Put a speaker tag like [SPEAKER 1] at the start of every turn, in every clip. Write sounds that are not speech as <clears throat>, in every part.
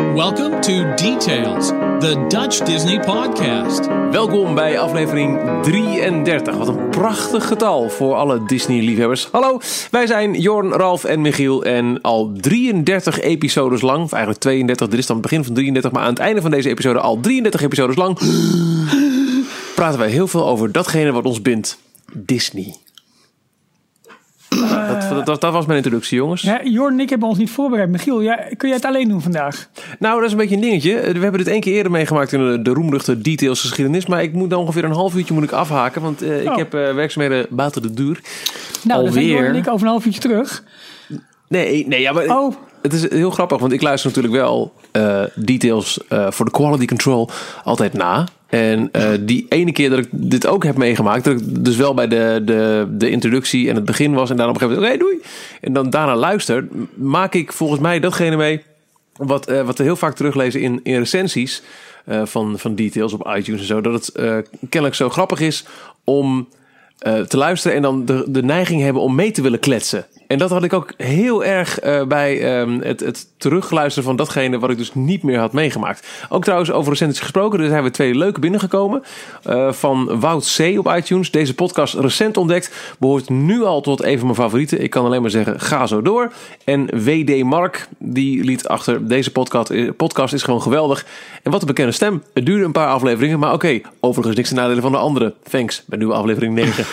[SPEAKER 1] Welcome to Details, the Dutch Disney podcast.
[SPEAKER 2] Welkom bij aflevering 33. Wat een prachtig getal voor alle Disney-liefhebbers. Hallo, wij zijn Jorn, Ralf en Michiel. En al 33 episodes lang, of eigenlijk 32, dit is dan het begin van 33, maar aan het einde van deze episode al 33 episodes lang, praten wij heel veel over datgene wat ons bindt: Disney. Dat, dat, dat, was mijn introductie, jongens.
[SPEAKER 3] Ja, Jorn en ik hebben ons niet voorbereid. Michiel, ja, kun jij het alleen doen vandaag?
[SPEAKER 2] Nou, dat is een beetje een dingetje. We hebben dit één keer eerder meegemaakt in de, de roemruchte details geschiedenis. Maar ik moet dan ongeveer een half uurtje moet ik afhaken. Want eh, ik
[SPEAKER 3] Oh.
[SPEAKER 2] heb eh, werkzaamheden buiten de duur.
[SPEAKER 3] Nou, dan zijn
[SPEAKER 2] Alweer?
[SPEAKER 3] Jorn en ik over een half uurtje terug.
[SPEAKER 2] Nee, nee ja, maar
[SPEAKER 3] Oh.
[SPEAKER 2] het is heel grappig. Want ik luister natuurlijk wel eh, details eh, voor de quality control altijd na. En eh, die ene keer dat ik dit ook heb meegemaakt, dat ik dus wel bij de, de, de introductie en het begin was en dan op een gegeven moment, oké, doei. En dan daarna luister, maak ik volgens mij datgene mee wat, eh, wat we heel vaak teruglezen in, in recensies eh, van, van details op iTunes en zo. Dat het kennelijk zo grappig is om te luisteren en dan de, de neiging hebben om mee te willen kletsen. En dat had ik ook heel erg eh, bij ehm, het, het terugluisteren van datgene wat ik dus niet meer had meegemaakt. Ook trouwens over recensies gesproken. Er zijn we twee leuke binnengekomen. eh, van Wout C. op iTunes. Deze podcast recent ontdekt. Behoort nu al tot een van mijn favorieten. Ik kan alleen maar zeggen, ga zo door. En WD Mark, die liet achter deze podcast, eh, podcast is gewoon geweldig. En wat een bekende stem. Het duurde een paar afleveringen, maar oké. overigens niks ten nadele van de andere. Thanks, bij nieuwe aflevering 9.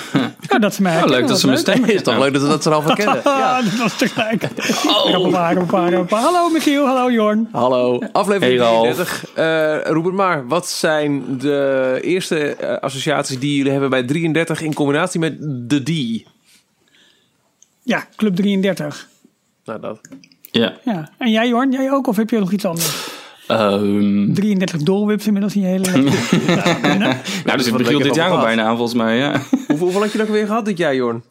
[SPEAKER 3] Nou, dat is mij.
[SPEAKER 4] Oh, leuk dat ze mijn stem <laughs>
[SPEAKER 2] is toch leuk dat ze dat ze al van kennen.
[SPEAKER 3] Ah, dat was tegelijk. Hoppa. Hallo Michiel, hallo Jorn.
[SPEAKER 2] Hallo, aflevering
[SPEAKER 4] Hey, Ralf.
[SPEAKER 2] 33. Eh roep het maar. Wat zijn de eerste eh, associaties die jullie hebben bij 33 in combinatie met de D?
[SPEAKER 3] Ja, Club 33.
[SPEAKER 2] Nou, dat.
[SPEAKER 4] Ja.
[SPEAKER 3] Ja. En jij Jorn, jij ook? Of heb je nog iets anders?
[SPEAKER 4] Ehm,
[SPEAKER 3] 33 dolwips inmiddels in je hele leven. <laughs>
[SPEAKER 4] nou, dus het begint dit jaar al bijna aan volgens mij. Ja.
[SPEAKER 2] Hoeveel, hoeveel had je dat weer gehad dit jaar, Jorn?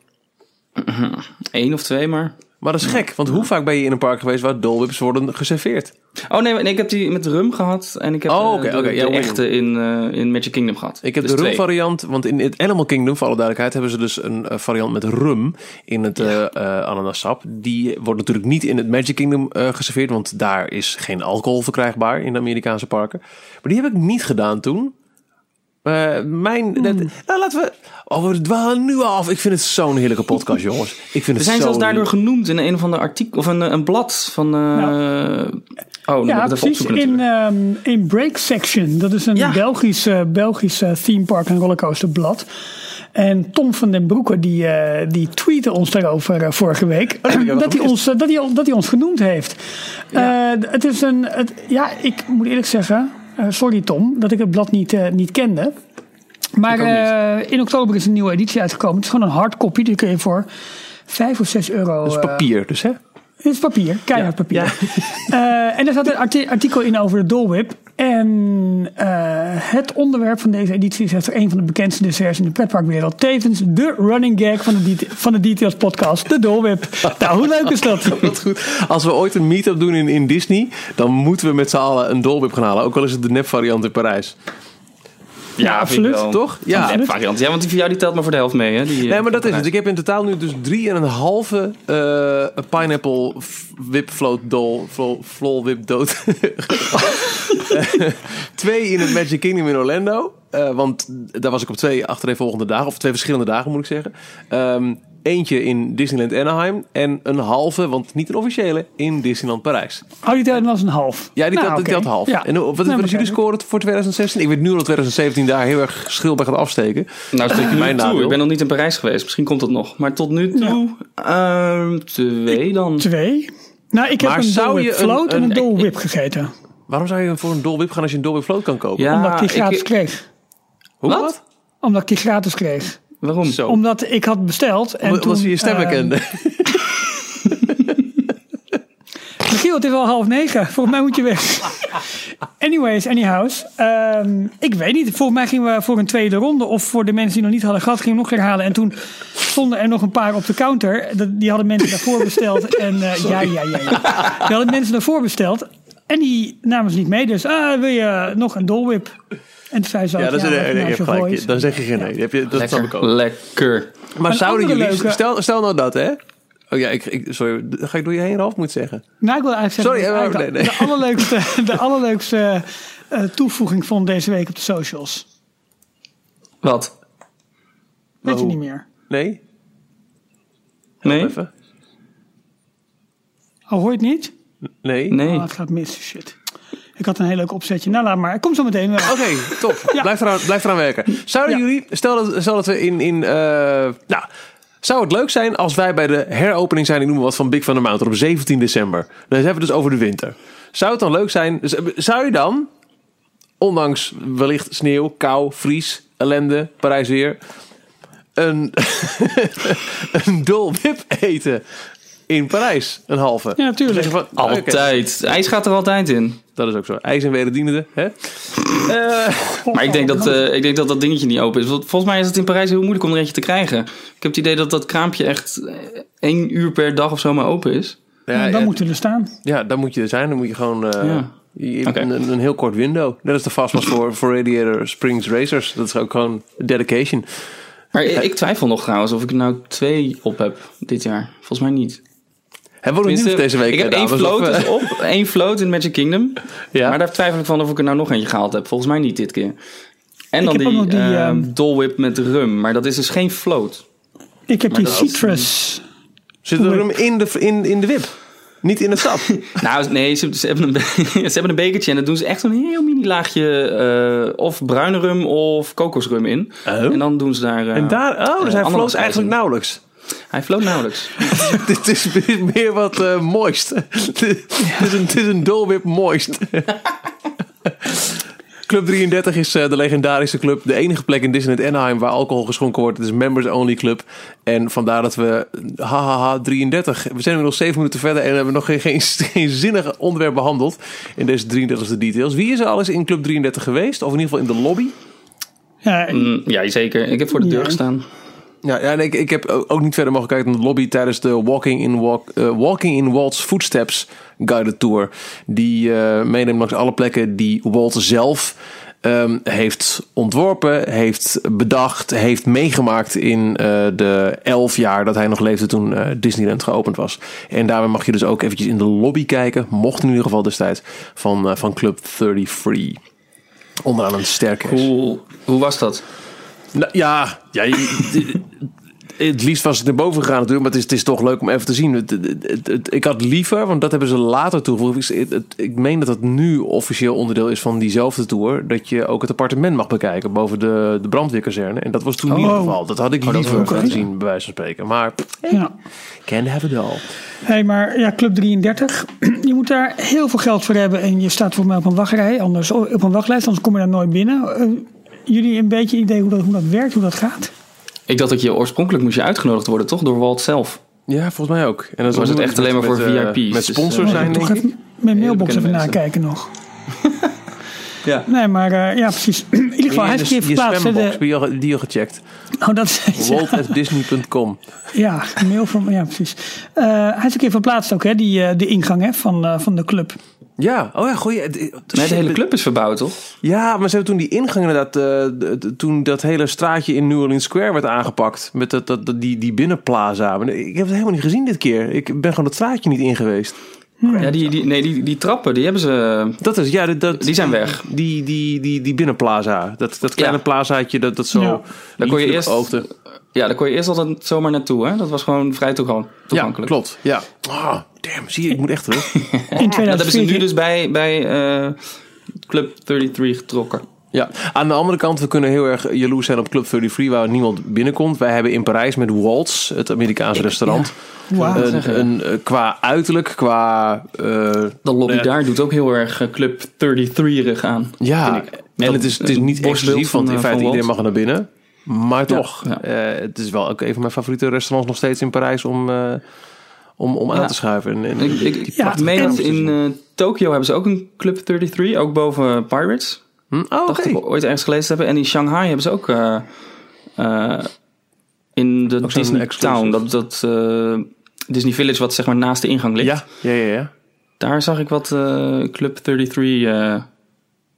[SPEAKER 2] <clears throat>
[SPEAKER 4] Eén of twee maar.
[SPEAKER 2] Maar dat is gek, want hoe vaak ben je in een park geweest waar dolwips worden geserveerd?
[SPEAKER 4] Oh nee, nee, ik heb die met rum gehad. En ik heb
[SPEAKER 2] Oh,
[SPEAKER 4] eh,
[SPEAKER 2] oké,
[SPEAKER 4] de,
[SPEAKER 2] oké, ja,
[SPEAKER 4] de echte in, eh, in Magic Kingdom gehad.
[SPEAKER 2] Ik heb
[SPEAKER 4] Dus
[SPEAKER 2] de rum
[SPEAKER 4] twee.
[SPEAKER 2] variant, want in het Animal Kingdom, voor alle duidelijkheid, hebben ze dus een eh, variant met rum in het eh, ananassap. Die wordt natuurlijk niet in het Magic Kingdom geserveerd, want daar is geen alcohol verkrijgbaar in de Amerikaanse parken. Maar die heb ik niet gedaan toen. Eh, mijn, dat- nou, laten we. Oh, we dwalen nu af. Ik vind het zo'n heerlijke podcast, <laughs> jongens. Ik vind
[SPEAKER 4] We
[SPEAKER 2] het
[SPEAKER 4] zijn
[SPEAKER 2] zo
[SPEAKER 4] zelfs daardoor genoemd in een of ander artikel of een, een blad van. oh, dan moet ik
[SPEAKER 3] Ja, precies. In, ehm, in Break Section. Dat is een
[SPEAKER 4] Ja.
[SPEAKER 3] Belgisch, Belgisch theme park en rollercoasterblad. En Tom van den Broeke die, eh, die tweette ons daarover vorige week.
[SPEAKER 2] helemaal
[SPEAKER 3] dat, hij ons, dat, hij, dat hij ons genoemd heeft. Eh, het is een, het, ja, ik moet eerlijk zeggen. Eh, sorry Tom, dat ik het blad niet, eh, niet kende. Maar eh, in oktober is een nieuwe editie uitgekomen. Het is gewoon een hardcopy. Die kun je voor 5 of 6 euro.
[SPEAKER 2] Dat is papier, dus hè?
[SPEAKER 3] Het is papier, keihard papier. <laughs> Eh, en daar staat een arti- artikel in over de Dole Whip. En eh, het onderwerp van deze editie is echter een van de bekendste desserts in de pretparkwereld. Tevens de running gag van de, van de Details podcast, de Dole Whip. <laughs> nou, hoe leuk is dat? <laughs>
[SPEAKER 2] Wat goed. Als we ooit een meet-up doen in, in Disney, dan moeten we met z'n allen een dolwip gaan halen. Ook al is het de nep variant in Parijs.
[SPEAKER 4] Ja,
[SPEAKER 3] absoluut.
[SPEAKER 2] Toch? Ja.
[SPEAKER 4] Een variant. Ja, want die van jou die telt maar voor de helft mee. Hè? Die, eh,
[SPEAKER 2] Nee, maar dat is het. Ik heb in totaal nu dus drie en een halve eh, pineapple whip float dol, flo, flol whip dood. <laughs> twee in het Magic Kingdom in Orlando. Eh, want daar was ik op twee achtereenvolgende dagen, of twee verschillende dagen moet ik zeggen. Ehm, eentje in Disneyland Anaheim en een halve, want niet een officiële, in Disneyland Parijs.
[SPEAKER 3] Oh, die telt was een half.
[SPEAKER 2] Ja, die
[SPEAKER 3] Nou,
[SPEAKER 2] telt,
[SPEAKER 3] oké.
[SPEAKER 2] telt half.
[SPEAKER 3] Ja.
[SPEAKER 2] En wat,
[SPEAKER 3] Nou,
[SPEAKER 2] wat is jullie
[SPEAKER 3] begrijp
[SPEAKER 2] score voor 2016? Ik weet nu al dat 2017 daar heel erg schil bij gaat afsteken.
[SPEAKER 4] Nou, tot nu
[SPEAKER 2] Mijn
[SPEAKER 4] toe.
[SPEAKER 2] nadeel.
[SPEAKER 4] Ik ben nog niet in Parijs geweest. Misschien komt dat nog. Maar tot nu toe, ehm, twee dan.
[SPEAKER 3] Twee. Nou, ik heb
[SPEAKER 2] Maar
[SPEAKER 3] een
[SPEAKER 2] zou je
[SPEAKER 3] float en
[SPEAKER 2] een-
[SPEAKER 3] een Dole
[SPEAKER 4] ik-
[SPEAKER 3] Whip gegeten.
[SPEAKER 2] Waarom zou je voor een Dole Whip gaan als je een Dole Whip float kan kopen?
[SPEAKER 4] Ja,
[SPEAKER 3] Omdat ik die
[SPEAKER 4] ik-
[SPEAKER 3] gratis kreeg.
[SPEAKER 2] Hoe
[SPEAKER 4] Wat?
[SPEAKER 2] wat?
[SPEAKER 3] Omdat ik die gratis kreeg.
[SPEAKER 4] Waarom?
[SPEAKER 2] Zo.
[SPEAKER 3] Omdat ik had besteld. En
[SPEAKER 2] Omdat
[SPEAKER 3] toen,
[SPEAKER 2] ze je stem
[SPEAKER 3] eh,
[SPEAKER 2] herkende. <laughs>
[SPEAKER 3] Michiel, het is al half negen. Volgens mij moet je weg. <laughs> Anyways, anyhows. ehm, ik weet niet. Volgens mij gingen we voor een tweede ronde. Of voor de mensen die nog niet hadden gehad, gingen we nog herhalen. En toen stonden er nog een paar op de counter. Dat- Die hadden mensen daarvoor besteld. <laughs> En eh, ja, ja, ja, ja. Die hadden mensen daarvoor besteld. En die namen ze niet mee. Dus ah, wil je nog een dolwip? En toen zei
[SPEAKER 2] Ja, dat is,
[SPEAKER 3] ja,
[SPEAKER 2] je
[SPEAKER 3] zo
[SPEAKER 2] gelijk. Dan zeg je geen nee. Die Heb je, dat snap ik
[SPEAKER 4] Lekker.
[SPEAKER 2] ook.
[SPEAKER 4] Lekker.
[SPEAKER 2] Maar
[SPEAKER 3] Een
[SPEAKER 2] zouden jullie...
[SPEAKER 3] leuke-
[SPEAKER 2] Stel, stel nou dat, hè. Oh ja, ik, ik, sorry. Ga ik door je heen, Ralf? Moet zeggen.
[SPEAKER 3] Nou, ik wil eigenlijk
[SPEAKER 2] Sorry,
[SPEAKER 3] zeggen,
[SPEAKER 2] eh,
[SPEAKER 3] dat ik
[SPEAKER 2] nee,
[SPEAKER 3] de,
[SPEAKER 2] nee.
[SPEAKER 3] de allerleukste, de allerleukste eh, toevoeging vond deze week op de socials.
[SPEAKER 4] Wat?
[SPEAKER 3] Weet je niet meer?
[SPEAKER 2] Nee?
[SPEAKER 4] Nee?
[SPEAKER 2] Even.
[SPEAKER 3] Oh, hoor je het niet?
[SPEAKER 2] Nee?
[SPEAKER 4] Nee.
[SPEAKER 3] Oh, het gaat mis. Shit. Ik had een heel leuk opzetje. Nou, laat maar. Ik kom zo meteen wel.
[SPEAKER 2] Oké, top.
[SPEAKER 3] Ja.
[SPEAKER 2] Blijf, eraan, blijf eraan werken. Zouden
[SPEAKER 3] Ja.
[SPEAKER 2] jullie, stel dat, stel dat we in, in eh, nou, zou het leuk zijn als wij bij de heropening zijn, ik noem maar wat, van Big Van the Mountain op 17 december. Dan hebben we het dus over de winter. Zou het dan leuk zijn, z- zou je dan, ondanks wellicht sneeuw, kou, vries, ellende, Parijs weer, een, <laughs> een Dol Whip eten in Parijs, een halve?
[SPEAKER 3] Ja, natuurlijk.
[SPEAKER 2] Van, oké,
[SPEAKER 4] Altijd. IJs gaat er altijd in.
[SPEAKER 2] dat is ook zo. IJs en wederdienende, hè? <laughs> Eh,
[SPEAKER 4] Maar ik denk, dat, eh, ik denk dat dat dingetje niet open is. Want volgens mij is het in Parijs heel moeilijk om er eentje te krijgen. Ik heb het idee dat dat kraampje echt eh, één uur per dag of zo maar open is.
[SPEAKER 3] Ja,
[SPEAKER 2] ja,
[SPEAKER 3] dan
[SPEAKER 2] ja,
[SPEAKER 3] moet je er staan.
[SPEAKER 2] Ja, dan moet je er zijn. Dan moet je gewoon eh,
[SPEAKER 4] Ja.
[SPEAKER 2] je- een, een heel kort window. Dat is de fastpass voor, voor Radiator Springs Racers. Dat is ook gewoon dedication.
[SPEAKER 4] Maar ik, ik twijfel nog trouwens of ik er nou twee op heb dit jaar. Volgens mij niet.
[SPEAKER 2] Hebben we nog nieuws deze week?
[SPEAKER 4] ik heb
[SPEAKER 2] eh,
[SPEAKER 4] één float
[SPEAKER 2] eh,
[SPEAKER 4] dus op. <laughs> één float in Magic Kingdom.
[SPEAKER 2] Ja.
[SPEAKER 4] Maar daar twijfel ik van of ik er nou nog eentje gehaald heb. Volgens mij niet dit keer. En dan
[SPEAKER 3] heb ook
[SPEAKER 4] die,
[SPEAKER 3] die,
[SPEAKER 4] ehm,
[SPEAKER 3] ehm,
[SPEAKER 4] Dole Whip met rum. Maar dat is dus geen float.
[SPEAKER 3] Ik heb
[SPEAKER 4] Maar
[SPEAKER 3] die citrus.
[SPEAKER 2] Zit er hem in de, in, in de wip? Niet in het sap? <laughs>
[SPEAKER 4] Nou, nee, ze, ze, hebben een, <laughs> ze hebben een bekertje en dan doen ze echt een heel mini laagje eh, of bruine rum of kokosrum in.
[SPEAKER 2] Oh.
[SPEAKER 4] En dan doen ze daar... eh,
[SPEAKER 2] en daar, oh, dus
[SPEAKER 4] eh,
[SPEAKER 2] hij floot
[SPEAKER 4] ananas
[SPEAKER 2] eigenlijk
[SPEAKER 4] in.
[SPEAKER 2] nauwelijks.
[SPEAKER 4] Hij floot nauwelijks. <laughs>
[SPEAKER 2] Dit is meer wat eh, moist. <laughs> Het is een, het is een Dole Whip moist. <laughs> Club 33 is eh, de legendarische club. De enige plek in Disneyland Anaheim waar alcohol geschonken wordt. Het is een members only club. En vandaar dat we, hahaha, 33. We zijn inmiddels 7 minuten verder en hebben nog geen, geen, geen zinnig onderwerp behandeld. In deze 33e details. Wie is er alles in Club 33 geweest? Of in ieder geval in de lobby?
[SPEAKER 3] Ja,
[SPEAKER 4] Mm, ja, zeker. Ik heb voor de deur
[SPEAKER 3] Ja.
[SPEAKER 4] gestaan.
[SPEAKER 2] Ja, ja en ik, ik heb ook niet verder mogen kijken naar de lobby tijdens de Walking in, Walk, eh, Walking in Walt's Footsteps guided tour. Die eh meeneemt langs alle plekken die Walt zelf ehm, heeft ontworpen, heeft bedacht, heeft meegemaakt in eh, de elf jaar dat hij nog leefde toen Disneyland geopend was. En daarmee mag je dus ook eventjes in de lobby kijken, mocht in ieder geval destijds, van, van Club 33. Onderaan een sterke
[SPEAKER 4] Hoe, hoe was dat?
[SPEAKER 2] Nou, ja, ja <laughs> het liefst was het naar boven gegaan natuurlijk, maar het is, het is toch leuk om even te zien. Het, het- ik had liever, want dat hebben ze later toegevoegd. Ik, ik meen dat het nu officieel onderdeel is van diezelfde tour. Dat je ook het appartement mag bekijken boven de, de brandweerkazerne. En dat was toen niet het
[SPEAKER 3] Oh.
[SPEAKER 2] geval. Dat had ik
[SPEAKER 4] dat
[SPEAKER 2] liever gezien,
[SPEAKER 3] oké.
[SPEAKER 2] bij wijze van spreken. Maar
[SPEAKER 3] ja.
[SPEAKER 2] can have it all.
[SPEAKER 3] Hey, maar ja, Club 33. <clears throat> Je moet daar heel veel geld voor hebben. En je staat voor mij op een wachtrij. Anders op een wachtlijst, anders kom je daar nooit binnen. Eh, jullie een beetje idee hoe dat, hoe dat werkt, hoe dat gaat?
[SPEAKER 4] Ik dacht dat je oorspronkelijk moest je uitgenodigd worden, toch? Door Walt zelf.
[SPEAKER 2] Ja, volgens mij ook. En dan
[SPEAKER 4] Was het echt alleen maar voor
[SPEAKER 2] met, eh,
[SPEAKER 4] VIP's,
[SPEAKER 2] Met
[SPEAKER 4] dus,
[SPEAKER 2] sponsors
[SPEAKER 4] eh,
[SPEAKER 2] zijn, denk ik.
[SPEAKER 3] even mijn mailbox even
[SPEAKER 4] mensen.
[SPEAKER 3] nakijken nog. <laughs>
[SPEAKER 4] Ja.
[SPEAKER 3] Nee, maar eh, ja, precies. In ieder geval, hij is een keer
[SPEAKER 2] je, je
[SPEAKER 3] verplaatst.
[SPEAKER 2] spambox,
[SPEAKER 3] de-
[SPEAKER 2] die al, die al gecheckt.
[SPEAKER 3] Oh, dat is <laughs>
[SPEAKER 2] Walt.disney.com.
[SPEAKER 3] Ja, mail van, ja, precies. Eh, hij is een keer verplaatst ook, hè, die, eh, de ingang hè, van, eh, van de club.
[SPEAKER 2] Ja, oh ja, goeie.
[SPEAKER 4] Nee, de hele club is verbouwd, toch?
[SPEAKER 2] Ja, maar ze hebben toen die ingang inderdaad, de- de- toen dat hele straatje in New Orleans Square werd aangepakt. Met dat, dat, dat- die, die binnenplaza. Ik heb het helemaal niet gezien dit keer. Ik ben gewoon dat straatje niet in geweest.
[SPEAKER 4] Ja, die, die, nee, die, die trappen, die hebben ze...
[SPEAKER 2] Dat is, ja, dat, dat-
[SPEAKER 4] Die zijn weg.
[SPEAKER 2] Die, die, die, die binnenplaza. Dat, dat kleine
[SPEAKER 4] Ja.
[SPEAKER 2] plazaatje dat, dat zo
[SPEAKER 3] Ja.
[SPEAKER 4] Daar kon je eerst,
[SPEAKER 2] oogde.
[SPEAKER 4] Ja, daar kon je eerst altijd zomaar naartoe, hè? Dat was gewoon vrij toegang-
[SPEAKER 2] Ja,
[SPEAKER 4] toegankelijk.
[SPEAKER 2] klopt. Ja. Ah, damn, zie je, ik moet echt terug.
[SPEAKER 3] In <laughs>
[SPEAKER 4] Ja, dat hebben ze
[SPEAKER 3] 2014.
[SPEAKER 4] nu dus bij, bij eh, Club 33 getrokken.
[SPEAKER 2] Ja, aan de andere kant, we kunnen heel erg jaloers zijn op Club 33, waar niemand binnenkomt. Wij hebben in Parijs met Waltz, het Amerikaanse restaurant, een, een, eh, qua uiterlijk, qua... eh,
[SPEAKER 4] De lobby
[SPEAKER 2] Ja.
[SPEAKER 4] daar doet ook heel erg Club 33-rig aan.
[SPEAKER 2] Ja,
[SPEAKER 4] vind ik.
[SPEAKER 2] en het is, het is niet exclusief, want
[SPEAKER 4] van,
[SPEAKER 2] in feite iedereen mag er naar binnen. Maar toch,
[SPEAKER 4] ja.
[SPEAKER 2] eh, het is wel ook een van mijn favoriete restaurants nog steeds in Parijs om, eh, om, om aan
[SPEAKER 4] Ja.
[SPEAKER 2] te schuiven. En, en
[SPEAKER 4] Ik, ik, meen dat in eh Tokio hebben ze ook een Club 33, ook boven Pirates.
[SPEAKER 2] Hm? Oh, oké.
[SPEAKER 4] Dacht ik ooit ergens gelezen te hebben. En in Shanghai hebben ze ook eh, eh, in de
[SPEAKER 2] Ook
[SPEAKER 4] Disney. Town, dat, dat eh, Disney Village wat zeg maar naast de ingang ligt.
[SPEAKER 2] Ja, ja, ja. ja.
[SPEAKER 4] Daar zag ik wat eh, Club 33 eh,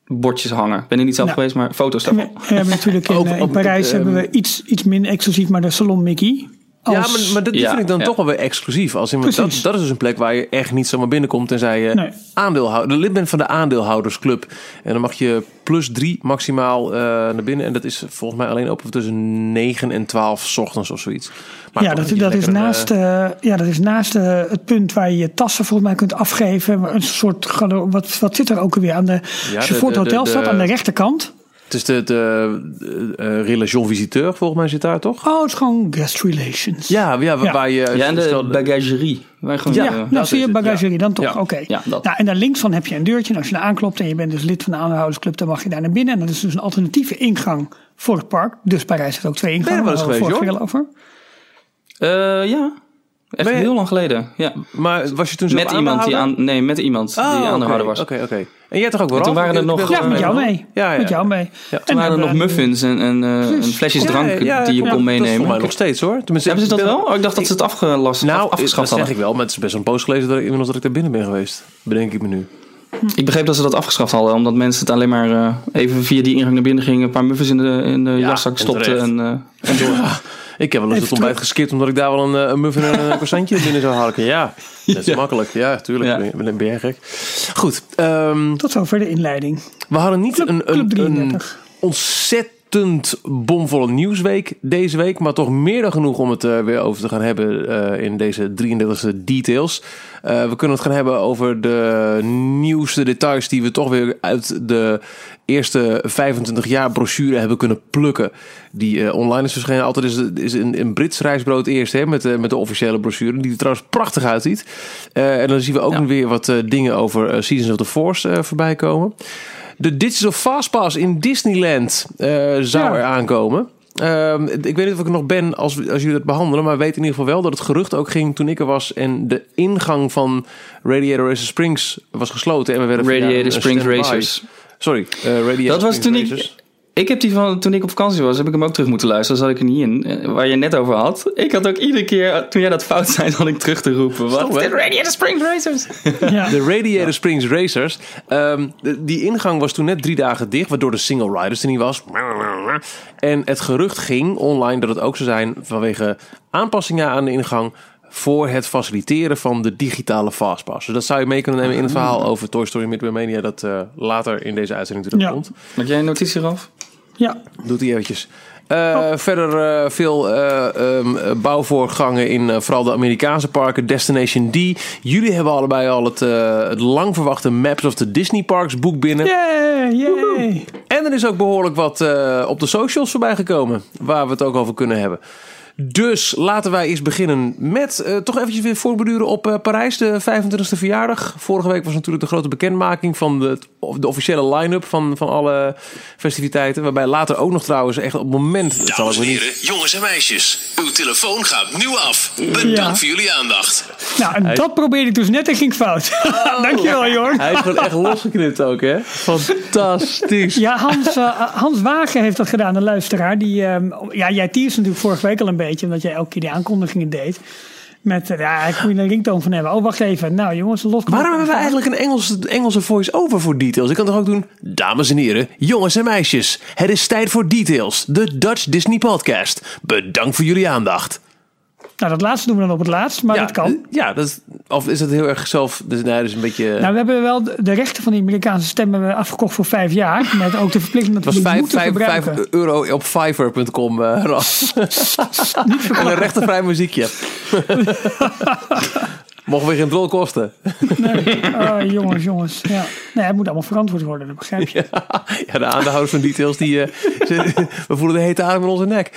[SPEAKER 4] bordjes hangen. Ik ben er niet zelf
[SPEAKER 3] Ja.
[SPEAKER 4] geweest, maar foto's
[SPEAKER 3] En we,
[SPEAKER 4] daarvan.
[SPEAKER 3] we hebben natuurlijk <laughs> in, eh, in
[SPEAKER 2] op-
[SPEAKER 3] Parijs
[SPEAKER 2] ehm,
[SPEAKER 3] hebben we iets, iets minder exclusief, maar de Salon Mickey. Als...
[SPEAKER 2] Ja, maar, maar dat
[SPEAKER 4] Ja,
[SPEAKER 2] vind ik dan
[SPEAKER 4] ja.
[SPEAKER 2] toch wel weer exclusief. Als iemand, dat,
[SPEAKER 3] Precies.
[SPEAKER 2] dat is dus een plek waar je echt niet zomaar binnenkomt tenzij je
[SPEAKER 3] Nee.
[SPEAKER 2] aandeelhouder, lid bent van de aandeelhoudersclub. En dan mag je plus drie maximaal eh, naar binnen. En dat is volgens mij alleen open tussen 9 en 12 's ochtends of zoiets. Maar
[SPEAKER 3] ja, dat, is naast,
[SPEAKER 2] eh,
[SPEAKER 3] eh, ja, dat is naast eh, het punt waar je je tassen volgens mij kunt afgeven. Een soort, galo- wat, wat zit er ook alweer aan de... als je
[SPEAKER 2] de-
[SPEAKER 3] voor het
[SPEAKER 2] de-
[SPEAKER 3] hotel
[SPEAKER 2] de-
[SPEAKER 3] staat, aan de rechterkant.
[SPEAKER 2] Het is de, de, de, eh, Relation Visiteur, volgens mij zit daar toch?
[SPEAKER 3] Oh, het is gewoon guest relations.
[SPEAKER 2] Ja, ja, waar,
[SPEAKER 3] Ja.
[SPEAKER 2] waar je...
[SPEAKER 4] Ja, en de
[SPEAKER 2] stel-
[SPEAKER 4] bagagerie. Waar gewoon,
[SPEAKER 3] Ja, nou,
[SPEAKER 2] dat
[SPEAKER 3] zie je bagagerie dan toch?
[SPEAKER 4] Ja.
[SPEAKER 3] Oké.
[SPEAKER 4] Ja, dat.
[SPEAKER 3] Nou, en daar links van heb je een deurtje. En als je daar aanklopt en je bent dus lid van de aanhoudersclub, dan mag je daar naar binnen. En dat is dus een alternatieve ingang voor het park. Dus Parijs heeft ook twee ingangen.
[SPEAKER 2] wel eens
[SPEAKER 3] daar hadden we
[SPEAKER 2] geweest,
[SPEAKER 3] over.
[SPEAKER 4] Eh, ja. Echt
[SPEAKER 2] Ben je-
[SPEAKER 4] heel lang geleden. Ja.
[SPEAKER 2] maar was je toen zo
[SPEAKER 4] Met iemand die aan, nee, met iemand die aandeelhouder was.
[SPEAKER 2] Oké, oké. En jij toch ook wel?
[SPEAKER 4] En toen waren er nog-
[SPEAKER 3] Ja, met jou mee.
[SPEAKER 2] Ja, ja.
[SPEAKER 3] Met jou mee.
[SPEAKER 2] Ja.
[SPEAKER 3] En
[SPEAKER 4] Toen waren er nog muffins en, en, eh, en flesjes
[SPEAKER 2] Ja,
[SPEAKER 4] drank
[SPEAKER 2] ja,
[SPEAKER 4] die je
[SPEAKER 2] ja,
[SPEAKER 4] kon
[SPEAKER 2] Dat is
[SPEAKER 4] meenemen.
[SPEAKER 2] voor mij nog steeds hoor. Tenminste,
[SPEAKER 4] Hebben ze dat wel? Oh, ik dacht dat ze het afgelast,
[SPEAKER 2] Nou,
[SPEAKER 4] af- afgeschaft
[SPEAKER 2] dat zeg ik wel, maar het is best een poos gelezen dat ik inmiddels dat ik daar binnen ben geweest. Bedenk ik me nu.
[SPEAKER 4] Ik begreep dat ze dat afgeschaft hadden, omdat mensen het alleen maar eh, even via die ingang naar binnen gingen, een paar muffins in de, in de jaszak
[SPEAKER 2] en
[SPEAKER 4] stopten en, eh, en door.
[SPEAKER 2] Ik heb wel eens het ontbijt geskipt omdat ik daar wel een, eh, een muffin en een croissantje <laughs> binnen zou harken. Ja, dat is
[SPEAKER 4] Ja.
[SPEAKER 2] makkelijk. Ja, tuurlijk.
[SPEAKER 4] Ja.
[SPEAKER 2] Ben, jij gek. Goed, ehm,
[SPEAKER 3] Tot zover de inleiding.
[SPEAKER 2] we hadden niet
[SPEAKER 3] Club-
[SPEAKER 2] een, een, een
[SPEAKER 3] 33.
[SPEAKER 2] ontzettend bomvolle nieuwsweek deze week. Maar toch meer dan genoeg om het er weer over te gaan hebben eh, in deze 33e details. Eh, we kunnen het gaan hebben over de nieuwste details die we toch weer uit de eerste 25 jaar brochure hebben kunnen plukken. Die eh, online is verschenen. Altijd is, het- is een, een Brits reisbrood eerst hè, met, de met de officiële brochure. Die er trouwens prachtig uitziet. Eh, en dan zien we ook
[SPEAKER 4] Ja.
[SPEAKER 2] weer wat eh, dingen over eh, Seasons of the Force eh, voorbij komen. De Digital Fastpass in Disneyland eh, zou
[SPEAKER 3] Ja.
[SPEAKER 2] er aankomen. Ehm, ik weet niet of ik er nog ben als, als jullie het behandelen, maar weet in ieder geval wel dat het gerucht ook ging toen ik er was en de ingang van Radiator Racer Springs was gesloten en we werden
[SPEAKER 4] Radiator Springs Racers.
[SPEAKER 2] Sorry, eh, Radiator
[SPEAKER 4] Dat was
[SPEAKER 2] Springs
[SPEAKER 4] toen ik,
[SPEAKER 2] Racers.
[SPEAKER 4] ik heb die van, toen ik op vakantie was, heb ik hem ook terug moeten luisteren. Zat ik er niet in, eh, waar je net over had. Ik had ook iedere keer, toen jij dat fout <laughs> zei, had ik terug te roepen. Wat? De Radiator Springs Racers. <laughs>
[SPEAKER 3] Ja.
[SPEAKER 2] De Radiator Springs Racers. Ehm, de- die ingang was toen net drie dagen dicht, waardoor de single riders er niet was. En het gerucht ging online dat het ook zou zijn vanwege aanpassingen aan de ingang voor het faciliteren van de digitale fastpass. Dus dat zou je mee kunnen nemen in het verhaal over Toy Story Midway Mania dat eh, later in deze uitzending
[SPEAKER 3] Ja.
[SPEAKER 2] komt.
[SPEAKER 4] Maak jij een notitie eraf?
[SPEAKER 3] ja.
[SPEAKER 2] Doet hij eventjes. Eh, Verder eh, veel eh, ehm, eh, bouwvoorgangen in eh, vooral de Amerikaanse parken. Destination D. Jullie hebben allebei al het, eh, het lang verwachte Maps of the Disney Parks boek binnen.
[SPEAKER 3] Yay, yay.
[SPEAKER 2] En er is ook behoorlijk wat eh, op de socials voorbij gekomen. Waar we het ook over kunnen hebben. Dus laten wij eens beginnen met eh, toch eventjes weer voorbeduren op eh, Parijs, de 25e verjaardag. Vorige week was natuurlijk de grote bekendmaking van de, de officiële line-up van, van alle festiviteiten. Waarbij later ook nog trouwens echt op het moment... zal
[SPEAKER 5] Dames
[SPEAKER 2] niet-
[SPEAKER 5] heren, jongens en meisjes. Uw telefoon gaat nu af. Bedankt
[SPEAKER 3] Ja.
[SPEAKER 5] voor jullie aandacht.
[SPEAKER 3] Nou, en dat probeerde ik dus net en ging fout. <laughs> Dankjewel, Jorn.
[SPEAKER 2] Hij is gewoon echt losgeknipt ook, hè? Fantastisch.
[SPEAKER 3] Ja, Hans, eh, Hans Wagen heeft dat gedaan, een luisteraar. Die, ehm, ja, jij teasde natuurlijk vorige week al een beetje, omdat jij elke keer die aankondigingen deed. Met, eh, ja, ik moet een ringtoon van hebben. Oh, wacht even. Nou, jongens, los.
[SPEAKER 2] Waarom hebben we eigenlijk een Engelse, Engelse voice-over voor details? Ik kan toch ook doen... Dames en heren, jongens en meisjes. Het is tijd voor Details, de Dutch Disney podcast. Bedankt voor jullie aandacht.
[SPEAKER 3] Nou, dat laatste doen we dan op het laatst, maar
[SPEAKER 2] ja,
[SPEAKER 3] dat kan.
[SPEAKER 2] eh, Ja, dat is, of is het heel erg zelf... Dus, dat is een beetje...
[SPEAKER 3] Nou, we hebben wel de, de rechten van die Amerikaanse stem hebben we afgekocht voor vijf jaar. Met ook de verplichting dat we die
[SPEAKER 2] 5,
[SPEAKER 3] moeten
[SPEAKER 2] 5,
[SPEAKER 3] gebruiken.
[SPEAKER 2] 5 euro op fiverr.com, eh Ras. <laughs> en een rechtenvrij muziekje. <laughs> Mogen we geen drol kosten. <laughs>
[SPEAKER 3] Oh, jongens, jongens. Ja. Nee, het moet allemaal verantwoord worden, dat begrijp je. <laughs>
[SPEAKER 2] Ja, de aandeelhouders van Details, die, eh, ze- we voelen de hete adem in onze nek. <laughs>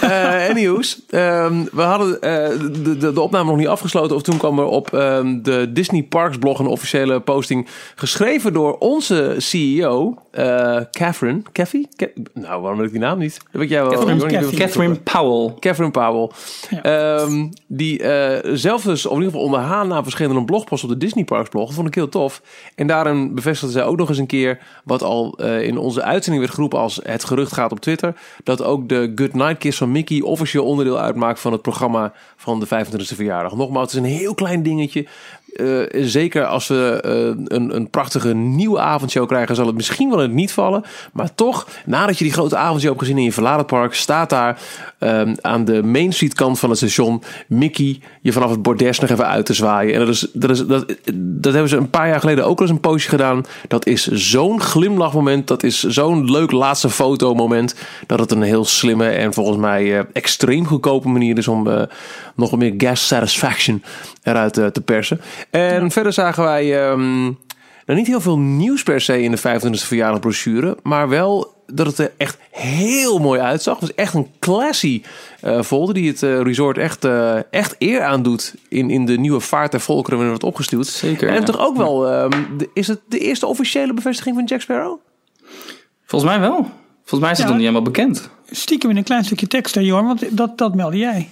[SPEAKER 2] Eh anyways, ehm, we hadden eh, de, de, de opname nog niet afgesloten. Of toen kwam er op ehm, de Disney Parks blog een officiële posting geschreven door onze CEO, eh Catherine. Cathy? Ca- nou, waarom weet ik die naam niet? Dat weet jij wel.
[SPEAKER 3] Catherine-
[SPEAKER 4] Catherine Powell.
[SPEAKER 2] Catherine Powell.
[SPEAKER 3] Ja.
[SPEAKER 2] Ehm, die eh, zelf dus, of in ieder geval onder haar naam verschenen een blogpost op de Disney Parks blog. Dat vond ik heel tof. En daarin bevestigde zij ook nog eens een keer wat al eh, in onze uitzending werd geroepen als het gerucht gaat op Twitter. Dat ook de Good Night Kiss van Mickey officieel onderdeel uitmaakt van het programma van de 25e verjaardag. Nogmaals, het is een heel klein dingetje. Eh, zeker als we eh, een, een prachtige nieuwe avondshow krijgen, zal het misschien wel het niet vallen. Maar toch, nadat je die grote avondshow hebt gezien in je verlaten park, staat daar ehm, aan de Main Street kant van het station Mickey je vanaf het bordes nog even uit te zwaaien. En dat, is, dat, is, dat, dat hebben ze een paar jaar geleden ook al eens een poosje gedaan. Dat is zo'n glimlachmoment. Dat is zo'n leuk laatste fotomoment. Dat het een heel slimme en volgens mij eh, extreem goedkope manier is om eh, nog meer gas satisfaction eruit eh, te persen. En verder zagen wij ehm, nou, niet heel veel nieuws per se in de 25e verjaardag brochure. Maar wel dat het er echt heel mooi uitzag. Het was echt een classy eh, folder die het eh, resort echt, eh, echt eer aandoet in, in de nieuwe vaart der volkeren wanneer het wordt opgestuurd.
[SPEAKER 4] Zeker,
[SPEAKER 2] En
[SPEAKER 4] ja.
[SPEAKER 2] toch ook wel, ehm, de- is het de eerste officiële bevestiging van Jack Sparrow?
[SPEAKER 4] Volgens mij wel. Volgens mij is het
[SPEAKER 3] Ja.
[SPEAKER 4] nog niet helemaal bekend.
[SPEAKER 3] Stiekem in een klein stukje tekst, hè, Jorn? Want dat, dat meldde jij.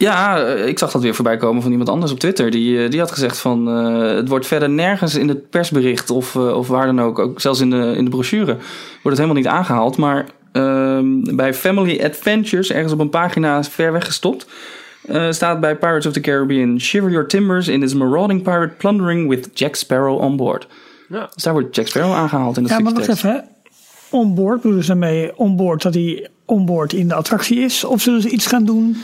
[SPEAKER 4] Ja, eh, ik zag dat weer voorbij komen van iemand anders op Twitter. Die, eh, die had gezegd van eh, het wordt verder nergens in het persbericht of, eh, of waar dan ook, ook zelfs in de, in de brochure, wordt het helemaal niet aangehaald. Maar ehm, bij Family Adventures, ergens op een pagina ver weggestopt, eh, staat bij Pirates of the Caribbean: Shiver your timbers in this marauding pirate plundering with Jack Sparrow on board.
[SPEAKER 2] Ja.
[SPEAKER 4] Dus daar wordt Jack Sparrow aangehaald in dat
[SPEAKER 3] Ja, maar wacht even. hè. Onboard, bedoelen ze daarmee onboard dat hij onboard in de attractie is? Of zullen ze iets gaan doen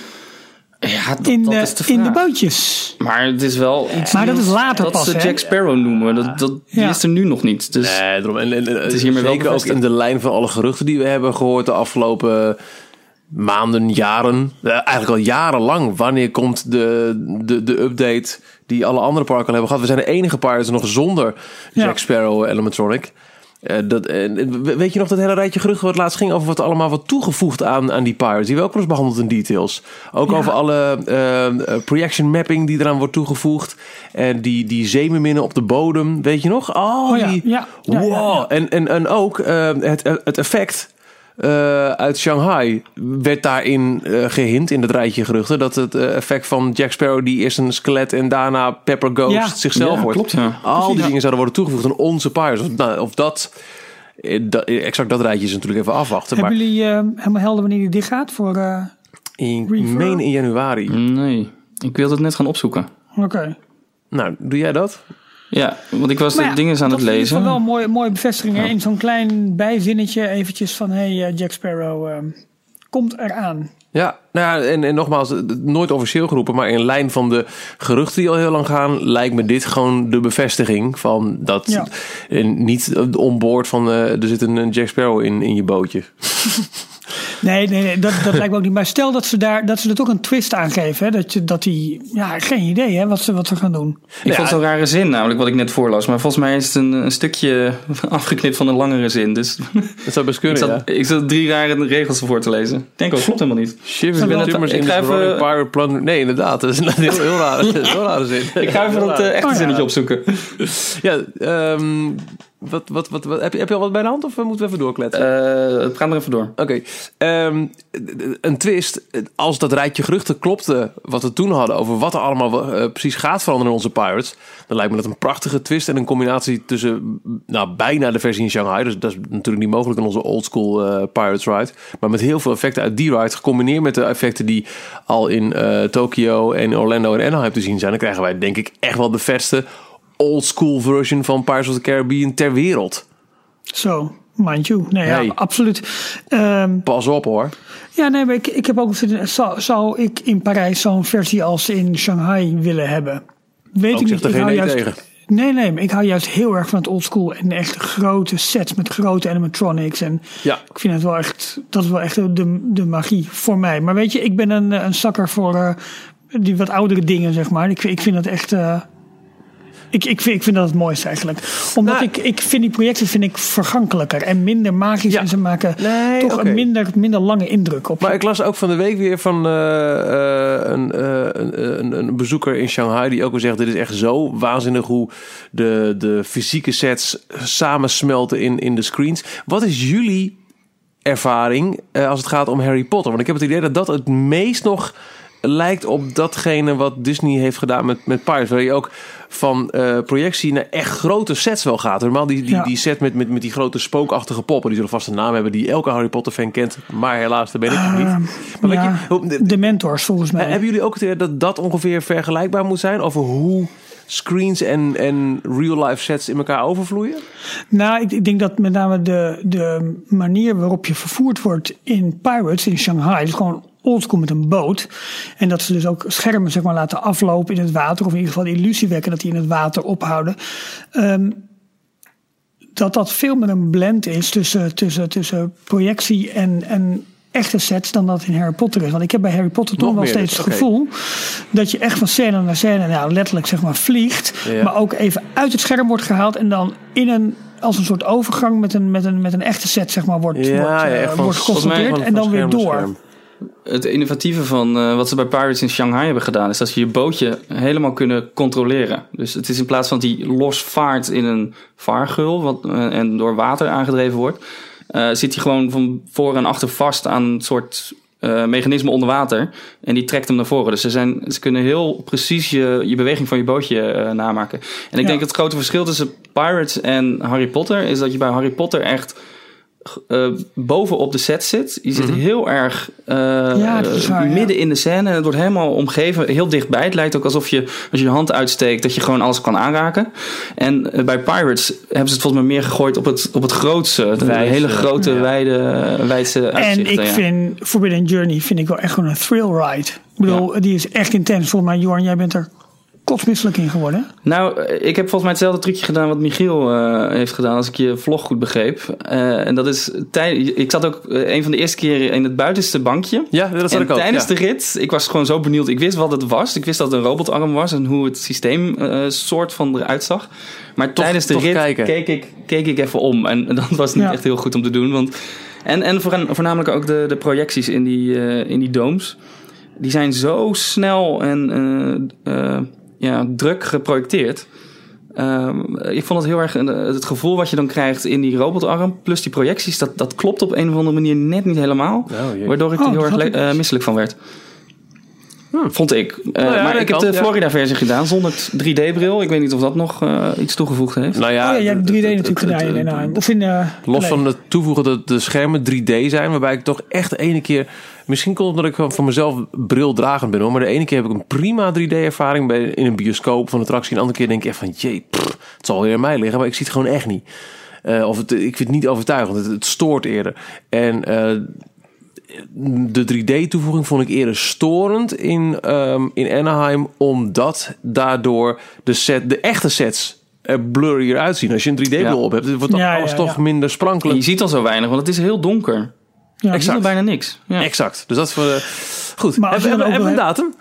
[SPEAKER 4] Ja, dat,
[SPEAKER 3] in,
[SPEAKER 4] dat
[SPEAKER 3] de,
[SPEAKER 4] is de
[SPEAKER 3] in de bootjes?
[SPEAKER 4] Maar het is wel iets
[SPEAKER 3] Maar dat is later
[SPEAKER 4] dat
[SPEAKER 3] pas,
[SPEAKER 4] ze
[SPEAKER 3] hè?
[SPEAKER 4] Jack Sparrow noemen. Dat, dat, die is er nu nog niet. Dus
[SPEAKER 2] Nee, daarom. En, en, en,
[SPEAKER 4] Het is hiermee wel
[SPEAKER 2] zeker ook in de lijn van alle geruchten die we hebben gehoord de afgelopen maanden, jaren. eh, eigenlijk al jarenlang. Wanneer komt de, de, de update die alle andere parken al hebben gehad? We zijn de enige pirates nog zonder
[SPEAKER 3] Ja.
[SPEAKER 2] Jack Sparrow Elementronic. Eh, dat, en weet je nog dat hele rijtje geruchten wat laatst ging over wat allemaal wordt toegevoegd aan, aan die pirates? Die we ook wel eens behandeld in details. Ook over alle eh, eh, projection mapping die eraan wordt toegevoegd. En die, die zeemerminnen op de bodem. Weet je nog? Oh,
[SPEAKER 3] Oh ja,
[SPEAKER 2] die,
[SPEAKER 3] ja,
[SPEAKER 2] wow. En, en, en ook eh, het, het effect eh, uit Shanghai werd daarin eh gehint in het rijtje geruchten. Dat het eh, effect van Jack Sparrow, die eerst een skelet en daarna Pepper Ghost
[SPEAKER 3] Ja.
[SPEAKER 2] zichzelf
[SPEAKER 4] Ja,
[SPEAKER 2] wordt.
[SPEAKER 4] klopt, ja.
[SPEAKER 2] Al die dingen zouden worden toegevoegd aan onze pirates. Of, nou, of dat, dat, exact dat rijtje is natuurlijk even afwachten.
[SPEAKER 3] Hebben
[SPEAKER 2] Maar
[SPEAKER 3] jullie helemaal helder wanneer die dicht gaat? Voor, eh,
[SPEAKER 2] in,
[SPEAKER 3] Reverb?
[SPEAKER 2] meen in januari.
[SPEAKER 4] nee, ik wilde het net gaan opzoeken.
[SPEAKER 3] Oké.
[SPEAKER 2] Nou, doe jij dat?
[SPEAKER 4] Ja, want ik was
[SPEAKER 3] Maar
[SPEAKER 4] de
[SPEAKER 3] ja,
[SPEAKER 4] dingen aan
[SPEAKER 3] dat
[SPEAKER 4] het
[SPEAKER 3] is
[SPEAKER 4] lezen.
[SPEAKER 3] geval wel een mooie, mooie bevestiging. hè? In zo'n klein bijzinnetje eventjes van... Hey, eh, Jack Sparrow eh, komt eraan.
[SPEAKER 2] Ja, nou ja, en, en nogmaals, nooit officieel geroepen, maar in lijn van de geruchten die al heel lang gaan, lijkt me dit gewoon de bevestiging van dat.
[SPEAKER 3] Ja.
[SPEAKER 2] En niet onboord van eh, er zit een, een Jack Sparrow in, in je bootje. <laughs>
[SPEAKER 3] Nee, nee, nee dat, dat lijkt me ook niet. Maar stel dat ze, daar, dat ze er toch een twist aan geven. Hè? Dat, je, dat die... Ja, geen idee hè, wat, ze, wat ze gaan doen.
[SPEAKER 4] Ik vond het een rare zin, namelijk wat ik net voorlas. Maar volgens mij is het een, een stukje <laughs> afgeknipt van een langere zin. Dus <laughs>
[SPEAKER 2] Dat zou best
[SPEAKER 4] ik
[SPEAKER 2] kunnen,
[SPEAKER 4] zat,
[SPEAKER 2] ja.
[SPEAKER 4] ik zat drie rare regels voor te lezen. Ik denk ook, klopt helemaal niet.
[SPEAKER 2] Shiver
[SPEAKER 4] Ik ik
[SPEAKER 2] in
[SPEAKER 4] ga even-
[SPEAKER 2] Pirate Plunder. Nee, inderdaad. Dat is een heel, heel rare, <laughs> heel rare zin.
[SPEAKER 4] Ik ga even dat eh, echte
[SPEAKER 3] Oh ja.
[SPEAKER 4] zinnetje opzoeken.
[SPEAKER 2] Ja, ehm, wat, wat, wat, wat, heb, je, heb je al wat bij de hand of moeten we even doorkletsen?
[SPEAKER 4] Eh praat maar even door.
[SPEAKER 2] Oké, ehm, een twist. Als dat rijtje geruchten klopte, wat we toen hadden over wat er allemaal eh, precies gaat veranderen in onze Pirates, dan lijkt me dat een prachtige twist en een combinatie tussen nou, bijna de versie in Shanghai. Dus dat is natuurlijk niet mogelijk in onze oldschool eh Pirates ride. Maar met heel veel effecten uit die ride, gecombineerd met de effecten die al in eh Tokyo en Orlando en Anaheim te zien zijn, dan krijgen wij denk ik echt wel de vetste oldschool version van Pirates of the Caribbean ter wereld.
[SPEAKER 3] Zo, mind you. Nee,
[SPEAKER 2] Hey.
[SPEAKER 3] ja, absoluut. Ehm,
[SPEAKER 2] Pas op hoor.
[SPEAKER 3] ja, nee, maar ik, ik heb ook zou, zou ik in Parijs zo'n versie als in Shanghai willen hebben? Weet
[SPEAKER 2] Ook
[SPEAKER 3] ik
[SPEAKER 2] zegt
[SPEAKER 3] niet. Ik hou
[SPEAKER 2] nee
[SPEAKER 3] juist,
[SPEAKER 2] tegen.
[SPEAKER 3] Nee, nee, maar ik hou juist heel erg van het oldschool en echt grote sets met grote animatronics. En
[SPEAKER 2] Ja.
[SPEAKER 3] ik vind het wel echt, dat is wel echt de, de magie voor mij. Maar weet je, ik ben een, een zakker voor eh, die wat oudere dingen, zeg maar. Ik, ik vind dat echt. eh, ik, ik, vind, ik vind dat het mooiste eigenlijk. Omdat
[SPEAKER 2] Nou-
[SPEAKER 3] ik, ik vind die projecten vind ik vergankelijker en minder magisch.
[SPEAKER 2] Ja.
[SPEAKER 3] En ze maken
[SPEAKER 2] Nee,
[SPEAKER 3] toch een minder, minder lange indruk op.
[SPEAKER 2] Maar ik las ook van de week weer van eh, eh, een, eh, een, een, een bezoeker in Shanghai die ook weer zegt: Dit is echt zo waanzinnig hoe de, de fysieke sets samensmelten in, in de screens. Wat is jullie ervaring als het gaat om Harry Potter? Want ik heb het idee dat dat het meest nog lijkt op datgene wat Disney heeft gedaan met, met Pirates. Waar je ook van eh, projectie naar echt grote sets wel gaat. Normaal die, die,
[SPEAKER 3] Ja.
[SPEAKER 2] die set met, met, met die grote spookachtige poppen. Die zullen vast een naam hebben die elke Harry Potter fan kent. Maar helaas, daar ben ik nog niet. Maar
[SPEAKER 3] ja,
[SPEAKER 2] je, hoe-
[SPEAKER 3] de mentors volgens mij.
[SPEAKER 2] hebben jullie ook het idee dat dat ongeveer vergelijkbaar moet zijn? Over hoe screens en, en real-life sets in elkaar overvloeien?
[SPEAKER 3] Nou, ik, ik denk dat met name de, de manier waarop je vervoerd wordt in Pirates in Shanghai, is gewoon oldschool met een boot. En dat ze dus ook schermen zeg maar, laten aflopen in het water, of in ieder geval de illusie wekken dat die in het water ophouden. Ehm, dat dat veel meer een blend is tussen, tussen, tussen projectie en, en echte sets dan dat in Harry Potter is. Want ik heb bij Harry Potter toch wel steeds
[SPEAKER 2] dus,
[SPEAKER 3] het gevoel dat je echt van scène naar scène nou, letterlijk zeg maar vliegt.
[SPEAKER 2] Ja.
[SPEAKER 3] Maar ook even uit het scherm wordt gehaald en dan in een als een soort overgang met een, met een, met een echte set zeg maar, wordt,
[SPEAKER 2] Ja,
[SPEAKER 3] wordt,
[SPEAKER 2] ja,
[SPEAKER 3] eh, wordt geconfronteerd en dan weer door.
[SPEAKER 4] Het innovatieve van eh, wat ze bij Pirates in Shanghai hebben gedaan, is dat ze je bootje helemaal kunnen controleren. Dus het is in plaats van die los vaart in een vaargul wat, eh, en door water aangedreven wordt, eh, zit hij gewoon van voor en achter vast aan een soort mechanisme onder water. En die trekt hem naar voren. Dus ze, zijn, ze kunnen heel precies je, je beweging van je bootje namaken. En ik
[SPEAKER 3] Ja.
[SPEAKER 4] denk het grote verschil tussen Pirates en Harry Potter is dat je bij Harry Potter echt eh, bovenop de set zit. Je zit heel erg eh,
[SPEAKER 3] Ja, ja.
[SPEAKER 4] midden in de scène. Het wordt helemaal omgeven, heel dichtbij. Het lijkt ook alsof je, als je je hand uitsteekt, dat je gewoon alles kan aanraken. En eh, bij Pirates hebben ze het volgens mij meer gegooid op het, op het grootste. De
[SPEAKER 2] Wijze,
[SPEAKER 4] hele grote,
[SPEAKER 2] ja.
[SPEAKER 4] wijde, wijdse
[SPEAKER 3] En ik vind Forbidden Journey vind ik wel echt gewoon een thrill ride. Ik bedoel, die is echt intens. Volgens mij, Jorn, jij bent er kotsmisselijk in geworden.
[SPEAKER 4] Nou, eh, ik heb volgens mij hetzelfde trucje gedaan wat Michiel eh, heeft gedaan, als ik je vlog goed begreep. Eh, en dat is, ik zat ook een van de eerste keren in het buitenste bankje.
[SPEAKER 2] Ja, dat zat
[SPEAKER 4] en
[SPEAKER 2] ik ook.
[SPEAKER 4] tijdens
[SPEAKER 2] ja.
[SPEAKER 4] de rit, ik was gewoon zo benieuwd. Ik wist wat het was. Ik wist dat het een robotarm was en hoe het systeem eh, soort van eruit zag. Maar tijdens de
[SPEAKER 2] toch
[SPEAKER 4] rit
[SPEAKER 2] kijken.
[SPEAKER 4] keek ik, keek ik even om. En <laughs> dat was niet
[SPEAKER 3] Ja.
[SPEAKER 4] echt heel goed om te doen. Want, en en voornamelijk ook de, de projecties in die, eh, in die domes. Die zijn zo snel en eh, eh, ja, druk geprojecteerd. Ehm, ik vond het heel erg een- het gevoel wat je dan krijgt in die robotarm, plus die projecties, dat, dat klopt op een of andere manier net niet helemaal.
[SPEAKER 2] Oh,
[SPEAKER 4] waardoor ik
[SPEAKER 3] Oh,
[SPEAKER 4] er heel
[SPEAKER 3] dat
[SPEAKER 4] erg eh, misselijk van werd. Vond ik. Eh,
[SPEAKER 2] Nou ja,
[SPEAKER 4] maar ik heb de
[SPEAKER 2] ja.
[SPEAKER 4] Florida-versie gedaan zonder 3D-bril. Ik weet niet of dat nog eh, iets toegevoegd heeft.
[SPEAKER 2] Nou ja,
[SPEAKER 3] oh ja, jij hebt 3D
[SPEAKER 2] het- het-
[SPEAKER 3] natuurlijk gedaan. Of in, eh,
[SPEAKER 2] Los van het toevoegen dat de schermen 3D zijn, waarbij ik toch echt de ene keer. Misschien komt het omdat ik van mezelf brildragend ben hoor. Maar de ene keer heb ik een prima 3D-ervaring bij in een bioscoop van een attractie. En de andere keer denk ik echt van jee, pff, het zal weer aan mij liggen, maar ik zie het gewoon echt niet. Eh, of het, ik vind het niet overtuigend. Het, het stoort eerder. En eh, de 3D-toevoeging vond ik eerder storend in, ehm, in Anaheim, omdat daardoor de, set, de echte sets er blurrier uitzien. Als je een 3D-bril
[SPEAKER 4] Ja.
[SPEAKER 2] op hebt, wordt
[SPEAKER 3] Ja,
[SPEAKER 2] alles
[SPEAKER 3] ja,
[SPEAKER 2] toch
[SPEAKER 3] ja.
[SPEAKER 2] minder
[SPEAKER 4] En
[SPEAKER 2] sprankelijk.
[SPEAKER 4] je ziet al zo weinig, want het is heel donker.
[SPEAKER 3] Ja,
[SPEAKER 2] Exact.
[SPEAKER 4] bijna niks. Ja.
[SPEAKER 2] Exact. Dus dat is voor de... Goed.
[SPEAKER 3] Maar
[SPEAKER 2] hebben we een
[SPEAKER 3] wel
[SPEAKER 2] datum?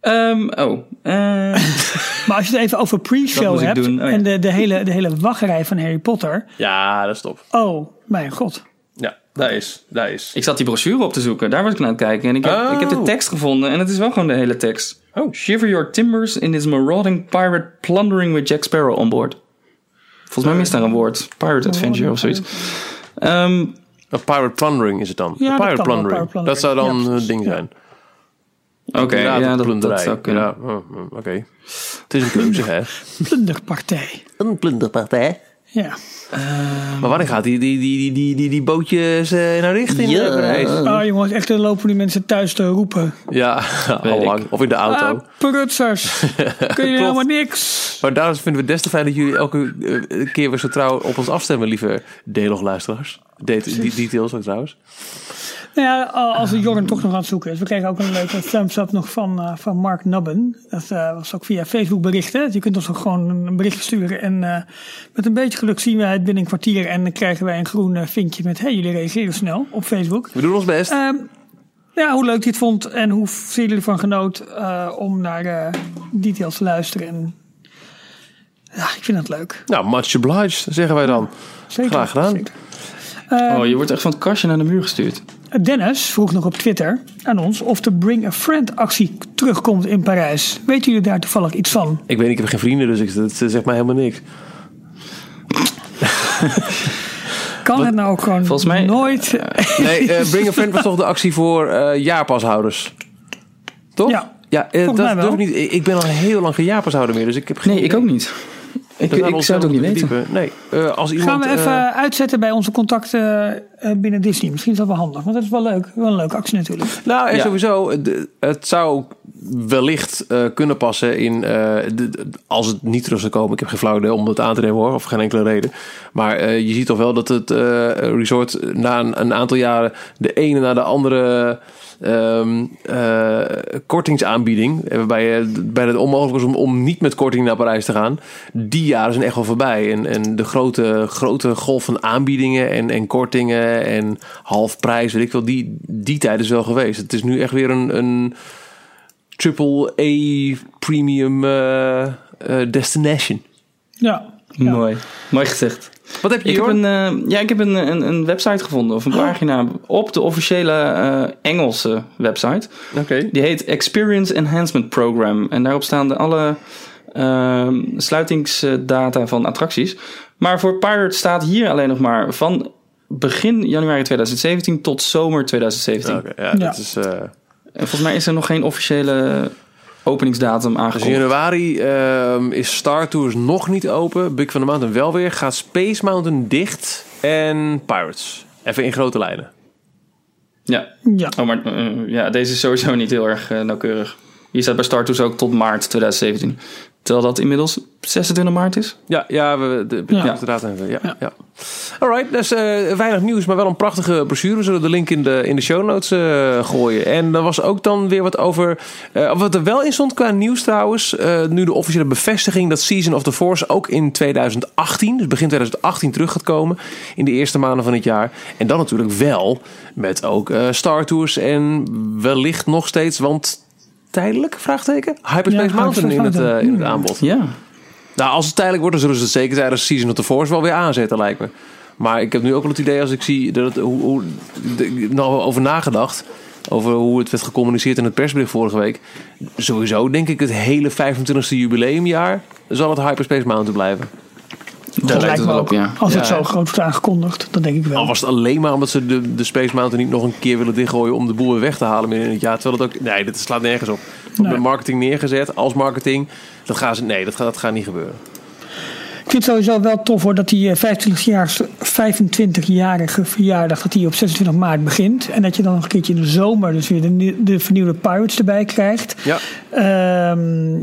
[SPEAKER 4] Ehm, oh. eh, <laughs>
[SPEAKER 3] Maar als je het even over pre-show hebt
[SPEAKER 4] doen, oh ja.
[SPEAKER 3] en de, de, hele, de hele wachtrij van Harry Potter.
[SPEAKER 2] Ja, dat is top.
[SPEAKER 3] Oh, mijn god.
[SPEAKER 2] Ja, daar is. Daar is.
[SPEAKER 4] ik zat die brochure op te zoeken. Daar was ik naar aan het kijken. En ik heb,
[SPEAKER 2] Oh.
[SPEAKER 4] ik heb de tekst gevonden. En het is wel gewoon de hele tekst.
[SPEAKER 2] Oh.
[SPEAKER 4] Shiver your timbers in this marauding pirate plundering with Jack Sparrow on board. Volgens mij mist daar een woord. Pirate Adventure of zoiets. Ehm,
[SPEAKER 2] Een pirate plundering is het dan.
[SPEAKER 3] Ja, dat
[SPEAKER 2] pirate plundering. Dat zou dan.
[SPEAKER 3] Ja,
[SPEAKER 2] een ding zijn.
[SPEAKER 4] Oké, ja, dat,
[SPEAKER 2] plunderij.
[SPEAKER 4] dat zou kunnen.
[SPEAKER 2] Ja, oh, oh, oké. Het is een keuze, hè? <laughs>
[SPEAKER 3] Plunderpartij.
[SPEAKER 2] Een plunderpartij.
[SPEAKER 3] Ja.
[SPEAKER 2] Maar wanneer gaat die, die, die, die, die, die, die bootjes eh, naar richten in eh, Parijs?
[SPEAKER 3] Ah jongens, echt dan lopen die mensen thuis te roepen.
[SPEAKER 2] Ja, <laughs> al
[SPEAKER 4] ik.
[SPEAKER 2] lang. Of in de auto.
[SPEAKER 3] Ah, prutsers. <laughs> Kun je helemaal niks.
[SPEAKER 2] Maar daarom vinden we het des te fijn dat jullie elke eh, keer weer zo trouw op ons afstemmen, lieve D-log-luisteraars. Det- die details ook trouwens.
[SPEAKER 3] Nou ja, als Jorn toch nog aan het zoeken is. We kregen ook een leuke thumbs up nog van, eh, van Mark Nubben. Dat eh, was ook via Facebook berichten. Je kunt ons ook gewoon een bericht sturen. En eh, met een beetje geluk zien wij het binnen een kwartier. En dan krijgen wij een groen vinkje met... Hey, jullie reageren snel op Facebook.
[SPEAKER 2] We doen ons best.
[SPEAKER 3] Ehm, ja, hoe leuk het vond en hoe veel jullie ervan genoot eh, om naar eh, details te luisteren. En, ja, ik vind het leuk.
[SPEAKER 2] Nou, much obliged, zeggen wij dan.
[SPEAKER 3] Zeker.
[SPEAKER 2] Graag gedaan.
[SPEAKER 3] zeker. Ehm,
[SPEAKER 4] Oh, je wordt echt van het kastje naar de muur gestuurd.
[SPEAKER 3] Dennis vroeg nog op Twitter aan ons of de Bring a Friend actie terugkomt in Parijs. Weten jullie daar toevallig iets van?
[SPEAKER 2] Ik weet niet, ik heb geen vrienden, dus ik, dat zegt mij helemaal niks. <laughs>
[SPEAKER 3] Kan het nou ook gewoon
[SPEAKER 4] Volgens mij-
[SPEAKER 3] nooit?
[SPEAKER 2] Nee, eh, <laughs> Bring a Friend was toch de actie voor eh jaarpashouders? Toch?
[SPEAKER 3] Ja,
[SPEAKER 2] Ja, eh, dat durf ik niet. Ik ik ben al heel lang geen jaarpashouder meer, dus ik heb geen
[SPEAKER 4] Nee, ik ook niet. Ik, ik zou het ook niet weten.
[SPEAKER 2] Nee, eh, als iemand...
[SPEAKER 3] Gaan we even
[SPEAKER 2] eh,
[SPEAKER 3] uitzetten bij onze contacten eh, binnen Disney. Misschien is dat wel handig, want dat is wel leuk. Wel een leuke actie natuurlijk.
[SPEAKER 2] Nou, en
[SPEAKER 4] Ja.
[SPEAKER 2] sowieso, het zou wellicht eh, kunnen passen in. eh, de- de- als het niet terug zou komen. Ik heb geen flauw idee om het aan te nemen hoor, of geen enkele reden. Maar eh, je ziet toch wel dat het eh, resort na een, een aantal jaren de ene na de andere. Ehm, eh, kortingsaanbieding, eh, waarbij het bijna onmogelijk was om, om niet met korting naar Parijs te gaan. Die jaren zijn echt wel voorbij. En, en de grote, grote golf van aanbiedingen en, en kortingen en halfprijs, weet ik wel, die, die tijd is wel geweest. Het is nu echt weer een, een triple A premium eh, eh, destination.
[SPEAKER 3] Ja. ja.
[SPEAKER 4] Mooi. Mooi gezegd.
[SPEAKER 2] Wat heb je,
[SPEAKER 4] Ik heb, een, eh, ja, ik heb een, een, een website gevonden, of een pagina op de officiële eh, Engelse website.
[SPEAKER 2] Oké.
[SPEAKER 4] Die heet Experience Enhancement Program. En daarop staan de alle ehm, sluitingsdata van attracties. Maar voor Pirate staat hier alleen nog maar van begin januari 2017 tot zomer 2017.
[SPEAKER 2] Oké, ja,
[SPEAKER 3] Ja.
[SPEAKER 2] dat is... eh,
[SPEAKER 4] En volgens mij is er nog geen officiële openingsdatum
[SPEAKER 2] dus in
[SPEAKER 4] aangekondigd.
[SPEAKER 2] januari ehm, is Star Tours nog niet open. Big van de Mountain wel weer. Gaat Space Mountain dicht. En Pirates. Even in grote lijnen.
[SPEAKER 4] Ja.
[SPEAKER 3] Ja.
[SPEAKER 4] Oh, maar eh, ja, deze is sowieso niet heel erg eh, nauwkeurig. Hier staat bij Star Tours ook tot maart 2017. Terwijl dat inmiddels 26 maart is.
[SPEAKER 2] Ja, ja, we, de,
[SPEAKER 3] Ja.
[SPEAKER 2] ja. inderdaad. Ja, ja. ja. Alright, dus eh, weinig nieuws, maar wel een prachtige brochure. We zullen de link in de, in de show notes eh, gooien. En er was ook dan weer wat over... eh, wat er wel in stond qua nieuws trouwens. eh, nu de officiële bevestiging dat Season of the Force ook in 2018... dus begin 2018 terug gaat komen. In de eerste maanden van het jaar. En dan natuurlijk wel met ook eh, Star Tours en wellicht nog steeds... want tijdelijk, vraagteken? Hyperspace
[SPEAKER 3] Ja,
[SPEAKER 2] Mountain in het,
[SPEAKER 3] Hyperspace
[SPEAKER 2] eh, in het aanbod.
[SPEAKER 4] Ja.
[SPEAKER 2] Nou, als het tijdelijk wordt, dan zullen ze het zeker tijdens Season of the Force wel weer aanzetten, lijkt me. Maar ik heb nu ook wel het idee, als ik zie dat het, hoe, hoe, de, nou over nagedacht, over hoe het werd gecommuniceerd in het persbericht vorige week. Sowieso denk ik het hele 25e jubileumjaar zal het Hyperspace Mountain blijven.
[SPEAKER 4] Daar
[SPEAKER 3] Dat
[SPEAKER 4] lijkt
[SPEAKER 3] lijkt
[SPEAKER 4] het
[SPEAKER 3] me
[SPEAKER 4] wel
[SPEAKER 3] ook.
[SPEAKER 4] op, ja.
[SPEAKER 3] Als het
[SPEAKER 2] Ja.
[SPEAKER 3] zo groot wordt aangekondigd, dan denk ik wel.
[SPEAKER 2] Al was het alleen maar omdat ze de, de Space Mountain niet nog een keer willen dichtgooien om de boel weer weg te halen midden in het jaar. Terwijl het ook, nee, dit slaat nergens op. Op
[SPEAKER 3] Nee.
[SPEAKER 2] de marketing neergezet als marketing. Dat gaan ze, nee, dat gaat, dat gaat niet gebeuren.
[SPEAKER 3] Ik vind het sowieso wel tof hoor dat die 25-jarige 25-jarige verjaardag dat die op 26 maart begint. En dat je dan nog een keertje in de zomer dus weer de, de vernieuwde Pirates erbij krijgt.
[SPEAKER 2] Ja.
[SPEAKER 3] Ehm,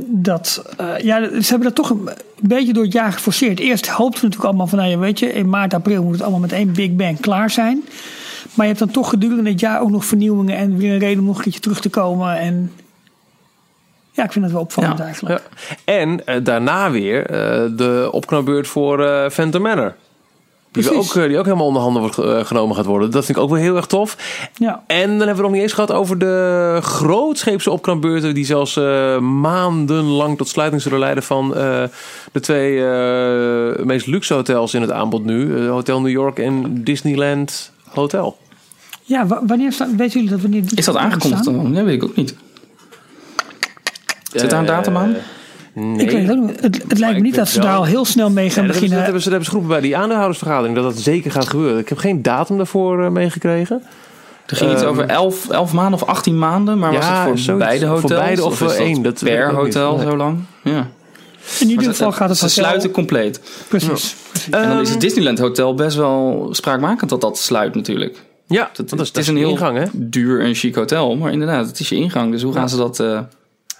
[SPEAKER 3] dat, eh, ja, ze hebben dat toch een beetje door het jaar geforceerd. Eerst hoopten we natuurlijk allemaal van, nou ja, weet je, in maart, april moet het allemaal met één Big Bang klaar zijn. Maar je hebt dan toch gedurende het jaar ook nog vernieuwingen en weer een reden om nog een keertje terug te komen. En ja, ik vind het wel opvallend
[SPEAKER 4] Ja,
[SPEAKER 3] eigenlijk.
[SPEAKER 2] Ja. En eh, daarna weer eh, de opknapbeurt voor eh Phantom Manor. Die, ook, die ook helemaal onder handen wordt, ge- genomen gaat worden. Dat vind ik ook wel heel erg tof.
[SPEAKER 3] Ja.
[SPEAKER 2] En dan hebben we nog niet eens gehad over de grootscheepse opknapbeurten... die zelfs eh, maandenlang tot sluiting zullen leiden van eh, de twee eh, meest luxe hotels in het aanbod nu. Hotel New York en Disneyland Hotel.
[SPEAKER 3] Ja, wa- wanneer staan, weten jullie dat wanneer
[SPEAKER 4] Is dat aangekondigd? Nee, weet ik ook niet. Zit daar een datum aan?
[SPEAKER 2] Nee.
[SPEAKER 3] Ik weet het ook. Het, het lijkt me niet dat ze daar al heel snel mee gaan
[SPEAKER 2] Ja,
[SPEAKER 3] beginnen.
[SPEAKER 2] dat, hebben ze, dat hebben ze geroepen bij die aandeelhoudersvergadering. Dat dat zeker gaat gebeuren. Ik heb geen datum daarvoor eh, meegekregen.
[SPEAKER 4] Er ging iets
[SPEAKER 2] Ehm,
[SPEAKER 4] over 11, 11 maanden of 18 maanden. Maar was het voor
[SPEAKER 2] zoiets.
[SPEAKER 4] beide
[SPEAKER 2] Voor
[SPEAKER 4] hotels?
[SPEAKER 2] beide of voor één, dat
[SPEAKER 4] per
[SPEAKER 2] niet.
[SPEAKER 4] hotel zo lang? Ja.
[SPEAKER 3] In ieder geval
[SPEAKER 4] ze,
[SPEAKER 3] gaat het
[SPEAKER 4] ze
[SPEAKER 3] hotel-
[SPEAKER 4] sluiten compleet.
[SPEAKER 3] Precies. precies.
[SPEAKER 4] en dan
[SPEAKER 2] Ehm,
[SPEAKER 4] is het Disneyland Hotel best wel spraakmakend dat dat sluit natuurlijk.
[SPEAKER 2] Ja,
[SPEAKER 4] Dat,
[SPEAKER 2] is,
[SPEAKER 4] het is een heel
[SPEAKER 2] ingang, hè?
[SPEAKER 4] duur en chic hotel. Maar inderdaad, het is je ingang. Dus hoe gaan ze dat... eh,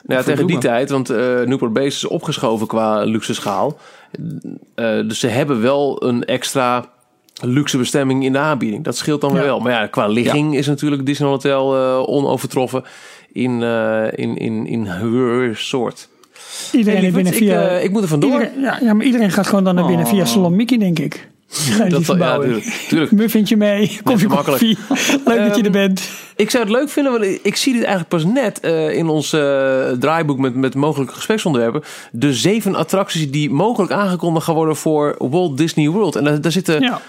[SPEAKER 2] Ja, tegen die tijd, want eh Newport Base is opgeschoven qua luxe schaal. Eh, dus ze hebben wel een extra luxe bestemming in de aanbieding. Dat scheelt dan
[SPEAKER 3] Ja.
[SPEAKER 2] wel. Maar ja, qua ligging is natuurlijk Disney Hotel eh, onovertroffen in, eh in, in, in her soort.
[SPEAKER 3] Iedereen
[SPEAKER 2] Hey,
[SPEAKER 3] er binnen via...
[SPEAKER 2] ik, ik moet er vandoor.
[SPEAKER 3] iedereen, ja, ja, maar iedereen gaat gewoon dan naar binnen via
[SPEAKER 4] Oh.
[SPEAKER 3] Salon Mickey, denk ik.
[SPEAKER 2] Dat, ja,
[SPEAKER 3] verbouwen.
[SPEAKER 2] tuurlijk.
[SPEAKER 3] Muffintje mee, koffie,
[SPEAKER 2] makkelijk.
[SPEAKER 3] koffie. Leuk dat je er
[SPEAKER 2] Ehm,
[SPEAKER 3] bent.
[SPEAKER 2] Ik zou het leuk vinden, want ik zie dit eigenlijk pas net eh, in ons eh, draaiboek met, met mogelijke gespreksonderwerpen. De zeven attracties die mogelijk aangekondigd gaan worden voor Walt Disney World. En daar, daar zitten
[SPEAKER 3] Ja.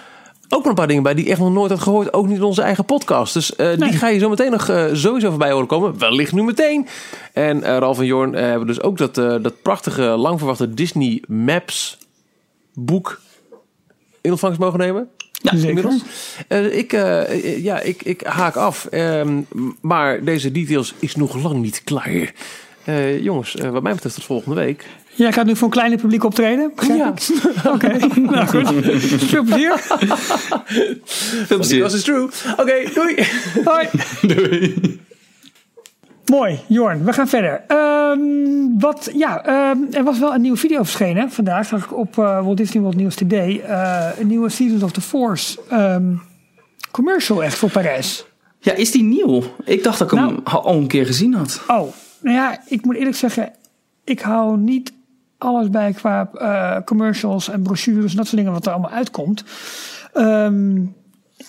[SPEAKER 2] ook nog een paar dingen bij die ik echt nog nooit had gehoord. Ook niet in onze eigen podcast. Dus eh,
[SPEAKER 3] Nee.
[SPEAKER 2] die ga je zo meteen nog sowieso voorbij horen komen. Wellicht nu meteen. En Ralf en Jorn hebben dus ook dat, dat prachtige, lang verwachte Disney Maps boek in ontvangst mogen nemen.
[SPEAKER 3] Ja, zeker.
[SPEAKER 2] Inmiddels. Eh, ik, eh, eh, ja, ik, ik haak af. Ehm, maar deze details is nog lang niet klaar. Eh, jongens, wat mij betreft tot volgende week.
[SPEAKER 3] Jij gaat nu voor een kleiner publiek optreden?
[SPEAKER 2] Ja. <laughs>
[SPEAKER 3] Oké, nou goed. Veel plezier.
[SPEAKER 4] Veel plezier.
[SPEAKER 2] Dat is true. Oké, doei.
[SPEAKER 3] Hoi. <laughs> Mooi, Jorn. We gaan verder. Ehm, wat, ja, ehm, er was wel een nieuwe video verschenen. Vandaag zag ik op eh, Walt Disney World News Today. eh, een nieuwe Seasons of the Force ehm, commercial echt voor Parijs.
[SPEAKER 4] Ja, is die nieuw? Ik dacht dat ik
[SPEAKER 3] Nou.
[SPEAKER 4] hem al een keer gezien had.
[SPEAKER 3] Oh, nou ja, ik moet eerlijk zeggen, ik hou niet alles bij qua eh, commercials en brochures en dat soort dingen wat er allemaal uitkomt.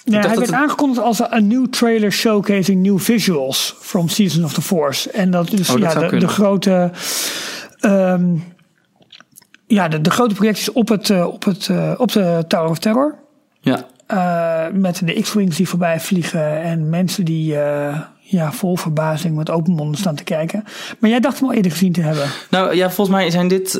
[SPEAKER 3] Ja, hij werd
[SPEAKER 4] het-
[SPEAKER 3] aangekondigd als een new trailer showcasing new visuals from Season of the Force. En dat is
[SPEAKER 4] Oh, dat
[SPEAKER 3] ja, de, grote. ehm, ja, de, de grote projecties op, het, eh, op, het, eh, op de Tower of Terror.
[SPEAKER 4] Ja.
[SPEAKER 3] Eh, met de X-Wings die voorbij vliegen en mensen die ja, vol verbazing met open monden staan te kijken. Maar jij dacht hem al eerder gezien te hebben.
[SPEAKER 4] Nou ja, volgens mij zijn dit,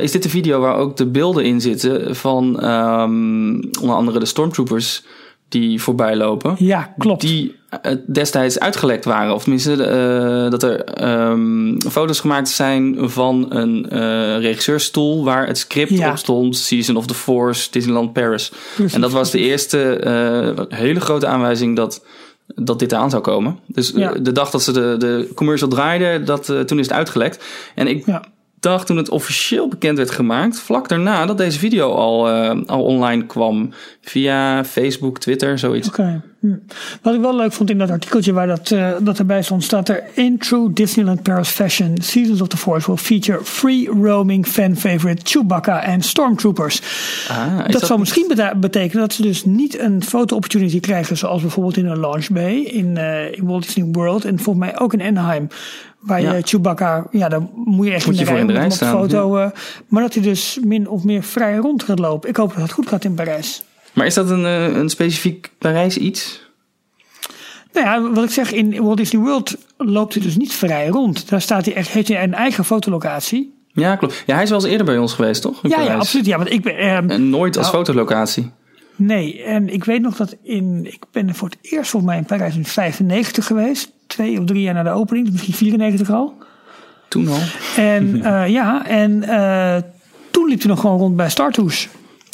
[SPEAKER 4] is dit de video waar ook de beelden in zitten van ehm, onder andere de stormtroopers die voorbij lopen.
[SPEAKER 3] Ja, klopt.
[SPEAKER 4] Die eh, destijds uitgelekt waren. Of tenminste, eh, dat er ehm, foto's gemaakt zijn van een eh regisseurstoel waar het script
[SPEAKER 3] Ja.
[SPEAKER 4] op stond. Season of the Force, Disneyland Paris.
[SPEAKER 3] Precies,
[SPEAKER 4] en dat was de eerste hele grote aanwijzing dat, dat dit aan zou komen. Dus
[SPEAKER 3] Ja.
[SPEAKER 4] de dag dat ze de, de commercial draaiden, dat, toen is het uitgelekt. En ik
[SPEAKER 3] Ja.
[SPEAKER 4] Dacht toen het officieel bekend werd gemaakt, vlak daarna dat deze video al, eh, al online kwam. Via Facebook, Twitter, zoiets.
[SPEAKER 3] Oké. Hm. Wat ik wel leuk vond in dat artikeltje waar dat, eh, dat erbij stond, staat er: In true Disneyland Paris fashion, Seasons of the Force will feature free roaming fan favorite Chewbacca en Stormtroopers.
[SPEAKER 4] Ah,
[SPEAKER 3] dat, zou misschien betekenen dat ze dus niet een foto-opportunity krijgen, zoals bijvoorbeeld in een Launch Bay in, eh, in Walt Disney World en volgens mij ook in Anaheim. Waar
[SPEAKER 4] Ja.
[SPEAKER 3] je Chewbacca, ja, daar moet je echt
[SPEAKER 4] Moet
[SPEAKER 3] in de
[SPEAKER 4] voor
[SPEAKER 3] rij,
[SPEAKER 4] in de
[SPEAKER 3] om
[SPEAKER 4] rij
[SPEAKER 3] op de
[SPEAKER 4] staan,
[SPEAKER 3] foto. eh, maar dat hij dus min of meer vrij rond gaat lopen. Ik hoop dat het goed gaat in Parijs.
[SPEAKER 4] Maar is dat een, eh, een specifiek Parijs iets?
[SPEAKER 3] Nou ja, wat ik zeg, in Walt Disney World loopt hij dus niet vrij rond. Daar staat hij echt, heeft hij een eigen fotolocatie.
[SPEAKER 4] Ja, klopt. Ja, hij is wel eens eerder bij ons geweest, toch? In
[SPEAKER 3] Ja, ja, absoluut. Ja, want ik ben, ehm,
[SPEAKER 4] En nooit als
[SPEAKER 3] Nou,
[SPEAKER 4] fotolocatie.
[SPEAKER 3] nee, en ik weet nog dat in, ik ben voor het eerst volgens mij in Parijs in 95 geweest. Twee of drie jaar na de opening, dus misschien 94 al.
[SPEAKER 4] Toen al.
[SPEAKER 3] En <laughs> eh, ja, en eh, toen liep hij nog gewoon rond bij Star Tours.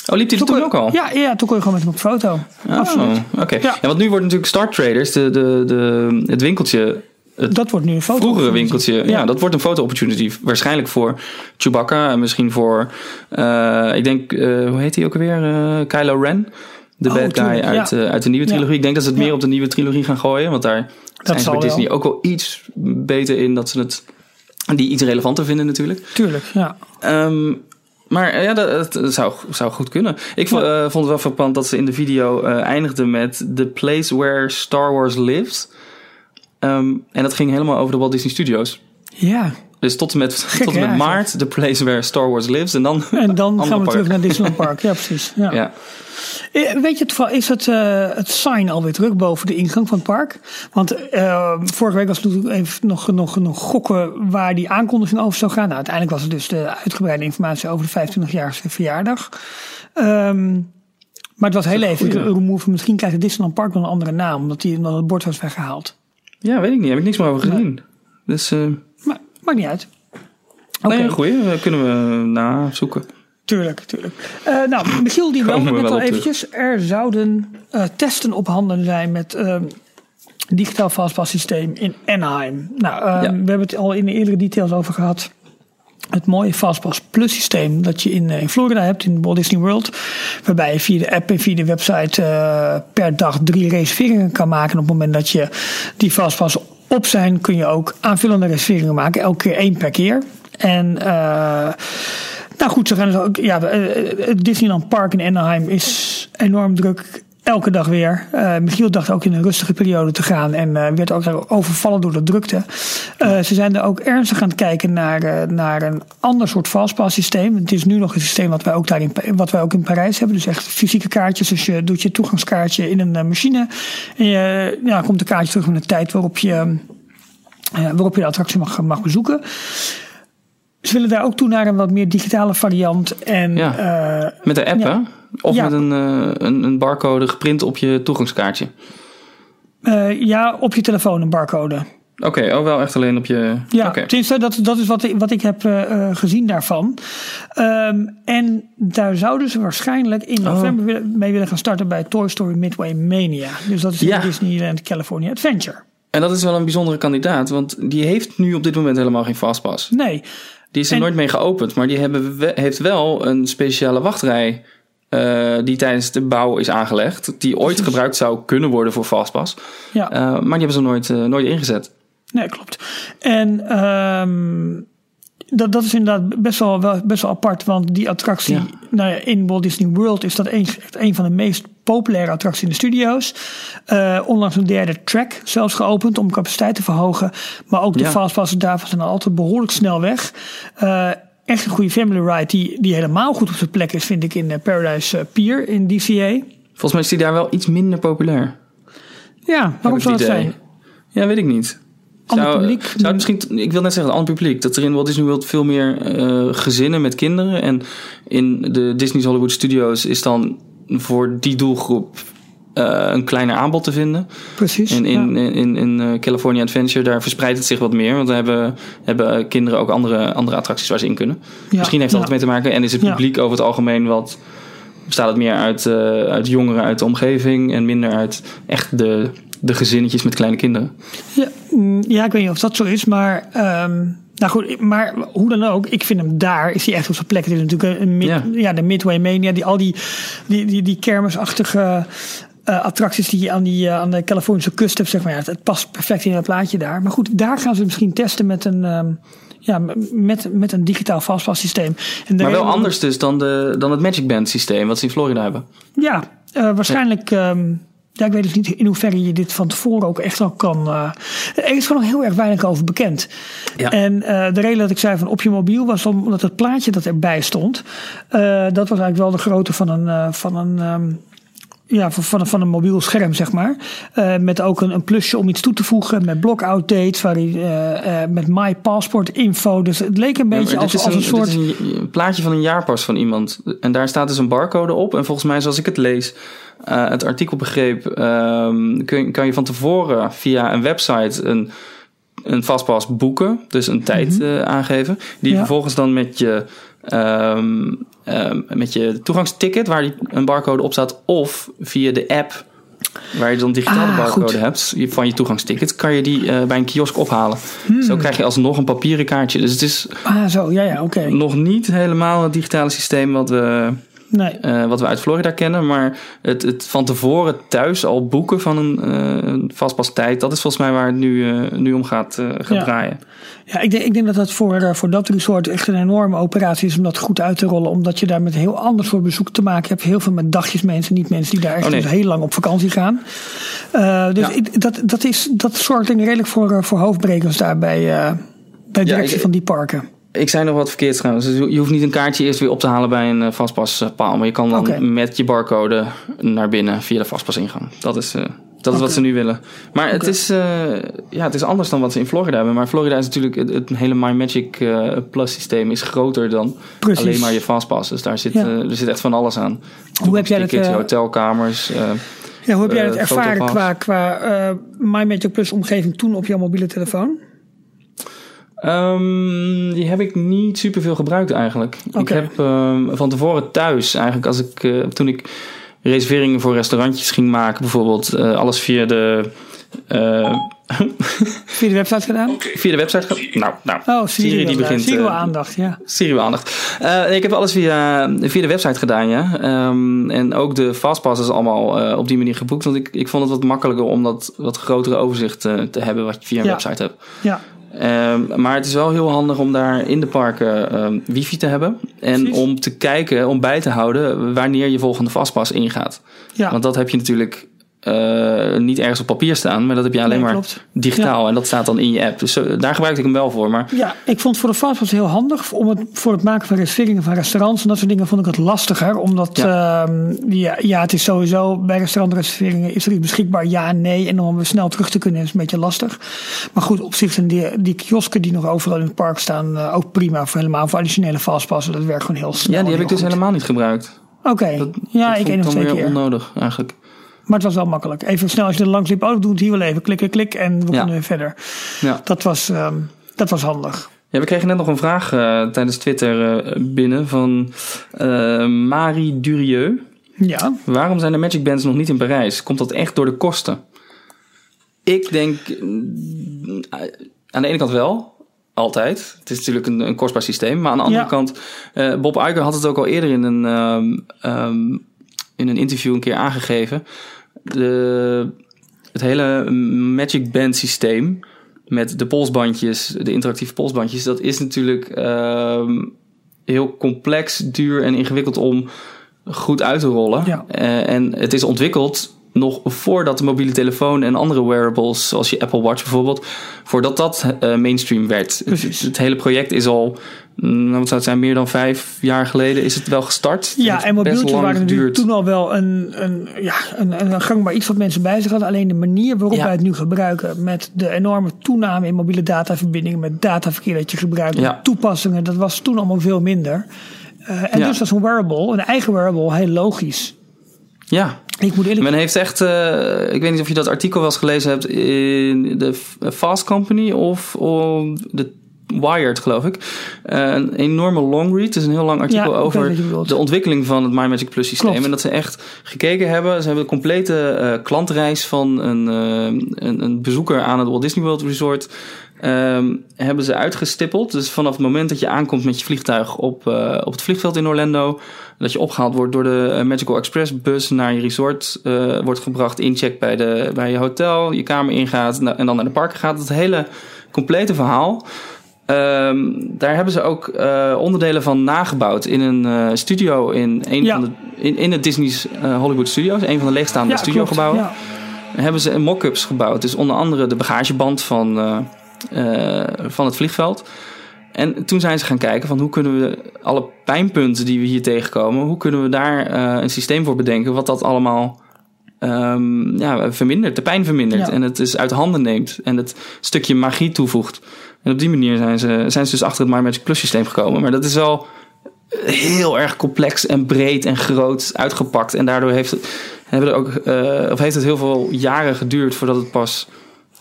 [SPEAKER 4] Oh, liep hij er toen
[SPEAKER 3] kon-
[SPEAKER 4] ook al?
[SPEAKER 3] Ja, ja, toen kon je gewoon met hem op foto.
[SPEAKER 4] Oh,
[SPEAKER 3] Absoluut.
[SPEAKER 4] Oké.
[SPEAKER 3] Ja.
[SPEAKER 4] Ja. want nu wordt natuurlijk Star Traders, de, de, de, het winkeltje, het
[SPEAKER 3] Dat wordt nu een foto.
[SPEAKER 4] vroegere winkeltje, ja.
[SPEAKER 3] Ja.
[SPEAKER 4] dat wordt een foto-opportunity. Waarschijnlijk voor Chewbacca en misschien voor, eh, ik denk, eh, hoe heet hij ook alweer? Eh, Kylo Ren. De
[SPEAKER 3] Oh,
[SPEAKER 4] bad guy uit,
[SPEAKER 3] ja.
[SPEAKER 4] uit de nieuwe
[SPEAKER 3] Ja.
[SPEAKER 4] trilogie. Ik denk dat ze het meer op de nieuwe trilogie gaan gooien. Want daar zijn ze
[SPEAKER 3] wel.
[SPEAKER 4] Disney ook wel iets beter in. Dat ze het die iets relevanter vinden natuurlijk.
[SPEAKER 3] Tuurlijk, ja.
[SPEAKER 4] Ehm, maar eh, ja, dat, dat zou, zou goed kunnen. Ik vond, eh, vond het wel frappant dat ze in de video eh, eindigden met The Place Where Star Wars Lives. Ehm, en dat ging helemaal over de Walt Disney Studios.
[SPEAKER 3] Ja,
[SPEAKER 4] Dus tot en met,
[SPEAKER 3] Gek,
[SPEAKER 4] tot en
[SPEAKER 3] hè,
[SPEAKER 4] met maart, The Place Where Star Wars Lives. En dan,
[SPEAKER 3] en dan <laughs> gaan we
[SPEAKER 4] park.
[SPEAKER 3] terug naar Disneyland Park. Ja, precies. Ja.
[SPEAKER 4] Ja.
[SPEAKER 3] Eh, Weet je toevallig, is het, eh, het sign alweer terug boven de ingang van het park? Want eh, vorige week was het natuurlijk even nog, nog, nog gokken waar die aankondiging over zou gaan. Nou, uiteindelijk was het dus de uitgebreide informatie over de 25-jarige verjaardag. Ehm, maar het was heel even misschien krijgt het Disneyland Park wel een andere naam, omdat, die, omdat het bord was weggehaald.
[SPEAKER 4] ja, weet ik niet. Heb ik niks meer over gezien. Dus
[SPEAKER 3] maakt niet uit. Oké,
[SPEAKER 4] nee, goeie. eh, kunnen we nazoeken.
[SPEAKER 3] Tuurlijk, tuurlijk. Eh, nou, Michiel die <laughs>
[SPEAKER 4] Komen
[SPEAKER 3] meldde
[SPEAKER 4] we
[SPEAKER 3] net
[SPEAKER 4] wel
[SPEAKER 3] al eventjes. Er zouden eh, testen op handen zijn met ehm digitaal fastpass-systeem in Anaheim. Nou,
[SPEAKER 4] Ja.
[SPEAKER 3] we hebben het al in de eerdere details over gehad. Het mooie Fastpass Plus systeem dat je in, eh, in Florida hebt, in Walt Disney World. Waarbij je via de app en via de website eh, per dag drie reserveringen kan maken. En op het moment dat je die Fastpass op zijn, kun je ook aanvullende reserveringen maken. Elke keer één per keer. En eh, nou goed, ze gaan dus ook, ja, het Disneyland Park in Anaheim is enorm druk. Elke dag weer. Eh, Michiel dacht ook in een rustige periode te gaan en eh, werd ook overvallen door de drukte. Eh, ze zijn er ook ernstig aan het kijken naar, naar een ander soort fastpass systeem. Het is nu nog een systeem wat wij ook, daar in, wat wij ook in Parijs hebben. Dus echt fysieke kaartjes. Dus je doet je toegangskaartje in een machine. En je ja, komt de kaartje terug met de tijd waarop je, waarop je de attractie mag, mag bezoeken. Ze willen daar ook toe naar een wat meer digitale variant. En
[SPEAKER 4] Ja.
[SPEAKER 3] eh,
[SPEAKER 4] Met de app,
[SPEAKER 3] Ja.
[SPEAKER 4] hè? Of
[SPEAKER 3] Ja.
[SPEAKER 4] met een, eh, een, een barcode geprint op je toegangskaartje.
[SPEAKER 3] eh, ja, op je telefoon een barcode.
[SPEAKER 4] Oké, oh wel echt alleen op je...
[SPEAKER 3] Ja,
[SPEAKER 4] Oké.
[SPEAKER 3] tenminste, dat, dat is wat ik, wat ik heb gezien daarvan. Ehm, en daar zouden ze waarschijnlijk in
[SPEAKER 4] Oh.
[SPEAKER 3] november mee willen gaan starten bij Toy Story Midway Mania. Dus dat is in
[SPEAKER 4] Ja.
[SPEAKER 3] Disneyland California Adventure.
[SPEAKER 4] En dat is wel een bijzondere kandidaat, want die heeft nu op dit moment helemaal geen fastpass.
[SPEAKER 3] Nee,
[SPEAKER 4] Die is er
[SPEAKER 3] En-
[SPEAKER 4] nooit mee geopend, maar die hebben we- heeft wel een speciale wachtrij eh, die tijdens de bouw is aangelegd. Die ooit gebruikt zou kunnen worden voor fastpass.
[SPEAKER 3] ja.
[SPEAKER 4] Eh, maar die hebben ze nooit, eh, nooit ingezet.
[SPEAKER 3] Nee, klopt. En ehm, dat, dat is inderdaad best wel, wel, best wel apart, want die attractie
[SPEAKER 4] Ja.
[SPEAKER 3] nou ja, in Walt Disney World is dat een, echt een van de meest populaire attracties in de studio's. Eh, onlangs een derde track zelfs geopend om capaciteit te verhogen. Maar ook de
[SPEAKER 4] Ja.
[SPEAKER 3] fastpassen daarvan zijn altijd behoorlijk snel weg. Eh, echt een goede family ride die, die helemaal goed op zijn plek is, vind ik, in eh, Paradise Pier in DCA.
[SPEAKER 4] Volgens mij is die daar wel iets minder populair.
[SPEAKER 3] Ja, waarom zou dat zijn?
[SPEAKER 4] Ja, weet ik niet.
[SPEAKER 3] Ander
[SPEAKER 4] Zou,
[SPEAKER 3] publiek?
[SPEAKER 4] zou het misschien, ik wil net zeggen, een ander publiek. Dat er in Walt Disney World veel meer eh, gezinnen met kinderen. En in de Disney's Hollywood Studios is dan voor die doelgroep eh, een kleiner aanbod te vinden.
[SPEAKER 3] Precies.
[SPEAKER 4] En in,
[SPEAKER 3] ja.
[SPEAKER 4] in, in, in eh, California Adventure, daar verspreidt het zich wat meer. Want daar hebben, hebben kinderen ook andere, andere attracties waar ze in kunnen.
[SPEAKER 3] Ja,
[SPEAKER 4] Misschien heeft dat
[SPEAKER 3] ja.
[SPEAKER 4] mee te maken. En is het publiek over het algemeen wat... Bestaat het meer uit, eh, uit jongeren uit de omgeving... en minder uit echt de, de gezinnetjes met kleine kinderen.
[SPEAKER 3] Ja, mm, ja, ik weet niet of dat zo is, maar. ehm, nou goed, maar hoe dan ook, ik vind hem daar, is hij echt op zijn plek. Het is natuurlijk een, mid-
[SPEAKER 4] Ja.
[SPEAKER 3] ja. de Midway Mania, die, al die, die, die, die kermisachtige eh, attracties die je aan, die, eh, aan de Californische kust hebt, zeg maar. Ja, het, het past perfect in het plaatje daar. Maar goed, daar gaan ze misschien testen met een, ehm, ja, met, met een digitaal vastpassysteem. En de
[SPEAKER 4] Maar wel anders dus dan, de, dan het Magic Band systeem... wat ze in Florida hebben.
[SPEAKER 3] Ja, eh, waarschijnlijk. ehm, ja, ik weet dus niet in hoeverre je dit van tevoren ook echt al kan. eh, er is gewoon nog heel erg weinig over bekend.
[SPEAKER 4] Ja.
[SPEAKER 3] En eh, de reden dat ik zei van op je mobiel was omdat het plaatje dat erbij stond. eh, dat was eigenlijk wel de grootte van een. eh, van een ehm, ja, van, van, een- van een mobiel scherm, zeg maar. Eh, met ook een, een plusje om iets toe te voegen. Met block-out dates. Waar hij, eh, eh, met My Passport info. Dus het leek een beetje
[SPEAKER 4] Ja,
[SPEAKER 3] als, een, soort...
[SPEAKER 4] Dit is een, een plaatje van een jaarpas van iemand. En daar staat dus een barcode op. En volgens mij, zoals ik het lees, eh, het artikel begreep, ehm, kun, kan je van tevoren via een website een, een vastpas boeken. Dus een tijd eh, aangeven. Die
[SPEAKER 3] Ja.
[SPEAKER 4] vervolgens dan met je, ehm, ehm, met je toegangsticket, waar die, een barcode op staat, of via de app. Waar je dan digitale
[SPEAKER 3] Ah,
[SPEAKER 4] barcode
[SPEAKER 3] goed.
[SPEAKER 4] hebt van je toegangsticket, kan je die eh, bij een kiosk ophalen.
[SPEAKER 3] Hmm.
[SPEAKER 4] Zo krijg je alsnog een papieren kaartje. Dus het is
[SPEAKER 3] Ah, zo, ja, ja, oké.
[SPEAKER 4] nog niet helemaal het digitale systeem wat we,
[SPEAKER 3] Nee.
[SPEAKER 4] eh, wat we uit Florida kennen. Maar het, het van tevoren thuis al boeken van een, eh een vastpastijd, dat is volgens mij waar het nu, eh, nu om gaat, eh, gaat
[SPEAKER 3] Ja.
[SPEAKER 4] draaien.
[SPEAKER 3] Ja, ik denk, ik denk dat dat voor, eh, voor dat resort echt een enorme operatie is om dat goed uit te rollen. Omdat je daar met heel ander soort bezoek te maken hebt. Heel veel met dagjesmensen, niet mensen die daar echt
[SPEAKER 4] Oh, nee.
[SPEAKER 3] dus heel lang op vakantie gaan. Eh, dus
[SPEAKER 4] Ja.
[SPEAKER 3] ik, dat, dat, is, dat zorgt denk ik redelijk voor, eh, voor hoofdbrekers daar bij, eh, bij directie
[SPEAKER 4] ik-
[SPEAKER 3] van die parken.
[SPEAKER 4] Ik zei nog wat verkeerd trouwens. Dus je hoeft niet een kaartje eerst weer op te halen bij een eh, vastpaspaal. Maar je kan dan met je barcode naar binnen via de vastpasingang. Dat is, eh, dat is wat ze nu willen. Maar het, is, eh, ja, het is anders dan wat ze in Florida hebben. Maar Florida is natuurlijk... Het, het hele My Magic Plus systeem is groter dan
[SPEAKER 3] Precies.
[SPEAKER 4] alleen maar je fastpass. Dus daar zit,
[SPEAKER 3] Ja.
[SPEAKER 4] er zit echt van alles aan.
[SPEAKER 3] Hoe heb jij dat,
[SPEAKER 4] Tickets, hotelkamers...
[SPEAKER 3] Ja, hoe heb jij dat ervaren qua, qua My Magic Plus omgeving toen op jouw mobiele telefoon?
[SPEAKER 4] Ehm, die heb ik niet superveel gebruikt eigenlijk. Ik heb ehm, van tevoren thuis eigenlijk, als ik, eh, toen ik reserveringen voor restaurantjes ging maken, bijvoorbeeld eh, alles via de, eh, <laughs>
[SPEAKER 3] Via de website gedaan?
[SPEAKER 4] via de website. ge- Nou, nou.
[SPEAKER 3] Oh, Siri,
[SPEAKER 4] Siri die begint.
[SPEAKER 3] Siri wil aandacht, ja.
[SPEAKER 4] Siri wil aandacht. Eh, ik heb alles via, via de website gedaan, ja. Ehm, en ook de fastpass is allemaal eh, op die manier geboekt. Want ik, ik vond het wat makkelijker om dat wat grotere overzicht eh, te hebben wat je via een
[SPEAKER 3] Ja.
[SPEAKER 4] website hebt.
[SPEAKER 3] Ja,
[SPEAKER 4] Ehm, maar het is wel heel handig om daar in de parken ehm, wifi te hebben. En
[SPEAKER 3] Precies.
[SPEAKER 4] om te kijken, om bij te houden wanneer je volgende vastpas ingaat.
[SPEAKER 3] ja.
[SPEAKER 4] Want dat heb je natuurlijk eh, niet ergens op papier staan. Maar dat heb je alleen
[SPEAKER 3] Nee,
[SPEAKER 4] maar
[SPEAKER 3] klopt.
[SPEAKER 4] digitaal. En dat staat dan in je app. Dus zo- daar gebruikte ik hem wel voor. Maar
[SPEAKER 3] Ja, ik vond voor de fastpass heel handig. Om het, voor het maken van reserveringen van restaurants en dat soort dingen vond ik het lastiger. Omdat, ja, ja, ja het is sowieso bij restaurantreserveringen is er iets beschikbaar, ja nee. En om snel terug te kunnen is een beetje lastig. Maar goed, op zich zijn die, die kiosken die nog overal in het park staan eh, ook prima. Voor helemaal voor additionele fastpassen. Dat werkt gewoon heel snel.
[SPEAKER 4] ja, die heb ik dus
[SPEAKER 3] goed.
[SPEAKER 4] helemaal niet gebruikt.
[SPEAKER 3] Oké, ja,
[SPEAKER 4] dat
[SPEAKER 3] ik één of
[SPEAKER 4] dan
[SPEAKER 3] twee
[SPEAKER 4] weer
[SPEAKER 3] keer.
[SPEAKER 4] onnodig eigenlijk.
[SPEAKER 3] Maar het was wel makkelijk. Even snel als je er langs liep. Oh, het hier wel even. Klik, klik. En we kunnen weer verder.
[SPEAKER 4] Ja.
[SPEAKER 3] Dat was, ehm, dat was handig.
[SPEAKER 4] Ja, we kregen net nog een vraag eh, tijdens Twitter eh, binnen van eh, Marie Durieux.
[SPEAKER 3] Ja,
[SPEAKER 4] Waarom zijn de Magic Bands nog niet in Parijs? Komt dat echt door de kosten? Ik denk aan de ene kant wel, altijd. Het is natuurlijk een, een kostbaar systeem. Maar aan de andere
[SPEAKER 3] Ja.
[SPEAKER 4] kant, Bob Iger had het ook al eerder in een, ehm, ehm, in een interview een keer aangegeven. De, het hele Magic Band systeem met de polsbandjes, de interactieve polsbandjes, dat is natuurlijk ehm, heel complex, duur en ingewikkeld om goed uit te rollen.
[SPEAKER 3] Ja.
[SPEAKER 4] Eh, en het is ontwikkeld nog voordat de mobiele telefoon en andere wearables, zoals je Apple Watch bijvoorbeeld, voordat dat eh, mainstream werd. Het hele project is al, wat zou het zijn, meer dan vijf jaar geleden is het wel gestart.
[SPEAKER 3] Ja en mobieltjes waren natuurlijk toen al wel een, een, ja, een, een gangbaar iets wat mensen bij zich hadden. Alleen de manier waarop
[SPEAKER 4] Ja.
[SPEAKER 3] wij het nu gebruiken, met de enorme toename in mobiele dataverbindingen, met dataverkeer dat je gebruikt,
[SPEAKER 4] Ja.
[SPEAKER 3] toepassingen, dat was toen allemaal veel minder. Eh, en
[SPEAKER 4] Ja.
[SPEAKER 3] dus was een wearable, een eigen wearable, heel logisch.
[SPEAKER 4] Ja,
[SPEAKER 3] Ik moet eerlijk
[SPEAKER 4] Men heeft echt, eh, ik weet niet of je dat artikel wel eens gelezen hebt in de Fast Company of, of de Wired, geloof ik. Eh, een enorme long read. Het is een heel lang artikel
[SPEAKER 3] Ja,
[SPEAKER 4] over de ontwikkeling van het My Magic Plus systeem.
[SPEAKER 3] Klopt.
[SPEAKER 4] En dat ze echt gekeken hebben. Ze hebben de complete eh, klantreis van een, eh, een, een bezoeker aan het Walt Disney World Resort. ehm, hebben ze uitgestippeld. Dus vanaf het moment dat je aankomt met je vliegtuig op, op het vliegveld in Orlando. Dat je opgehaald wordt door de Magical Express bus naar je resort. wordt gebracht, incheck bij, de, bij je hotel. Je kamer ingaat na- en dan naar de parken gaat. Het hele complete verhaal. Ehm, daar hebben ze ook eh, onderdelen van nagebouwd in een eh, studio in een
[SPEAKER 3] Ja.
[SPEAKER 4] van de in, in het Disney's eh, Hollywood Studios, een van de leegstaande
[SPEAKER 3] Ja,
[SPEAKER 4] studiogebouwen
[SPEAKER 3] Ja.
[SPEAKER 4] hebben ze mock-ups gebouwd. Dus onder andere de bagageband van, van het vliegveld. En toen zijn ze gaan kijken van hoe kunnen we alle pijnpunten die we hier tegenkomen, hoe kunnen we daar een systeem voor bedenken wat dat allemaal ehm, ja, vermindert, de pijn vermindert en het dus uit handen neemt en het stukje magie toevoegt. En op die manier zijn ze, zijn ze dus achter het My Magic Plus systeem gekomen. Maar dat is wel heel erg complex en breed en groot uitgepakt. En daardoor heeft het, hebben er ook, eh, of heeft het heel veel jaren geduurd voordat het pas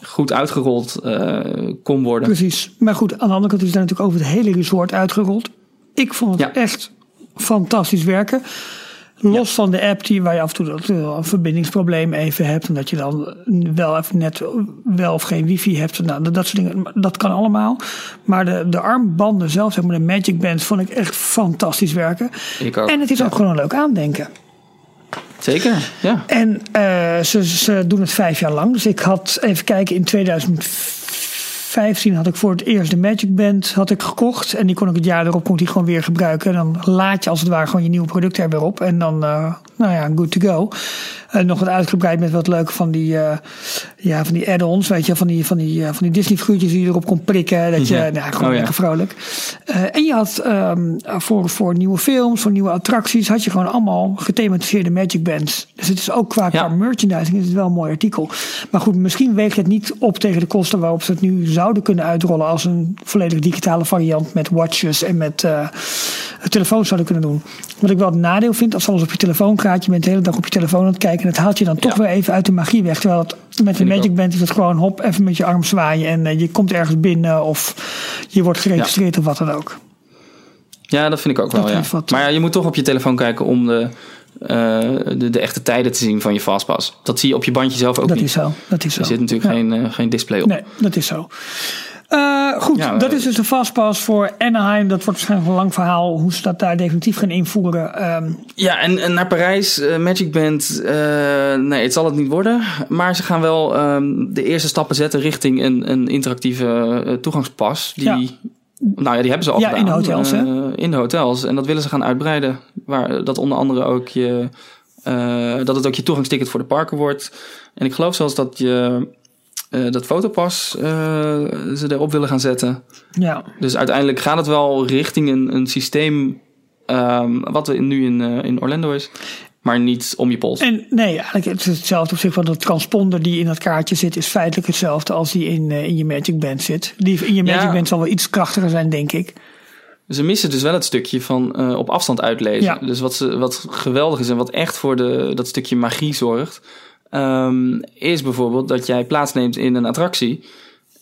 [SPEAKER 4] goed uitgerold eh, kon worden.
[SPEAKER 3] Precies. Maar goed, aan de andere kant is het natuurlijk over het hele resort uitgerold. Ik vond het
[SPEAKER 4] Ja.
[SPEAKER 3] echt fantastisch werken. Los van de app die waar je af en toe dat, eh, een verbindingsprobleem even hebt. Omdat je dan wel even net wel of geen wifi hebt. Nou, dat, dat soort dingen. Dat kan allemaal. Maar de, de armbanden zelf, zeg maar de Magic Band, vond ik echt fantastisch werken.
[SPEAKER 4] Ik ook.
[SPEAKER 3] En het is ook gewoon een leuk aandenken.
[SPEAKER 4] Zeker, ja.
[SPEAKER 3] En eh, ze, ze doen het vijf jaar lang. Dus ik had, even kijken, in 2015 had ik voor het eerst de Magic Band had ik gekocht. En die kon ik het jaar erop kon die gewoon weer gebruiken. En dan laat je als het ware gewoon je nieuwe product er weer op. En dan, eh, nou ja, good to go. En nog wat uitgebreid met wat leuk van die, eh, ja, van die add-ons. Weet je, van die, van die, eh, van die Disney figuurtjes die je erop kon prikken. Dat je,
[SPEAKER 4] Ja.
[SPEAKER 3] nou, gewoon
[SPEAKER 4] Oh, ja.
[SPEAKER 3] lekker vrolijk. Eh, en je had ehm, voor, voor nieuwe films, voor nieuwe attracties, had je gewoon allemaal gethematiseerde Magic Bands. Dus het is ook qua,
[SPEAKER 4] Ja.
[SPEAKER 3] qua merchandising is het wel een mooi artikel. Maar goed, misschien weegt het niet op tegen de kosten waarop ze het nu zouden kunnen uitrollen als een volledig digitale variant met watches en met eh telefoons zouden kunnen doen. Wat ik wel het nadeel vind, als alles op je telefoon gaat, je bent de hele dag op je telefoon aan het kijken en het haalt je dan toch weer even uit de magie weg. Terwijl het met een Magic. Band is het gewoon hop, even met je arm zwaaien en eh, je komt ergens binnen of je wordt geregistreerd of wat dan ook.
[SPEAKER 4] Ja, dat vind ik ook wel,
[SPEAKER 3] Dat
[SPEAKER 4] ja.
[SPEAKER 3] wat-
[SPEAKER 4] Maar ja, je moet toch op je telefoon kijken om de, eh, de, de echte tijden te zien van je Fastpass. Dat zie je op je bandje zelf ook
[SPEAKER 3] Dat
[SPEAKER 4] niet.
[SPEAKER 3] is zo. Dat is zo.
[SPEAKER 4] Er zit natuurlijk
[SPEAKER 3] Ja.
[SPEAKER 4] geen, eh, geen display op.
[SPEAKER 3] Nee, dat is zo. Eh, goed,
[SPEAKER 4] Ja,
[SPEAKER 3] dat
[SPEAKER 4] eh,
[SPEAKER 3] is dus de fastpass voor Anaheim. Dat wordt waarschijnlijk een lang verhaal hoe ze dat daar definitief gaan invoeren. Ehm,
[SPEAKER 4] Ja, en, en naar Parijs, eh, Magic Band, nee, het zal het niet worden. Maar ze gaan wel ehm, de eerste stappen zetten richting een, een interactieve toegangspas. Die,
[SPEAKER 3] Ja.
[SPEAKER 4] Nou ja, die hebben ze al
[SPEAKER 3] Ja,
[SPEAKER 4] gedaan.
[SPEAKER 3] in de hotels, hè?
[SPEAKER 4] In de hotels. En dat willen ze gaan uitbreiden. Waar dat onder andere ook je, dat het ook je toegangsticket voor de parken wordt. En ik geloof zelfs dat je eh, dat fotopas eh, ze erop willen gaan zetten.
[SPEAKER 3] ja,
[SPEAKER 4] Dus uiteindelijk gaat het wel richting een, een systeem ehm, wat er nu in, eh, in Orlando is. Maar niet om je pols.
[SPEAKER 3] en nee, eigenlijk het is hetzelfde op zich. Want de transponder die in dat kaartje zit, is feitelijk hetzelfde als die in, in je Magic Band zit. Die in je Magic
[SPEAKER 4] Ja.
[SPEAKER 3] Band zal wel iets krachtiger zijn, denk ik.
[SPEAKER 4] Ze missen dus wel het stukje van op afstand uitlezen.
[SPEAKER 3] Ja.
[SPEAKER 4] Dus wat, ze, wat geweldig is en wat echt voor de, dat stukje magie zorgt. Ehm, is bijvoorbeeld dat jij plaatsneemt in een attractie.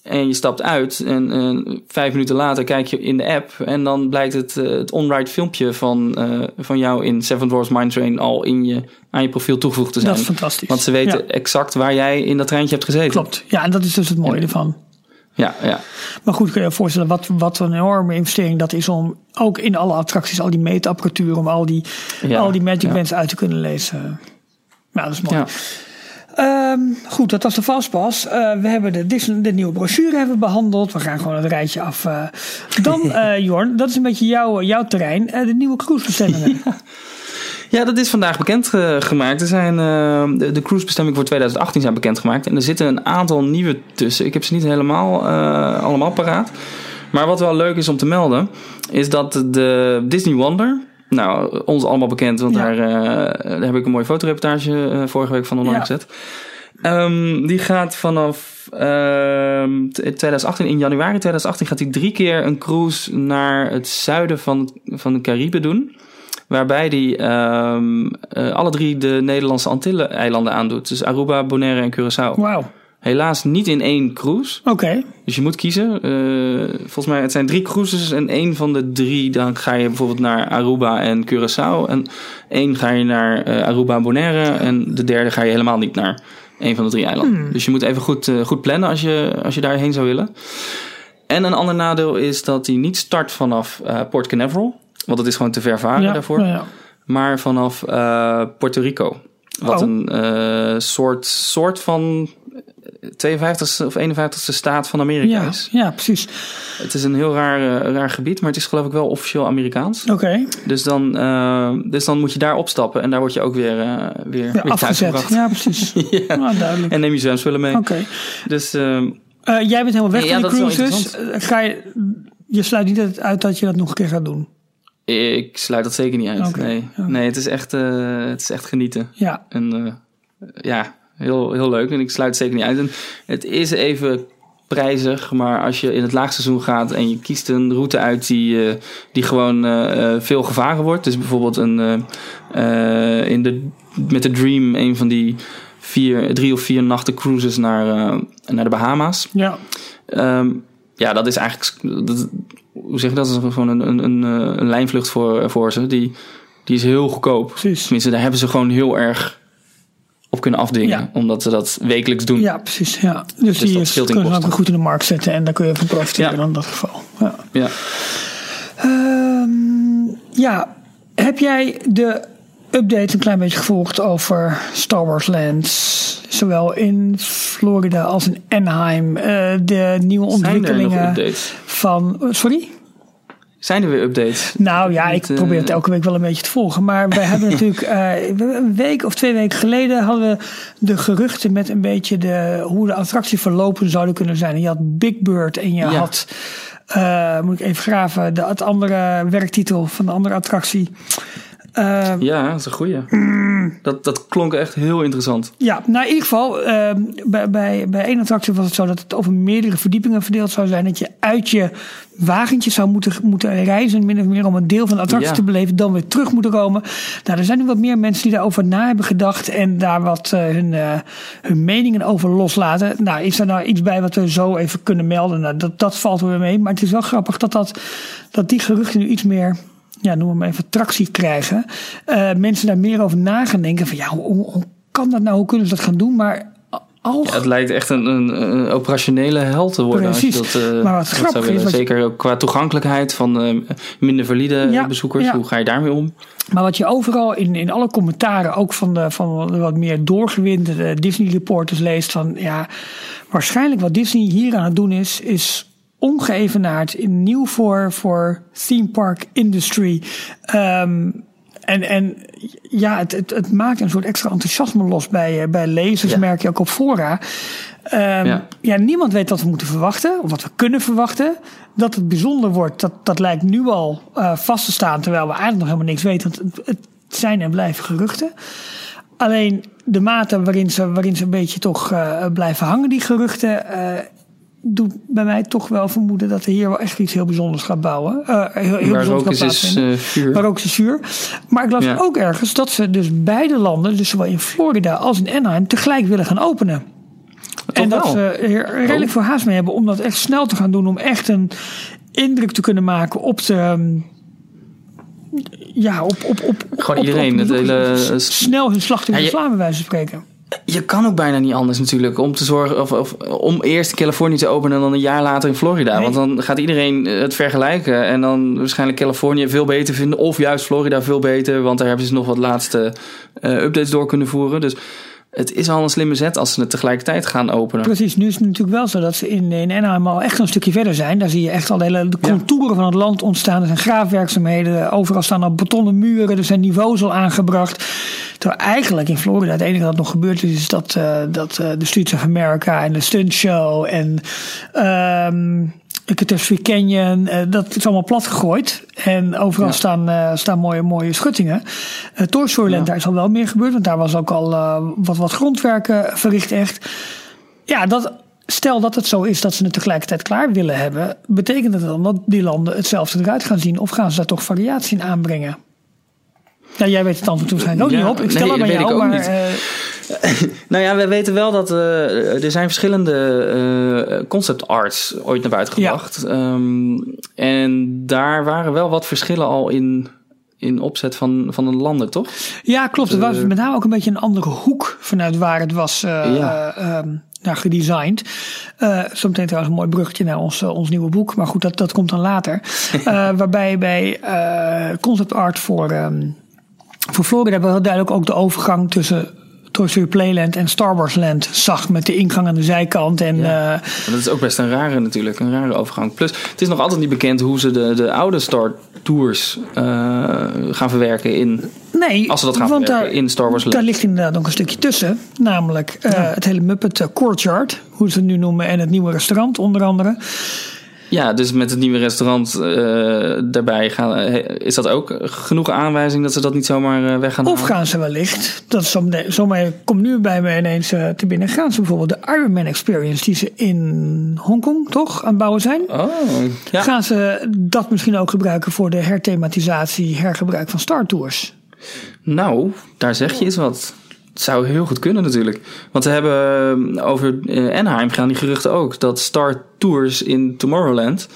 [SPEAKER 4] En je stapt uit en vijf minuten later kijk je in de app. En dan blijkt het, eh, het on-ride filmpje van, eh, van jou in Seven Dwarfs Mine Train al in je, aan je profiel toegevoegd te zijn.
[SPEAKER 3] Dat is fantastisch.
[SPEAKER 4] Want ze weten
[SPEAKER 3] Ja.
[SPEAKER 4] exact waar jij in dat treintje hebt gezeten.
[SPEAKER 3] Klopt. Ja, en dat is dus het mooie ervan.
[SPEAKER 4] Ja, ja.
[SPEAKER 3] Maar goed, kun je je voorstellen wat, wat een enorme investering dat is om ook in alle attracties, al die meetapparatuur, om al die,
[SPEAKER 4] Ja,
[SPEAKER 3] al die Magic
[SPEAKER 4] ja.
[SPEAKER 3] Bands uit te kunnen lezen. Ja, dat is mooi.
[SPEAKER 4] Ja.
[SPEAKER 3] Ehm, goed, dat was de vastpas. Eh, we hebben de, Disney, de nieuwe brochure hebben behandeld. We gaan gewoon het rijtje af. eh. Dan, <laughs> eh Jorn, dat is een beetje jouw, jouw terrein. De nieuwe cruisebestemmingen. <laughs>
[SPEAKER 4] Ja, dat is vandaag bekendgemaakt. gemaakt. Er zijn, de, de cruisebestemmingen voor 2018 zijn bekendgemaakt. En er zitten een aantal nieuwe tussen. Ik heb ze niet helemaal allemaal paraat. Maar wat wel leuk is om te melden, is dat de Disney Wonder... Nou, ons allemaal bekend, want
[SPEAKER 3] Ja.
[SPEAKER 4] daar, eh, daar heb ik een mooie fotoreportage eh, vorige week van online
[SPEAKER 3] Ja.
[SPEAKER 4] gezet. Ehm, die gaat vanaf ehm, t- 2018, in januari 2018, gaat hij drie keer een cruise naar het zuiden van, van de Cariben doen. Waarbij hij ehm, eh, alle drie de Nederlandse Antillen-eilanden aandoet. Dus Aruba, Bonaire en Curaçao.
[SPEAKER 3] Wauw.
[SPEAKER 4] Helaas niet in één cruise.
[SPEAKER 3] Oké.
[SPEAKER 4] Dus je moet kiezen. Eh, volgens mij, het zijn drie cruises. En één van de drie, dan ga je bijvoorbeeld naar Aruba en Curaçao. En één ga je naar eh, Aruba en Bonaire. En de derde ga je helemaal niet naar één van de drie eilanden. Dus je moet even goed, eh, goed plannen als je, als je daarheen zou willen. En een ander nadeel is dat hij niet start vanaf Port Canaveral. Want dat is gewoon te ver varen
[SPEAKER 3] Ja,
[SPEAKER 4] daarvoor.
[SPEAKER 3] ja.
[SPEAKER 4] Maar vanaf Puerto Rico. Wat
[SPEAKER 3] Oh.
[SPEAKER 4] een soort, soort van 52e of 51ste staat van Amerika
[SPEAKER 3] Ja,
[SPEAKER 4] is.
[SPEAKER 3] ja, precies.
[SPEAKER 4] Het is een heel raar, eh, raar gebied, maar het is geloof ik wel officieel Amerikaans.
[SPEAKER 3] Oké.
[SPEAKER 4] Dus, dan, eh, dus dan moet je daar opstappen en daar word je ook weer, eh weer,
[SPEAKER 3] Ja,
[SPEAKER 4] weer
[SPEAKER 3] afgezet.
[SPEAKER 4] thuisgebracht.
[SPEAKER 3] Ja, precies. <laughs>
[SPEAKER 4] Ja.
[SPEAKER 3] Nou, duidelijk.
[SPEAKER 4] En neem je zwemspullen mee.
[SPEAKER 3] Oké.
[SPEAKER 4] Dus ehm,
[SPEAKER 3] Eh, jij bent helemaal weg van die
[SPEAKER 4] wel
[SPEAKER 3] cruises. Ga je, je sluit niet uit dat je dat nog een keer gaat doen.
[SPEAKER 4] ik sluit dat zeker niet uit. Nee, nee het, is echt, eh, het is echt genieten.
[SPEAKER 3] Ja.
[SPEAKER 4] En eh, ja, heel, heel leuk. En ik sluit het zeker niet uit. En het is even prijzig, maar als je in het laagseizoen gaat en je kiest een route uit die, eh, die gewoon eh, eh, veel gevaren wordt. Dus bijvoorbeeld een, in de, met de Dream een van die vier, drie of vier nachten cruises naar, naar de Bahama's.
[SPEAKER 3] Ja.
[SPEAKER 4] Ehm, ja, dat is eigenlijk. Dat, hoe zeg je dat? Dat is gewoon een, een, een, een lijnvlucht voor, voor ze. Die, die is heel goedkoop.
[SPEAKER 3] Precies.
[SPEAKER 4] Tenminste, daar hebben ze gewoon heel erg op kunnen afdingen.
[SPEAKER 3] Ja.
[SPEAKER 4] Omdat ze dat wekelijks doen.
[SPEAKER 3] Ja, precies. Ja. Dus, die
[SPEAKER 4] dat
[SPEAKER 3] is,
[SPEAKER 4] scheelt
[SPEAKER 3] kunnen goed in de markt zetten en daar kun je van profiteren
[SPEAKER 4] Ja.
[SPEAKER 3] in dat geval. Ja.
[SPEAKER 4] Ja.
[SPEAKER 3] Ehm, ja, heb jij de update een klein beetje gevolgd over Star Wars Lands? Zowel in Florida als in Anaheim. eh, de nieuwe ontwikkelingen van. Sorry?
[SPEAKER 4] Zijn er weer updates?
[SPEAKER 3] Nou ja, ik
[SPEAKER 4] eh,
[SPEAKER 3] probeer het elke week wel een beetje te volgen. Maar wij hebben <laughs> natuurlijk eh, een week of twee weken geleden hadden we de geruchten met een beetje de, hoe de attractie verlopen zouden kunnen zijn. En je had Big Bird en je
[SPEAKER 4] Ja.
[SPEAKER 3] had, eh, moet ik even graven, de, het andere werktitel van de andere attractie. Eh,
[SPEAKER 4] Ja, dat is een goeie.
[SPEAKER 3] Mm.
[SPEAKER 4] Dat, dat klonk echt heel interessant.
[SPEAKER 3] Ja, nou in ieder geval, ehm, bij, bij, bij één attractie was het zo dat het over meerdere verdiepingen verdeeld zou zijn. Dat je uit je wagentje zou moeten, moeten reizen, min of meer om een deel van de attractie
[SPEAKER 4] Ja.
[SPEAKER 3] te beleven, dan weer terug moeten komen. Nou, er zijn nu wat meer mensen die daarover na hebben gedacht en daar wat eh, hun, eh, hun meningen over loslaten. Nou, is er nou iets bij wat we zo even kunnen melden? Nou, dat, dat valt weer mee. Maar het is wel grappig dat, dat, dat die geruchten nu iets meer ja, noem maar even tractie krijgen. Eh, mensen daar meer over na gaan denken van ja, hoe, hoe kan dat nou? Hoe kunnen ze dat gaan doen? Maar
[SPEAKER 4] Ja, het lijkt echt een, een, een operationele held te worden.
[SPEAKER 3] Precies.
[SPEAKER 4] Als je dat, eh,
[SPEAKER 3] Maar wat grappig is, wat
[SPEAKER 4] Zeker ook qua toegankelijkheid van eh, minder valide
[SPEAKER 3] Ja,
[SPEAKER 4] bezoekers.
[SPEAKER 3] ja.
[SPEAKER 4] Hoe ga je daarmee om?
[SPEAKER 3] Maar wat je overal in, in alle commentaren, ook van de, van de wat meer doorgewinterde Disney-reporters leest, van ja, waarschijnlijk wat Disney hier aan het doen is, is ongeëvenaard in nieuw voor, voor theme park industry. Ehm, en, en ja, het, het, het maakt een soort extra enthousiasme los bij, eh, bij lezers,
[SPEAKER 4] Ja.
[SPEAKER 3] merk je ook op fora. Ehm,
[SPEAKER 4] Ja.
[SPEAKER 3] ja. niemand weet wat we moeten verwachten, of wat we kunnen verwachten. Dat het bijzonder wordt, dat, dat lijkt nu al eh, vast te staan, terwijl we eigenlijk nog helemaal niks weten. Want het, het zijn en blijven geruchten. Alleen de mate waarin ze, waarin ze een beetje toch eh, blijven hangen, die geruchten. Doet bij mij toch wel vermoeden dat er hier wel echt iets heel bijzonders gaat bouwen. Eh, heel, heel bijzonders gaat
[SPEAKER 4] is, eh.
[SPEAKER 3] Maar ook is vuur. Maar ik las
[SPEAKER 4] Ja.
[SPEAKER 3] ook ergens dat ze dus beide landen, dus zowel in Florida als in Anaheim, tegelijk willen gaan openen. en dat
[SPEAKER 4] wel?
[SPEAKER 3] ze er redelijk
[SPEAKER 4] Oh.
[SPEAKER 3] veel haast mee hebben om dat echt snel te gaan doen. Om echt een indruk te kunnen maken op de. ehm, Ja, op. op, op
[SPEAKER 4] Gewoon
[SPEAKER 3] op-
[SPEAKER 4] iedereen,
[SPEAKER 3] op-
[SPEAKER 4] het hele-
[SPEAKER 3] Snel hun slag in
[SPEAKER 4] Ja,
[SPEAKER 3] de
[SPEAKER 4] je-
[SPEAKER 3] slaan, bij wijze van spreken.
[SPEAKER 4] Je kan ook bijna niet anders natuurlijk. Om te zorgen of, of om eerst Californië te openen en dan een jaar later in Florida.
[SPEAKER 3] Nee.
[SPEAKER 4] Want dan gaat iedereen eh, het vergelijken. En dan waarschijnlijk Californië veel beter vinden. Of juist Florida veel beter. Want daar hebben ze nog wat laatste eh, updates door kunnen voeren. Dus het is al een slimme zet als ze het tegelijkertijd gaan openen.
[SPEAKER 3] Precies, nu is het natuurlijk wel zo dat ze in, in Anaheim al echt een stukje verder zijn. Daar zie je echt al de, hele, contouren van het land ontstaan. Er zijn graafwerkzaamheden, overal staan al betonnen muren, er zijn niveaus al aangebracht. Terwijl eigenlijk in Florida het enige dat nog gebeurd is, is dat, eh, dat eh, de Streets of America en de Stunt Show en ehm Catastrophe Canyon, eh, dat is allemaal plat gegooid. En overal
[SPEAKER 4] Ja.
[SPEAKER 3] staan, eh, staan mooie, mooie schuttingen. Uh, Toy
[SPEAKER 4] Ja.
[SPEAKER 3] daar is al wel meer gebeurd, want daar was ook al wat, wat grondwerken verricht echt. Ja, dat, stel dat het zo is dat ze het tegelijkertijd klaar willen hebben, betekent het dan dat die landen hetzelfde eruit gaan zien? Of gaan ze daar toch variatie in aanbrengen? Ja, jij weet het antwoord waarschijnlijk ook
[SPEAKER 4] Ja,
[SPEAKER 3] niet op. Ik stel
[SPEAKER 4] nee,
[SPEAKER 3] het
[SPEAKER 4] ik
[SPEAKER 3] jou,
[SPEAKER 4] ook
[SPEAKER 3] maar <laughs>
[SPEAKER 4] Nou ja, we weten wel dat eh, er zijn verschillende eh, concept arts ooit naar buiten
[SPEAKER 3] Ja.
[SPEAKER 4] gebracht. Ehm, en daar waren wel wat verschillen al in, in opzet van, van de landen, toch?
[SPEAKER 3] ja, klopt. Het was met name ook een beetje een andere hoek vanuit waar het was eh
[SPEAKER 4] Ja.
[SPEAKER 3] ehm, naar gedesigned. Zometeen trouwens een mooi bruggetje naar ons, ons nieuwe boek. Maar goed, dat, dat komt dan later. <laughs> Eh, waarbij bij concept art voor, ehm, voor Florida hebben we heel duidelijk ook de overgang tussen Toy Story Playland en Star Wars Land zag. Met de ingang aan de zijkant. En
[SPEAKER 4] Ja.
[SPEAKER 3] eh,
[SPEAKER 4] dat is ook best een rare natuurlijk, een rare overgang. Plus, het is nog altijd niet bekend hoe ze de, de oude Star Tours eh, gaan verwerken in,
[SPEAKER 3] nee,
[SPEAKER 4] als ze dat gaan
[SPEAKER 3] want
[SPEAKER 4] verwerken
[SPEAKER 3] daar,
[SPEAKER 4] in Star Wars
[SPEAKER 3] Daar
[SPEAKER 4] Land.
[SPEAKER 3] ligt inderdaad nog een stukje tussen. Namelijk eh, het hele Muppet Courtyard. Hoe ze het nu noemen. En het nieuwe restaurant onder andere.
[SPEAKER 4] Ja, dus met het nieuwe restaurant eh, daarbij gaan, eh, is dat ook genoeg aanwijzing dat ze dat niet zomaar eh, weg gaan
[SPEAKER 3] Of
[SPEAKER 4] halen?
[SPEAKER 3] gaan ze wellicht, dat zomaar komt nu bij me ineens te binnen, gaan ze bijvoorbeeld de Ironman Experience die ze in Hongkong toch aan het bouwen zijn?
[SPEAKER 4] Oh, ja.
[SPEAKER 3] Gaan ze dat misschien ook gebruiken voor de herthematisatie, hergebruik van Star Tours?
[SPEAKER 4] Nou, daar zeg je eens wat. Het zou heel goed kunnen natuurlijk. Want we hebben eh, over eh, Anaheim gaan die geruchten ook. Dat Star Tours in Tomorrowland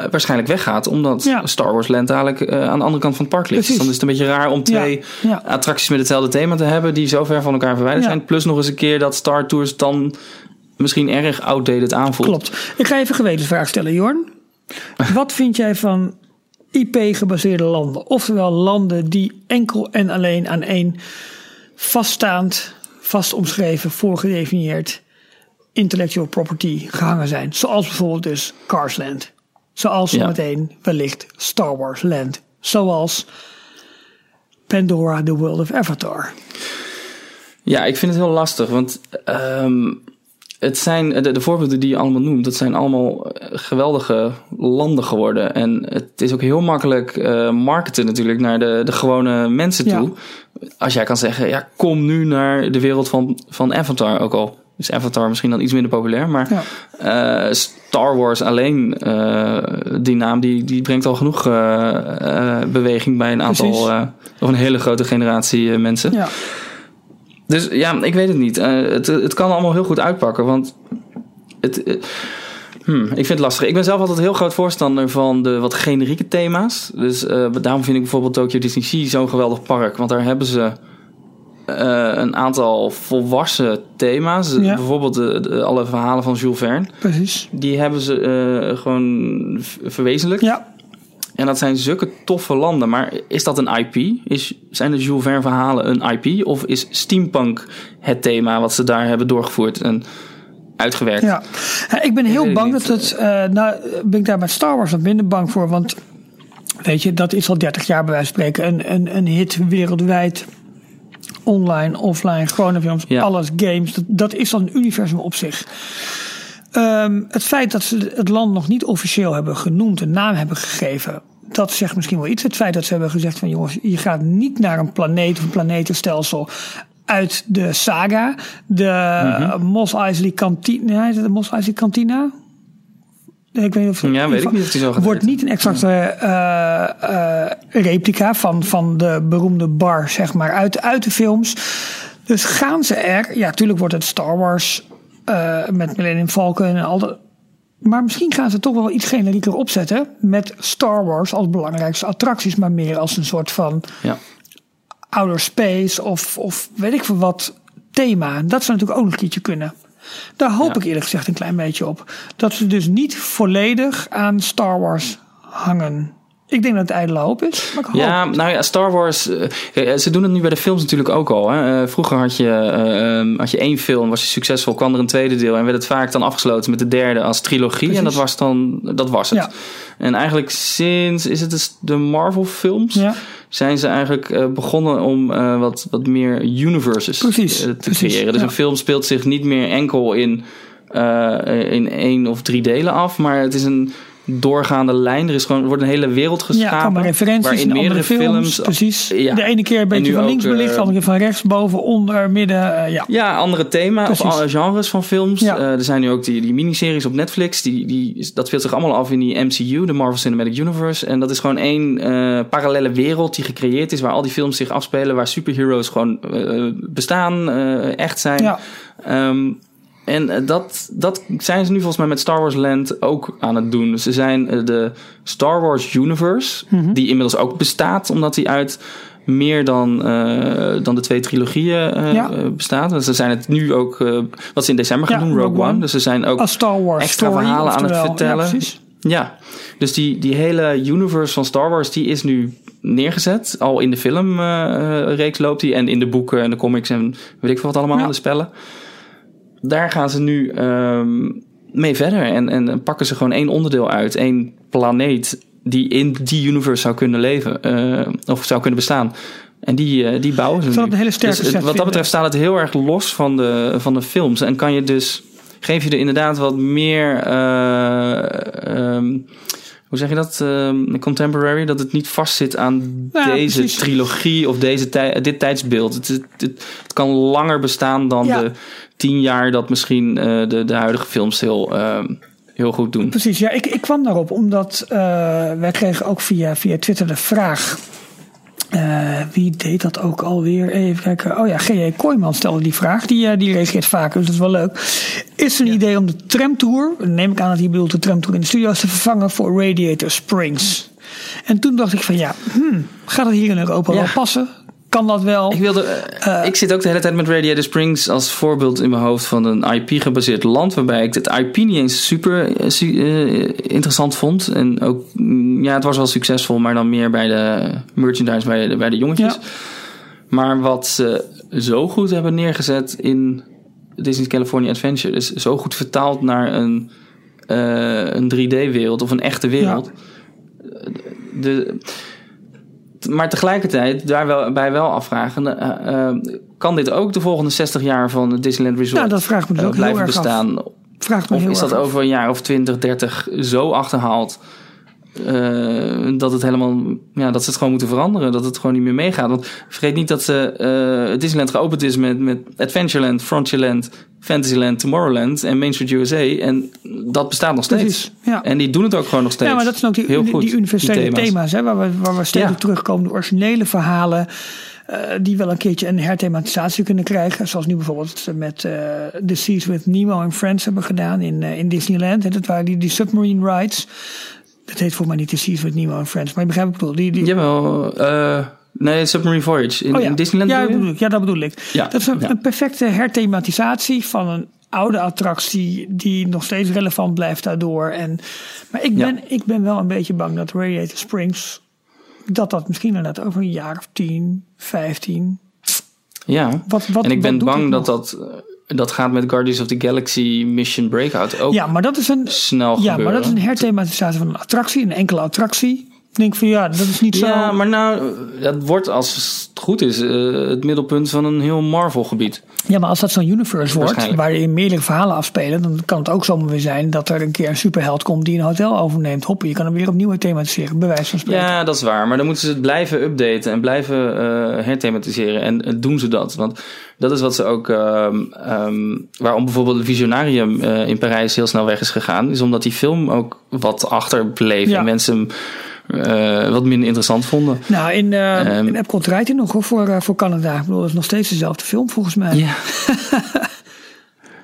[SPEAKER 4] eh, waarschijnlijk weggaat. Omdat
[SPEAKER 3] Ja.
[SPEAKER 4] Star Wars Land eh, aan de andere kant van het park ligt. Dus dan is het een beetje raar om twee
[SPEAKER 3] ja.
[SPEAKER 4] attracties met hetzelfde thema te hebben. Die zo ver van elkaar verwijderd zijn. Plus nog eens een keer dat Star Tours dan misschien erg outdated aanvoelt.
[SPEAKER 3] Klopt. Ik ga even een gewetensvraag stellen, Jorn. <laughs> Wat vind jij van IP-gebaseerde landen? Oftewel landen die enkel en alleen aan één vaststaand, vast omschreven, voorgedefinieerd intellectual property gehangen zijn. Zoals bijvoorbeeld dus Carsland. Zoals
[SPEAKER 4] Ja.
[SPEAKER 3] zometeen wellicht Star Wars Land. Zoals Pandora, The World of Avatar.
[SPEAKER 4] Ja, ik vind het heel lastig, want ehm, het zijn de, de voorbeelden die je allemaal noemt, dat zijn allemaal eh, geweldige landen geworden. En het is ook heel makkelijk eh, marketen natuurlijk naar de, de gewone mensen
[SPEAKER 3] Ja.
[SPEAKER 4] toe. Als jij kan zeggen, ja, kom nu naar de wereld van, van Avatar ook al. Is Avatar misschien dan iets minder populair, maar
[SPEAKER 3] Ja.
[SPEAKER 4] eh, Star Wars alleen, die naam, die, die brengt al genoeg beweging bij een aantal, of een hele grote generatie mensen.
[SPEAKER 3] Ja.
[SPEAKER 4] Dus ja, ik weet het niet. Eh, het, het kan allemaal heel goed uitpakken, want het, eh, hmm, ik vind het lastig. Ik ben zelf altijd heel groot voorstander van de wat generieke thema's. Dus eh, daarom vind ik bijvoorbeeld Tokyo Disney Sea zo'n geweldig park. Want daar hebben ze een aantal volwassen thema's.
[SPEAKER 3] Ja.
[SPEAKER 4] Bijvoorbeeld de, de- alle verhalen van Jules Verne.
[SPEAKER 3] Precies.
[SPEAKER 4] Die hebben ze gewoon verwezenlijkt.
[SPEAKER 3] Ja.
[SPEAKER 4] En dat zijn zulke toffe landen. Maar is dat een IP? Is, zijn de Jules Verne verhalen een IP? Of is steampunk het thema wat ze daar hebben doorgevoerd en uitgewerkt?
[SPEAKER 3] Ja, ik ben heel bang dat het. eh nou, ben ik daar met Star Wars wat minder bang voor. Want weet je, dat is al 30 jaar bij wijze van spreken een, een, een hit wereldwijd. Online, offline, gewone films,
[SPEAKER 4] Ja.
[SPEAKER 3] alles, games. Dat, dat is dan een universum op zich. Ehm, het feit dat ze het land nog niet officieel hebben genoemd, een naam hebben gegeven, dat zegt misschien wel iets. Het feit dat ze hebben gezegd van jongens, je gaat niet naar een planeet of een planetenstelsel uit de saga. De
[SPEAKER 4] Mhm.
[SPEAKER 3] Mos Eisley Cantina, het de Mos Eisley Cantina? Ik weet niet of,
[SPEAKER 4] Ja, weet ik niet of die zo gaat
[SPEAKER 3] Wordt niet een exacte eh, replica van, van de beroemde bar, zeg maar, uit, uit de films. Dus gaan ze er... Ja, tuurlijk wordt het Star Wars eh, met Millennium Falcon en al dat... Maar misschien gaan ze toch wel iets generieker opzetten. Met Star Wars als belangrijkste attracties, maar meer als een soort van
[SPEAKER 4] Ja.
[SPEAKER 3] outer space of, of weet ik veel wat thema. Dat zou natuurlijk ook nog een keertje kunnen. Daar hoop
[SPEAKER 4] Ja.
[SPEAKER 3] ik eerlijk gezegd een klein beetje op. Dat ze dus niet volledig aan Star Wars hangen. Ik denk dat het ijdele hoop is. Maar ik hoop.
[SPEAKER 4] Ja, nou ja, Star Wars. eh, kijk, ze doen het nu bij de films natuurlijk ook al. Hè. Eh, vroeger had je, eh, ehm, had je één film, was je succesvol, kwam er een tweede deel en werd het vaak dan afgesloten met de derde als trilogie. En dat was dan, dat was het.
[SPEAKER 3] Ja.
[SPEAKER 4] En eigenlijk sinds, is het dus de Marvel films,
[SPEAKER 3] Ja.
[SPEAKER 4] zijn ze eigenlijk eh, begonnen om eh, wat, wat meer universes
[SPEAKER 3] Precies,
[SPEAKER 4] eh, te
[SPEAKER 3] precies,
[SPEAKER 4] creëren. Dus
[SPEAKER 3] ja.
[SPEAKER 4] een film speelt zich niet meer enkel in, eh, in één of drie delen af, maar het is een doorgaande lijn. Er, is gewoon, er wordt een hele wereld
[SPEAKER 3] Ja,
[SPEAKER 4] geschapen.
[SPEAKER 3] allemaal referenties
[SPEAKER 4] waarin
[SPEAKER 3] andere
[SPEAKER 4] meerdere
[SPEAKER 3] films.
[SPEAKER 4] films
[SPEAKER 3] precies.
[SPEAKER 4] Ja.
[SPEAKER 3] De ene keer een
[SPEAKER 4] En
[SPEAKER 3] beetje van links belicht, de
[SPEAKER 4] eh,
[SPEAKER 3] andere keer van rechts, boven, onder, midden. eh, ja.
[SPEAKER 4] Ja, andere thema of alle genres van films.
[SPEAKER 3] Ja.
[SPEAKER 4] Eh, er zijn nu ook die, die miniseries op Netflix. Die, die, dat speelt zich allemaal af in die MCU, de Marvel Cinematic Universe. En dat is gewoon één eh, parallele wereld die gecreëerd is... waar al die films zich afspelen, waar superheroes gewoon bestaan, echt zijn.
[SPEAKER 3] Ja.
[SPEAKER 4] Ehm, en eh, dat, dat zijn ze nu volgens mij met Star Wars Land ook aan het doen. Dus ze zijn eh, de Star Wars Universe,
[SPEAKER 3] Mhm.
[SPEAKER 4] die inmiddels ook bestaat, omdat die uit meer dan, eh, dan de twee trilogieën
[SPEAKER 3] Ja.
[SPEAKER 4] bestaat. Dus ze zijn het nu ook, wat ze in december gaan
[SPEAKER 3] Ja,
[SPEAKER 4] doen, Rogue, One.
[SPEAKER 3] One.
[SPEAKER 4] Dus ze zijn ook
[SPEAKER 3] Als Star Wars
[SPEAKER 4] extra
[SPEAKER 3] story,
[SPEAKER 4] verhalen aan het vertellen.
[SPEAKER 3] Ja, precies.
[SPEAKER 4] Ja, dus die, die hele universe van Star Wars, die is nu neergezet. Al in de filmreeks loopt die en in de boeken en de comics en weet ik veel wat allemaal,
[SPEAKER 3] Ja.
[SPEAKER 4] de spellen. Daar gaan ze nu ehm, mee verder en, en pakken ze gewoon één onderdeel uit. één planeet die in die universe zou kunnen leven eh, of zou kunnen bestaan. En die, eh, die bouwen ze
[SPEAKER 3] Ik het een hele sterke
[SPEAKER 4] Dus, eh, Wat dat betreft staat het heel erg los van de, van de films. En kan je dus, geef je er inderdaad wat meer, eh, ehm, hoe zeg je dat, Ehm, contemporary, dat het niet vastzit aan
[SPEAKER 3] Ja,
[SPEAKER 4] deze
[SPEAKER 3] precies.
[SPEAKER 4] trilogie of deze tij- dit tijdsbeeld. Het, het, het, het kan langer bestaan dan
[SPEAKER 3] Ja.
[SPEAKER 4] de tien jaar dat misschien eh, de, de huidige films heel, ehm, heel goed doen.
[SPEAKER 3] Precies, ja, ik, ik kwam daarop omdat eh, wij kregen ook via, via Twitter de vraag. eh, wie deed dat ook alweer? Even kijken. Oh ja, G.J. Kooijman stelde die vraag. Die, eh, die reageert vaker, dus dat is wel leuk. Is er een idee om de tramtour, neem ik aan dat hij bedoelt de tramtour in de studio's, te vervangen voor Radiator Springs? En toen dacht ik van ja, hmm, gaat het hier in Europa
[SPEAKER 4] Ja.
[SPEAKER 3] wel passen? Kan dat wel?
[SPEAKER 4] Ik, wilde, eh, ik zit ook de hele tijd met Radiator Springs als voorbeeld in mijn hoofd van een IP-gebaseerd land. Waarbij ik het IP niet eens super eh, eh, interessant vond. En ook, mm, ja, het was wel succesvol, maar dan meer bij de merchandise, bij de, bij de jongetjes.
[SPEAKER 3] Ja.
[SPEAKER 4] Maar wat ze zo goed hebben neergezet in Disney's California Adventure. is zo goed vertaald naar een, een 3D-wereld of een echte wereld. De, maar tegelijkertijd daarbij wel afvragen: eh, eh, kan dit ook de volgende 60 jaar van het Disneyland Resort
[SPEAKER 3] Ja, dat vraagt me dus
[SPEAKER 4] eh,
[SPEAKER 3] ook heel
[SPEAKER 4] blijven
[SPEAKER 3] erg af.
[SPEAKER 4] bestaan?
[SPEAKER 3] Vraagt me
[SPEAKER 4] Of
[SPEAKER 3] heel
[SPEAKER 4] is dat
[SPEAKER 3] af.
[SPEAKER 4] over een jaar of 20, 30 zo achterhaald dat het helemaal, ja, dat ze het gewoon moeten veranderen, dat het gewoon niet meer meegaat? Want vergeet niet dat ze, Disneyland geopend is met, met Adventureland, Frontierland, Fantasyland, Tomorrowland en Main Street USA en dat bestaat nog steeds.
[SPEAKER 3] Precies, ja.
[SPEAKER 4] En die doen het ook gewoon nog steeds.
[SPEAKER 3] Ja, maar dat zijn ook die,
[SPEAKER 4] Heel
[SPEAKER 3] die,
[SPEAKER 4] goed,
[SPEAKER 3] die universele
[SPEAKER 4] die
[SPEAKER 3] thema's, hè, waar, we, waar we steeds
[SPEAKER 4] Ja.
[SPEAKER 3] terugkomen. De originele verhalen, eh, die wel een keertje een herthematisatie kunnen krijgen. Zoals nu bijvoorbeeld met eh The Seas with Nemo en Friends hebben gedaan in, eh, in Disneyland. Hè, dat waren die, die submarine rides. Dat heet voor mij niet The Seas with Nemo en Friends, maar je begrijpt ik bedoel. Die, die,
[SPEAKER 4] Jawel, eh nee, Submarine Voyage. In,
[SPEAKER 3] Oh ja.
[SPEAKER 4] in Disneyland
[SPEAKER 3] ja,
[SPEAKER 4] bedoel
[SPEAKER 3] dat
[SPEAKER 4] je?
[SPEAKER 3] bedoel ik, ja, dat bedoel ik.
[SPEAKER 4] Ja,
[SPEAKER 3] Dat is een, perfecte herthematisatie van een oude attractie die nog steeds relevant blijft daardoor. En, maar ik
[SPEAKER 4] Ja.
[SPEAKER 3] ben, ik ben wel een beetje bang dat Radiator Springs, dat dat misschien inderdaad over een jaar of 10, 15.
[SPEAKER 4] Ja,
[SPEAKER 3] Wat, wat,
[SPEAKER 4] en ik ben bang dat dat, eh, dat gaat met Guardians of the Galaxy Mission Breakout ook
[SPEAKER 3] Ja, maar dat is een,
[SPEAKER 4] snel
[SPEAKER 3] ja,
[SPEAKER 4] gebeuren.
[SPEAKER 3] maar dat is een herthematisatie van een attractie, een enkele attractie. Ik denk van ja, dat is niet zo.
[SPEAKER 4] Ja, maar nou, dat wordt als het goed is eh, het middelpunt van een heel Marvel-gebied.
[SPEAKER 3] Ja, maar als dat zo'n universe wordt, waarin meerdere verhalen afspelen, dan kan het ook zomaar weer zijn dat er een keer een superheld komt die een hotel overneemt. Hoppen, je kan hem weer opnieuw thematiseren, bij wijze van spreken.
[SPEAKER 4] Ja, dat is waar. Maar dan moeten ze het blijven updaten en blijven eh, herthematiseren. En eh, doen ze dat? Want dat is wat ze ook. ehm, ehm, waarom bijvoorbeeld het Visionarium in Parijs heel snel weg is gegaan. Is omdat die film ook wat achterbleef.
[SPEAKER 3] Ja.
[SPEAKER 4] En mensen hem eh, wat minder interessant vonden.
[SPEAKER 3] Nou, in,
[SPEAKER 4] Ehm.
[SPEAKER 3] in Epcot rijdt hij nog hoor, voor, eh, voor Canada. Ik bedoel, het is nog steeds dezelfde film volgens mij.
[SPEAKER 4] Ja. <laughs>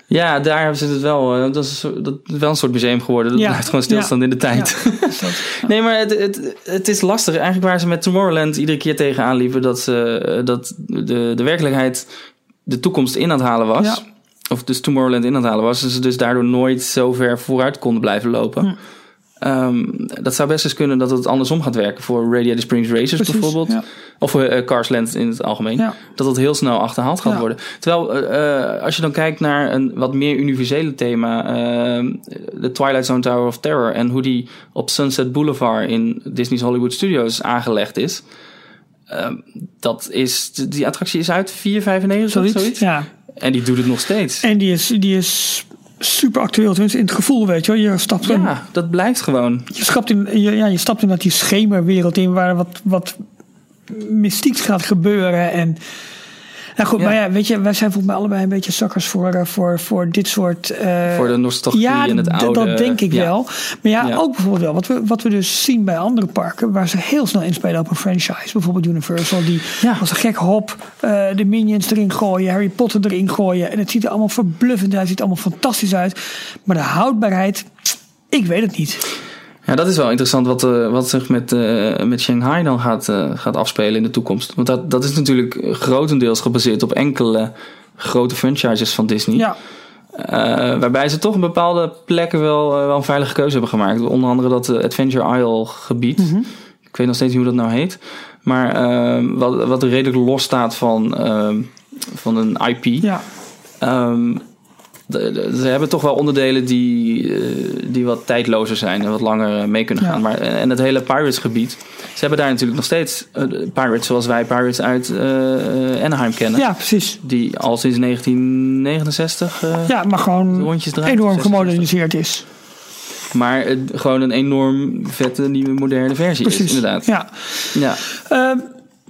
[SPEAKER 4] ja, daar hebben ze het wel. dat, is, dat is wel een soort museum geworden. Dat
[SPEAKER 3] Ja.
[SPEAKER 4] blijft gewoon stilstaan in de tijd.
[SPEAKER 3] Dat- <laughs>
[SPEAKER 4] Nee, maar het, het, het is lastig. Eigenlijk waar ze met Tomorrowland iedere keer tegenaan liepen... dat, ze, dat de, de werkelijkheid de toekomst in aan het halen was. Of dus Tomorrowland in aan het halen was. En ze dus daardoor nooit zo ver vooruit konden blijven lopen.
[SPEAKER 3] Hm.
[SPEAKER 4] Ehm, dat zou best eens kunnen dat het andersom gaat werken... voor Radiator Springs Racers
[SPEAKER 3] Precies,
[SPEAKER 4] bijvoorbeeld.
[SPEAKER 3] ja.
[SPEAKER 4] Of eh, Carsland in het algemeen.
[SPEAKER 3] Ja.
[SPEAKER 4] Dat het heel snel achterhaald gaat
[SPEAKER 3] Ja.
[SPEAKER 4] worden. Terwijl eh, eh, als je dan kijkt naar een wat meer universele thema... eh, de Twilight Zone Tower of Terror... en hoe die op Sunset Boulevard in Disney's Hollywood Studios aangelegd is... ehm, dat is, die attractie is uit 4,95
[SPEAKER 3] Zoiets.
[SPEAKER 4] zoiets.
[SPEAKER 3] Ja.
[SPEAKER 4] En die doet het nog steeds.
[SPEAKER 3] En die is, die is super actueel, tenminste in het gevoel, weet je wel. Je stapt, in,
[SPEAKER 4] Ja, dat blijft gewoon.
[SPEAKER 3] je stapt in, je, ja, je stapt in dat die schemerwereld in waar wat, wat mystieks gaat gebeuren. En, nou goed,
[SPEAKER 4] Ja.
[SPEAKER 3] maar ja, weet je, wij zijn volgens mij allebei een beetje zakkers voor, eh, voor, voor dit soort... eh,
[SPEAKER 4] Voor de nostalgie
[SPEAKER 3] ja,
[SPEAKER 4] en het oude.
[SPEAKER 3] dat denk ik
[SPEAKER 4] ja.
[SPEAKER 3] wel. Maar ja,
[SPEAKER 4] Ja.
[SPEAKER 3] ook bijvoorbeeld wel. Wat we, wat we dus zien bij andere parken, waar ze heel snel inspelen op een franchise. Bijvoorbeeld Universal, die
[SPEAKER 4] Ja.
[SPEAKER 3] als een gek hop eh, de Minions erin gooien, Harry Potter erin gooien. En het ziet er allemaal verbluffend uit, het ziet er allemaal fantastisch uit. Maar de houdbaarheid, ik weet het niet.
[SPEAKER 4] Ja, dat is wel interessant wat, eh, wat zich met, eh, met Shanghai dan gaat, eh, gaat afspelen in de toekomst. Want dat, dat is natuurlijk grotendeels gebaseerd op enkele grote franchises van Disney.
[SPEAKER 3] Ja,
[SPEAKER 4] waarbij ze toch op bepaalde plekken wel, wel een veilige keuze hebben gemaakt. Onder andere dat Adventure Isle gebied.
[SPEAKER 3] Mhm.
[SPEAKER 4] Ik weet nog steeds niet hoe dat nou heet. Maar ehm, wat, wat redelijk los staat van, ehm, van een IP.
[SPEAKER 3] ja.
[SPEAKER 4] Ehm, ze hebben toch wel onderdelen die, eh, die wat tijdlozer zijn en wat langer mee kunnen
[SPEAKER 3] Ja.
[SPEAKER 4] gaan. Maar, eh, en het hele Pirates gebied. Ze hebben daar natuurlijk nog steeds eh, Pirates zoals wij Pirates uit Anaheim kennen.
[SPEAKER 3] ja precies.
[SPEAKER 4] Die al sinds 1969 eh,
[SPEAKER 3] Ja, maar gewoon
[SPEAKER 4] rondjes draait.
[SPEAKER 3] enorm
[SPEAKER 4] 66.
[SPEAKER 3] gemoderniseerd is.
[SPEAKER 4] Maar het- gewoon een enorm vette nieuwe moderne versie is
[SPEAKER 3] Precies.
[SPEAKER 4] inderdaad.
[SPEAKER 3] Ja.
[SPEAKER 4] Ja.
[SPEAKER 3] Ehm,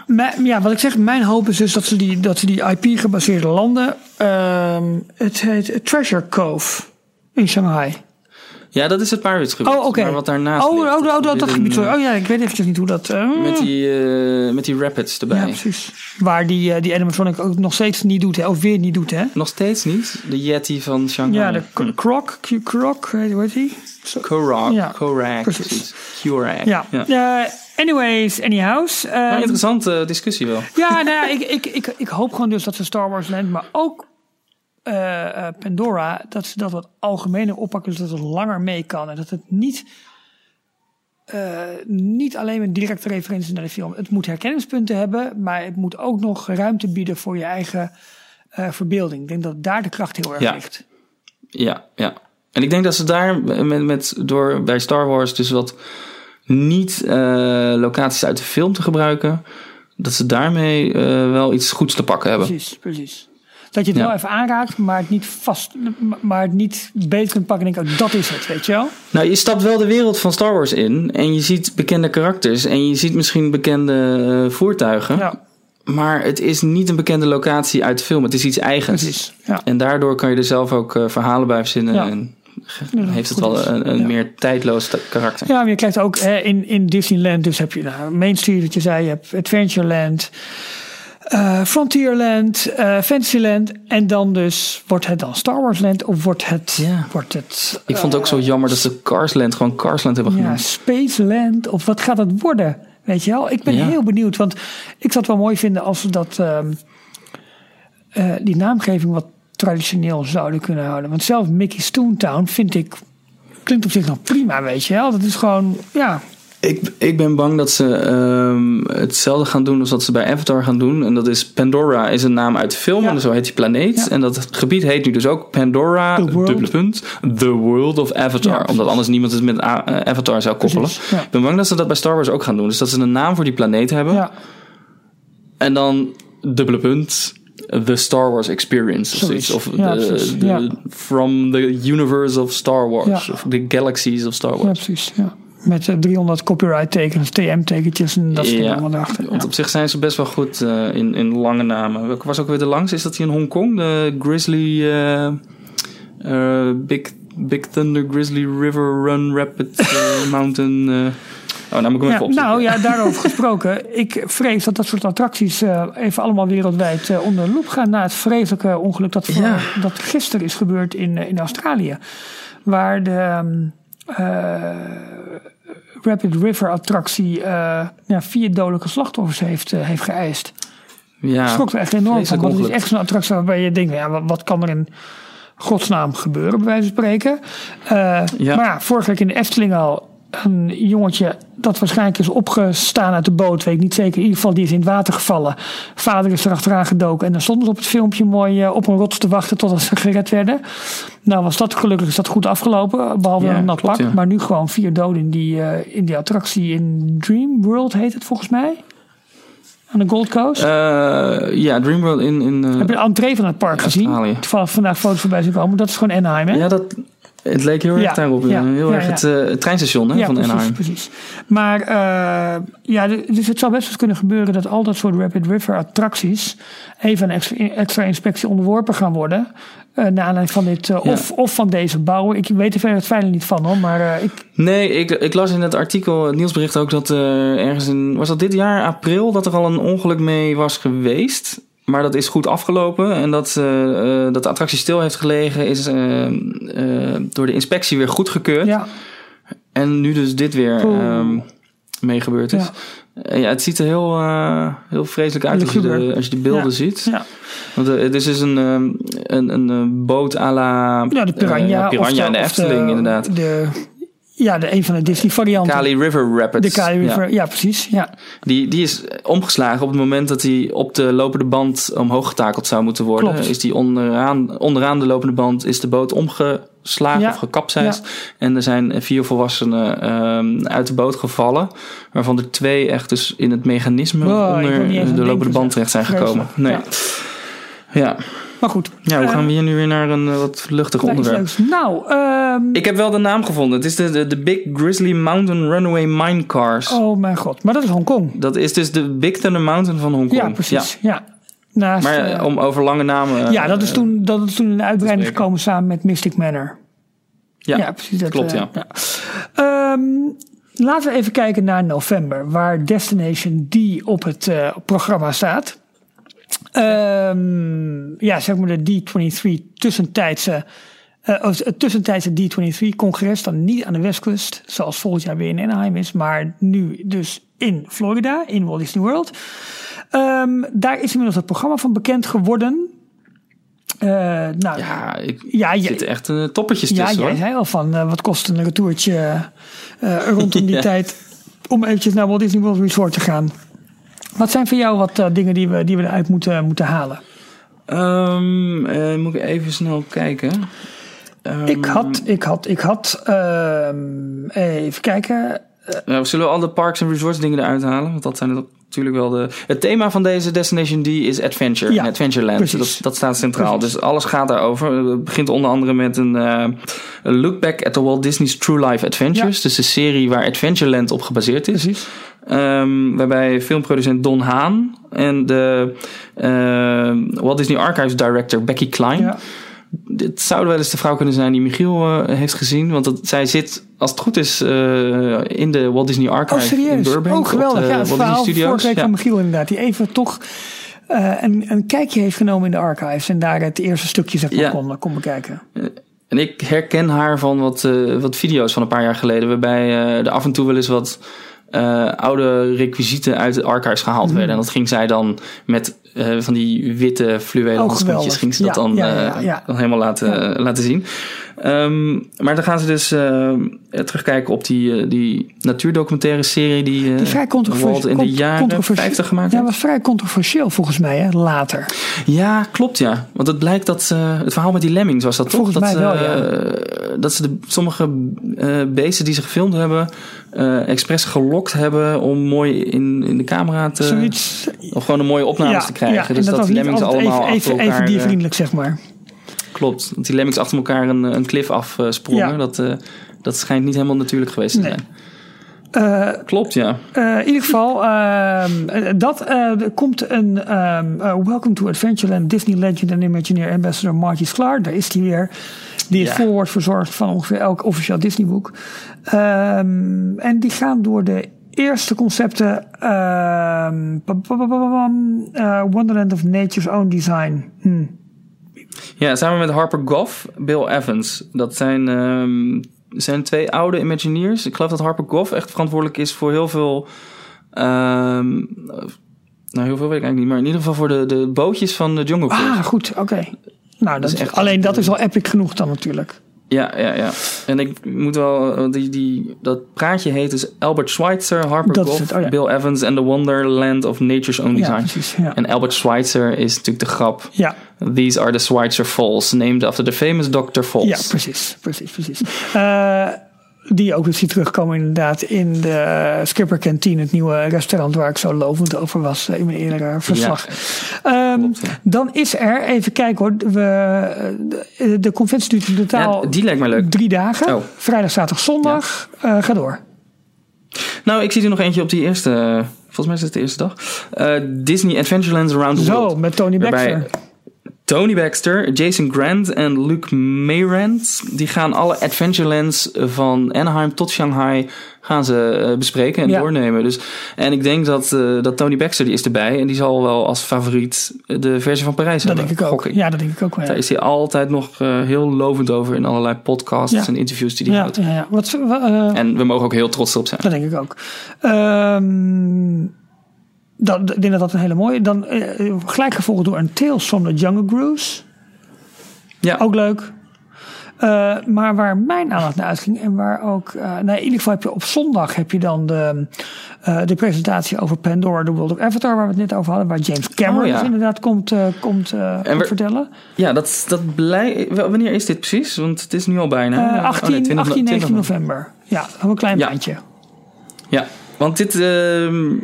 [SPEAKER 3] mijn- ja, wat ik zeg, mijn hoop is dus dat ze die, dat ze die IP-gebaseerde landen. ehm, het heet Treasure Cove in Shanghai.
[SPEAKER 4] ja, dat is het Pirates gebied.
[SPEAKER 3] Oh, oké.
[SPEAKER 4] Maar wat daarnaast
[SPEAKER 3] Oh,
[SPEAKER 4] ligt,
[SPEAKER 3] oh, oh, oh, dat
[SPEAKER 4] midden,
[SPEAKER 3] gebied. sorry. Oh ja, ik weet eventjes niet hoe dat. eh,
[SPEAKER 4] Met die, eh, met die rapids erbij.
[SPEAKER 3] ja, precies. Waar die, eh, die animatronic ook nog steeds niet doet, hè? Of weer niet doet, hè?
[SPEAKER 4] Nog steeds niet. De Yeti van Shanghai.
[SPEAKER 3] Ja, de K- Croc, Q Croc, je hoe heet die?
[SPEAKER 4] Korak.
[SPEAKER 3] Ja,
[SPEAKER 4] Korak.
[SPEAKER 3] precies.
[SPEAKER 4] precies. Korak.
[SPEAKER 3] Ja.
[SPEAKER 4] ja.
[SPEAKER 3] Eh, anyways, anyhows. Ehm,
[SPEAKER 4] interessante discussie wel.
[SPEAKER 3] Ja, nou ja, ik, ik, ik, ik hoop gewoon dus dat ze Star Wars Land, maar ook eh, eh, Pandora, dat ze dat wat algemener oppakken, zodat het langer mee kan. En dat het niet, eh, niet alleen met directe referenties naar de film. Het moet herkenningspunten hebben, maar het moet ook nog ruimte bieden voor je eigen eh, verbeelding. Ik denk dat daar de kracht heel erg
[SPEAKER 4] Ja.
[SPEAKER 3] ligt.
[SPEAKER 4] Ja, ja. En ik denk dat ze daar met, met, door bij Star Wars dus wat niet eh, locaties uit de film te gebruiken, dat ze daarmee eh, wel iets goeds te pakken hebben.
[SPEAKER 3] Precies, precies. Dat je het
[SPEAKER 4] Ja.
[SPEAKER 3] wel even aanraakt, maar het niet vast, maar het niet beter kunt pakken en denk oh, dat is het, weet je wel?
[SPEAKER 4] Nou, je stapt wel de wereld van Star Wars in en je ziet bekende karakters en je ziet misschien bekende eh, voertuigen.
[SPEAKER 3] Ja,
[SPEAKER 4] Maar het is niet een bekende locatie uit de film. Het is iets eigens.
[SPEAKER 3] precies. Ja.
[SPEAKER 4] En daardoor kan je er zelf ook verhalen bij verzinnen.
[SPEAKER 3] Ja.
[SPEAKER 4] En heeft het wel een, een
[SPEAKER 3] Ja.
[SPEAKER 4] meer tijdloos karakter.
[SPEAKER 3] Ja, maar je krijgt ook hè, in, in Disneyland, dus heb je nou, Main Street, wat je zei, je hebt Adventureland, eh Frontierland, eh Fantasyland. En dan dus, wordt het dan Star Wars Land of wordt het,
[SPEAKER 4] Ja.
[SPEAKER 3] wordt het
[SPEAKER 4] Ik vond het ook zo jammer dat ze Carsland gewoon Carsland hebben
[SPEAKER 3] ja,
[SPEAKER 4] genoemd.
[SPEAKER 3] Spaceland of wat gaat het worden? Weet je wel? Ik ben
[SPEAKER 4] Ja.
[SPEAKER 3] heel benieuwd, want ik zou het wel mooi vinden als we dat, ehm, eh, die naamgeving wat traditioneel zouden kunnen houden. Want zelf Mickey's Toontown vind ik, klinkt op zich nog prima, weet je wel? Dat is gewoon, ja,
[SPEAKER 4] Ik, ik ben bang dat ze ehm, hetzelfde gaan doen als wat ze bij Avatar gaan doen. En dat is Pandora is een naam uit de film.
[SPEAKER 3] Ja.
[SPEAKER 4] En zo heet die planeet.
[SPEAKER 3] Ja.
[SPEAKER 4] En dat gebied heet nu dus ook Pandora,
[SPEAKER 3] The World.
[SPEAKER 4] dubbele punt, The World of Avatar.
[SPEAKER 3] Ja,
[SPEAKER 4] omdat anders niemand het met eh, Avatar zou koppelen. Ik ben bang dat ze dat bij Star Wars ook gaan doen. Dus dat ze een naam voor die planeet hebben.
[SPEAKER 3] Ja,
[SPEAKER 4] En dan dubbele punt. The Star Wars Experience of
[SPEAKER 3] Zoiets.
[SPEAKER 4] Of
[SPEAKER 3] Ja, precies. Ja.
[SPEAKER 4] From the Universe of Star Wars.
[SPEAKER 3] Ja.
[SPEAKER 4] Of the Galaxies of Star
[SPEAKER 3] ja
[SPEAKER 4] Wars.
[SPEAKER 3] precies. Ja. Met eh, 300 copyright tekens, TM-tekentjes en dat soort dingen
[SPEAKER 4] Ja,
[SPEAKER 3] allemaal erachter.
[SPEAKER 4] Want
[SPEAKER 3] Ja.
[SPEAKER 4] op zich zijn ze best wel goed eh, in, in lange namen. Welke was ook weer de langste? Is dat die in Hongkong? De Grizzly... eh, eh, Big, Big Thunder Grizzly River Run Rapid eh, <laughs> Mountain... Oh, nou moet ik hem
[SPEAKER 3] Ja,
[SPEAKER 4] even
[SPEAKER 3] nou ja, daarover gesproken. <laughs> Ik vrees dat dat soort attracties eh, even allemaal wereldwijd eh, onder de loep gaan. Na het vreselijke ongeluk dat, voor-
[SPEAKER 4] Ja.
[SPEAKER 3] dat gisteren is gebeurd in, eh, in Australië. Waar de ehm, eh, Rapid River attractie eh, ja, vier dodelijke slachtoffers heeft, heeft geëist.
[SPEAKER 4] ja,
[SPEAKER 3] Ik schrok er echt enorm van.
[SPEAKER 4] vreselijk
[SPEAKER 3] Want het is echt zo'n attractie waarbij je denkt, ja, wat, wat kan er in godsnaam gebeuren, bij wijze van spreken. Eh,
[SPEAKER 4] Ja.
[SPEAKER 3] Maar ja, vorige week in de Efteling al een jongetje dat waarschijnlijk is opgestaan uit de boot, weet ik niet zeker. In ieder geval, die is in het water gevallen. Vader is er achteraan gedoken en dan stonden ze op het filmpje mooi eh, op een rots te wachten totdat ze gered werden. Nou was dat gelukkig is dat goed afgelopen, behalve
[SPEAKER 4] Ja,
[SPEAKER 3] een nat
[SPEAKER 4] klopt,
[SPEAKER 3] pak.
[SPEAKER 4] ja.
[SPEAKER 3] Maar nu gewoon vier doden in die, eh, in die attractie in Dream World heet het volgens mij. Aan de Gold Coast.
[SPEAKER 4] Eh, ja, Dreamworld in... in
[SPEAKER 3] Heb je de entree van het park gezien?
[SPEAKER 4] Australië.
[SPEAKER 3] Vandaag foto's voorbij zien komen. Dat is gewoon Anaheim, hè?
[SPEAKER 4] ja, dat... Het leek heel erg
[SPEAKER 3] Ja,
[SPEAKER 4] daarop.
[SPEAKER 3] ja,
[SPEAKER 4] heel
[SPEAKER 3] ja,
[SPEAKER 4] erg. Het, eh, het treinstation hè, van
[SPEAKER 3] precies,
[SPEAKER 4] Anaheim.
[SPEAKER 3] precies. Maar eh, ja, dus het zou best wel kunnen gebeuren dat al dat soort Rapid River attracties even een extra, inspectie onderworpen gaan worden. eh naar aanleiding van dit,
[SPEAKER 4] Ja.
[SPEAKER 3] of, of van deze bouwen. Ik weet er verder het fijne niet van hoor, maar ik,
[SPEAKER 4] Nee, ik, ik las in het artikel, het nieuwsbericht ook, dat er ergens in, was dat dit jaar april, dat er al een ongeluk mee was geweest. Maar dat is goed afgelopen en dat, eh, eh, dat de attractie stil heeft gelegen is eh, door de inspectie weer goedgekeurd.
[SPEAKER 3] ja,
[SPEAKER 4] En nu dus dit weer ehm mee gebeurd is. En ja, het ziet er heel, heel vreselijk uit als je, de, als je de beelden
[SPEAKER 3] Ja.
[SPEAKER 4] ziet.
[SPEAKER 3] ja.
[SPEAKER 4] Want het is dus een, ehm, een, een, boot à la
[SPEAKER 3] ja, de Piranha.
[SPEAKER 4] Piranha
[SPEAKER 3] of de,
[SPEAKER 4] in de
[SPEAKER 3] of
[SPEAKER 4] Efteling inderdaad.
[SPEAKER 3] De, ja, de een van de Disney varianten.
[SPEAKER 4] Kali River Rapids.
[SPEAKER 3] de Kali
[SPEAKER 4] Ja.
[SPEAKER 3] River, ja. precies. Ja.
[SPEAKER 4] Die, die is omgeslagen op het moment dat hij op de lopende band omhoog getakeld zou moeten worden.
[SPEAKER 3] Klopt.
[SPEAKER 4] Is die onderaan, onderaan de lopende band is de boot omgeslagen
[SPEAKER 3] Ja.
[SPEAKER 4] of gekapseist. En er zijn vier volwassenen ehm, uit de boot gevallen. Waarvan er twee echt dus in het mechanisme
[SPEAKER 3] Oh,
[SPEAKER 4] onder de lopende band terecht zijn gekomen. Nee.
[SPEAKER 3] Ja.
[SPEAKER 4] Ja.
[SPEAKER 3] Maar goed.
[SPEAKER 4] ja, hoe
[SPEAKER 3] Eh,
[SPEAKER 4] gaan we hier nu weer naar een eh, wat luchtig
[SPEAKER 3] nou,
[SPEAKER 4] onderwerp?
[SPEAKER 3] Nou, ehm,
[SPEAKER 4] Ik heb wel de naam gevonden. Het is de, de, de Big Grizzly Mountain Runaway Mine Cars.
[SPEAKER 3] oh mijn god. Maar dat is Hongkong.
[SPEAKER 4] Dat is dus de Big Thunder Mountain van Hongkong.
[SPEAKER 3] Ja, precies. Ja. Naast,
[SPEAKER 4] Maar
[SPEAKER 3] eh,
[SPEAKER 4] om over lange namen.
[SPEAKER 3] ja, dat is toen, dat is toen de uitbreiding gekomen samen met Mystic Manor.
[SPEAKER 4] Ja,
[SPEAKER 3] precies. Dat,
[SPEAKER 4] klopt,
[SPEAKER 3] eh,
[SPEAKER 4] ja.
[SPEAKER 3] Ehm, laten we even kijken naar november, waar Destination D op het programma staat. Ehm, ja, zeg maar de D23 tussentijdse, het tussentijdse D23-congres, dan niet aan de westkust, zoals volgend jaar weer in Anaheim is, maar nu dus in Florida, in Walt Disney World. Ehm, daar is inmiddels het programma van bekend geworden. Eh, nou,
[SPEAKER 4] Ja, ik
[SPEAKER 3] Ja,
[SPEAKER 4] er
[SPEAKER 3] je-
[SPEAKER 4] zitten echt eh, toppetjes
[SPEAKER 3] ja,
[SPEAKER 4] tussen
[SPEAKER 3] jij
[SPEAKER 4] hoor.
[SPEAKER 3] zei al van wat kost een retourtje rondom <laughs> die
[SPEAKER 4] Ja.
[SPEAKER 3] tijd om eventjes naar Walt Disney World Resort te gaan. Wat zijn voor jou wat eh, dingen die we, die we eruit moeten, moeten halen?
[SPEAKER 4] Ehm, eh, moet ik even snel kijken. Ehm,
[SPEAKER 3] Ik had, ik had, ik had, ehm, even kijken.
[SPEAKER 4] nou, zullen we al de parks en resorts dingen eruit halen? Want dat zijn natuurlijk wel de... Het thema van deze Destination D is Adventure.
[SPEAKER 3] Ja,
[SPEAKER 4] Adventureland.
[SPEAKER 3] precies.
[SPEAKER 4] Dat, dat staat centraal.
[SPEAKER 3] Precies.
[SPEAKER 4] Dus alles gaat daarover. Het begint onder andere met een, eh, look back at the Walt Disney's True Life Adventures.
[SPEAKER 3] Ja.
[SPEAKER 4] Dus de serie waar Adventureland op gebaseerd is.
[SPEAKER 3] Precies.
[SPEAKER 4] Ehm, waarbij filmproducent Don Haan en de ehm, Walt Disney Archives director Becky Klein.
[SPEAKER 3] Ja.
[SPEAKER 4] Dit zou wel eens de vrouw kunnen zijn die Michiel eh, heeft gezien. Want dat, zij zit, als het goed is, eh, in de Walt Disney
[SPEAKER 3] Oh,
[SPEAKER 4] Archive in
[SPEAKER 3] serieus?
[SPEAKER 4] Burbank.
[SPEAKER 3] Oh, geweldig.
[SPEAKER 4] op
[SPEAKER 3] Ja, het
[SPEAKER 4] Walt
[SPEAKER 3] verhaal week
[SPEAKER 4] Ja.
[SPEAKER 3] van Michiel inderdaad. Die even toch eh, een, een kijkje heeft genomen in de archives. En daar het eerste stukje zeg maar,
[SPEAKER 4] Ja.
[SPEAKER 3] kon, kon bekijken.
[SPEAKER 4] En ik herken haar van wat, wat video's van een paar jaar geleden. Waarbij er af en toe wel eens wat eh, oude requisieten uit de archives gehaald werden. En dat ging zij dan met eh, van die witte fluwelen
[SPEAKER 3] Oh,
[SPEAKER 4] handschoentjes. Ging ze dat
[SPEAKER 3] Ja,
[SPEAKER 4] dan,
[SPEAKER 3] ja,
[SPEAKER 4] eh,
[SPEAKER 3] ja.
[SPEAKER 4] dan helemaal laten, laten zien. Ehm, maar dan gaan ze dus... eh, eh, terugkijken op die, eh, die natuurdocumentaire serie die, eh,
[SPEAKER 3] Die vrij controversieel.
[SPEAKER 4] Walt in de jaren
[SPEAKER 3] controversieel-
[SPEAKER 4] 50 gemaakt
[SPEAKER 3] Ja, was vrij controversieel volgens mij, hè, later.
[SPEAKER 4] Ja, klopt ja. Want het blijkt dat het verhaal met die lemmings was dat
[SPEAKER 3] Volgens
[SPEAKER 4] toch?
[SPEAKER 3] mij
[SPEAKER 4] dat,
[SPEAKER 3] wel,
[SPEAKER 4] eh, Dat ze de, sommige eh, beesten die ze gefilmd hebben, eh expres gelokt hebben om mooi in, in de camera te...
[SPEAKER 3] Zoiets.
[SPEAKER 4] Of gewoon een mooie opnames te krijgen.
[SPEAKER 3] en
[SPEAKER 4] dus dat, die lemmings allemaal
[SPEAKER 3] even, even, even
[SPEAKER 4] eh,
[SPEAKER 3] diervriendelijk, zeg maar.
[SPEAKER 4] Klopt, dat die lemmings achter elkaar een, een klif afsprongen.
[SPEAKER 3] Ja.
[SPEAKER 4] Dat, eh, dat schijnt niet helemaal natuurlijk geweest te
[SPEAKER 3] Nee.
[SPEAKER 4] zijn.
[SPEAKER 3] Eh,
[SPEAKER 4] Klopt, ja.
[SPEAKER 3] Eh, in ieder geval, eh, dat eh, er komt een ehm, eh, Welcome to Adventureland Disney Legend and Imagineer Ambassador Marty Sklar. Daar is hij weer. Die het
[SPEAKER 4] Ja.
[SPEAKER 3] voorwoord verzorgt van ongeveer elk officieel Disney boek. Ehm, en die gaan door de eerste concepten. eh, Wonderland of Nature's Own Design. Hm.
[SPEAKER 4] Ja, samen met Harper Goff, Bill Evans. Dat zijn, ehm, zijn twee oude Imagineers. Ik geloof dat Harper Goff echt verantwoordelijk is voor heel veel... ehm, nou, heel veel weet ik eigenlijk niet. Maar in ieder geval voor de, de bootjes van de Jungle Cruise.
[SPEAKER 3] Ah, goed, oké. Nou, dat
[SPEAKER 4] is
[SPEAKER 3] is
[SPEAKER 4] echt-
[SPEAKER 3] alleen dat is al epic genoeg dan natuurlijk.
[SPEAKER 4] Ja, ja, ja. En ik moet wel... Die, die, dat praatje heet dus Albert Schweitzer, Harper
[SPEAKER 3] Dat is
[SPEAKER 4] Goff,
[SPEAKER 3] het, oh ja.
[SPEAKER 4] Bill Evans... en The Wonderland of Nature's Own
[SPEAKER 3] Ja,
[SPEAKER 4] Design.
[SPEAKER 3] precies. Ja.
[SPEAKER 4] En Albert Schweitzer is natuurlijk de grap.
[SPEAKER 3] ja.
[SPEAKER 4] These are the Schweitzer Falls, named after the famous Dr. Falls.
[SPEAKER 3] Ja, precies, precies, precies. Eh, die ook weer ziet terugkomen inderdaad in de Skipper Canteen, het nieuwe restaurant waar ik zo lovend over was in mijn eerdere verslag. Ehm,
[SPEAKER 4] klopt, ja.
[SPEAKER 3] Dan is er, even kijken hoor, we, de, de conventie duurt in totaal
[SPEAKER 4] Ja, die lijkt mij leuk.
[SPEAKER 3] drie dagen.
[SPEAKER 4] Oh.
[SPEAKER 3] Vrijdag, zaterdag, zondag. Eh, ga door.
[SPEAKER 4] Nou, ik zie er nog eentje op die eerste. eh, Volgens mij is het de eerste dag. Eh, Disney Adventurelands Around the
[SPEAKER 3] Zo,
[SPEAKER 4] World.
[SPEAKER 3] met Tony Baxter.
[SPEAKER 4] Tony Baxter, Jason Grant en Luke Mayrand... die gaan alle Adventurelands van Anaheim tot Shanghai... gaan ze eh, bespreken en
[SPEAKER 3] Ja.
[SPEAKER 4] doornemen. Dus, en ik denk dat, eh, dat Tony Baxter die is erbij... en die zal wel als favoriet de versie van Parijs
[SPEAKER 3] Dat
[SPEAKER 4] hebben.
[SPEAKER 3] denk ik ook. Ja, dat denk ik ook wel. ja.
[SPEAKER 4] Daar is hij altijd nog eh, heel lovend over... in allerlei podcasts
[SPEAKER 3] Ja.
[SPEAKER 4] en interviews die hij
[SPEAKER 3] Ja,
[SPEAKER 4] houdt.
[SPEAKER 3] ja, ja. Wat, eh,
[SPEAKER 4] En we mogen ook heel trots op zijn.
[SPEAKER 3] Dat denk ik ook. Ehm, dat, ik denk dat dat een hele mooie. Dan eh, gelijk gevolgd door een Tales from the Jungle Cruise.
[SPEAKER 4] Ja.
[SPEAKER 3] Ook leuk. Eh, maar waar mijn aandacht naar uitging en waar ook, eh nou, in ieder geval heb je op zondag heb je dan de, de presentatie over Pandora, The World of Avatar, waar we het net over hadden, waar James Cameron
[SPEAKER 4] Oh, ja.
[SPEAKER 3] dus inderdaad komt, komt, vertellen.
[SPEAKER 4] Ja, dat, dat blij... Wanneer is dit precies? Want het is nu al bijna.
[SPEAKER 3] Eh,
[SPEAKER 4] Oh,
[SPEAKER 3] 18,
[SPEAKER 4] nee, 20
[SPEAKER 3] 18, 19
[SPEAKER 4] 20
[SPEAKER 3] november. Ja, nog een klein
[SPEAKER 4] Ja.
[SPEAKER 3] bandje.
[SPEAKER 4] Ja, want dit, eh,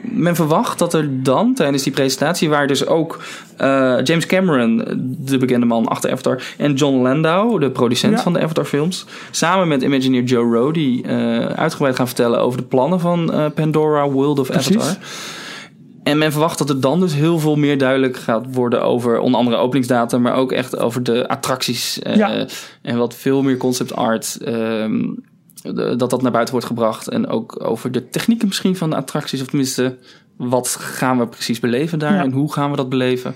[SPEAKER 4] men verwacht dat er dan tijdens die presentatie, waar dus ook eh, James Cameron, de bekende man achter Avatar, en John Landau, de producent
[SPEAKER 3] Ja.
[SPEAKER 4] van de Avatar films, samen met Imagineer Joe Rowe, die eh, uitgebreid gaan vertellen over de plannen van eh, Pandora World of
[SPEAKER 3] Precies.
[SPEAKER 4] Avatar. En men verwacht dat er dan dus heel veel meer duidelijk gaat worden over onder andere openingsdatum, maar ook echt over de attracties
[SPEAKER 3] Ja.
[SPEAKER 4] en wat veel meer concept art. ehm, dat dat naar buiten wordt gebracht. En ook over de technieken misschien van de attracties. Of tenminste, wat gaan we precies beleven daar
[SPEAKER 3] Ja.
[SPEAKER 4] en hoe gaan we dat beleven?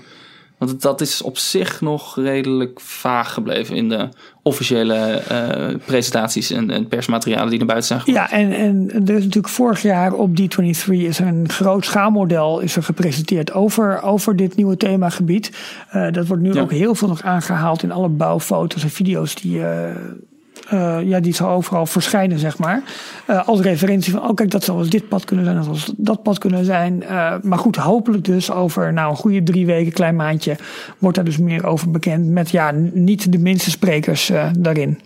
[SPEAKER 4] Want dat is op zich nog redelijk vaag gebleven in de officiële eh, presentaties en, en persmaterialen die naar buiten zijn gebracht.
[SPEAKER 3] Ja, en, en er is natuurlijk vorig jaar op D23 is er een groot schaalmodel is er gepresenteerd over, over dit nieuwe themagebied. Eh, dat wordt nu
[SPEAKER 4] Ja.
[SPEAKER 3] ook heel veel nog aangehaald in alle bouwfoto's en video's die, eh, eh, ja, die zo overal verschijnen, zeg maar. Eh, als referentie van, oh kijk, dat zou eens dit pad kunnen zijn, dat zou dat pad kunnen zijn. Eh, maar goed, hopelijk dus over nou, een goede drie weken, klein maandje, wordt daar dus meer over bekend. Met ja, niet de minste sprekers daarin.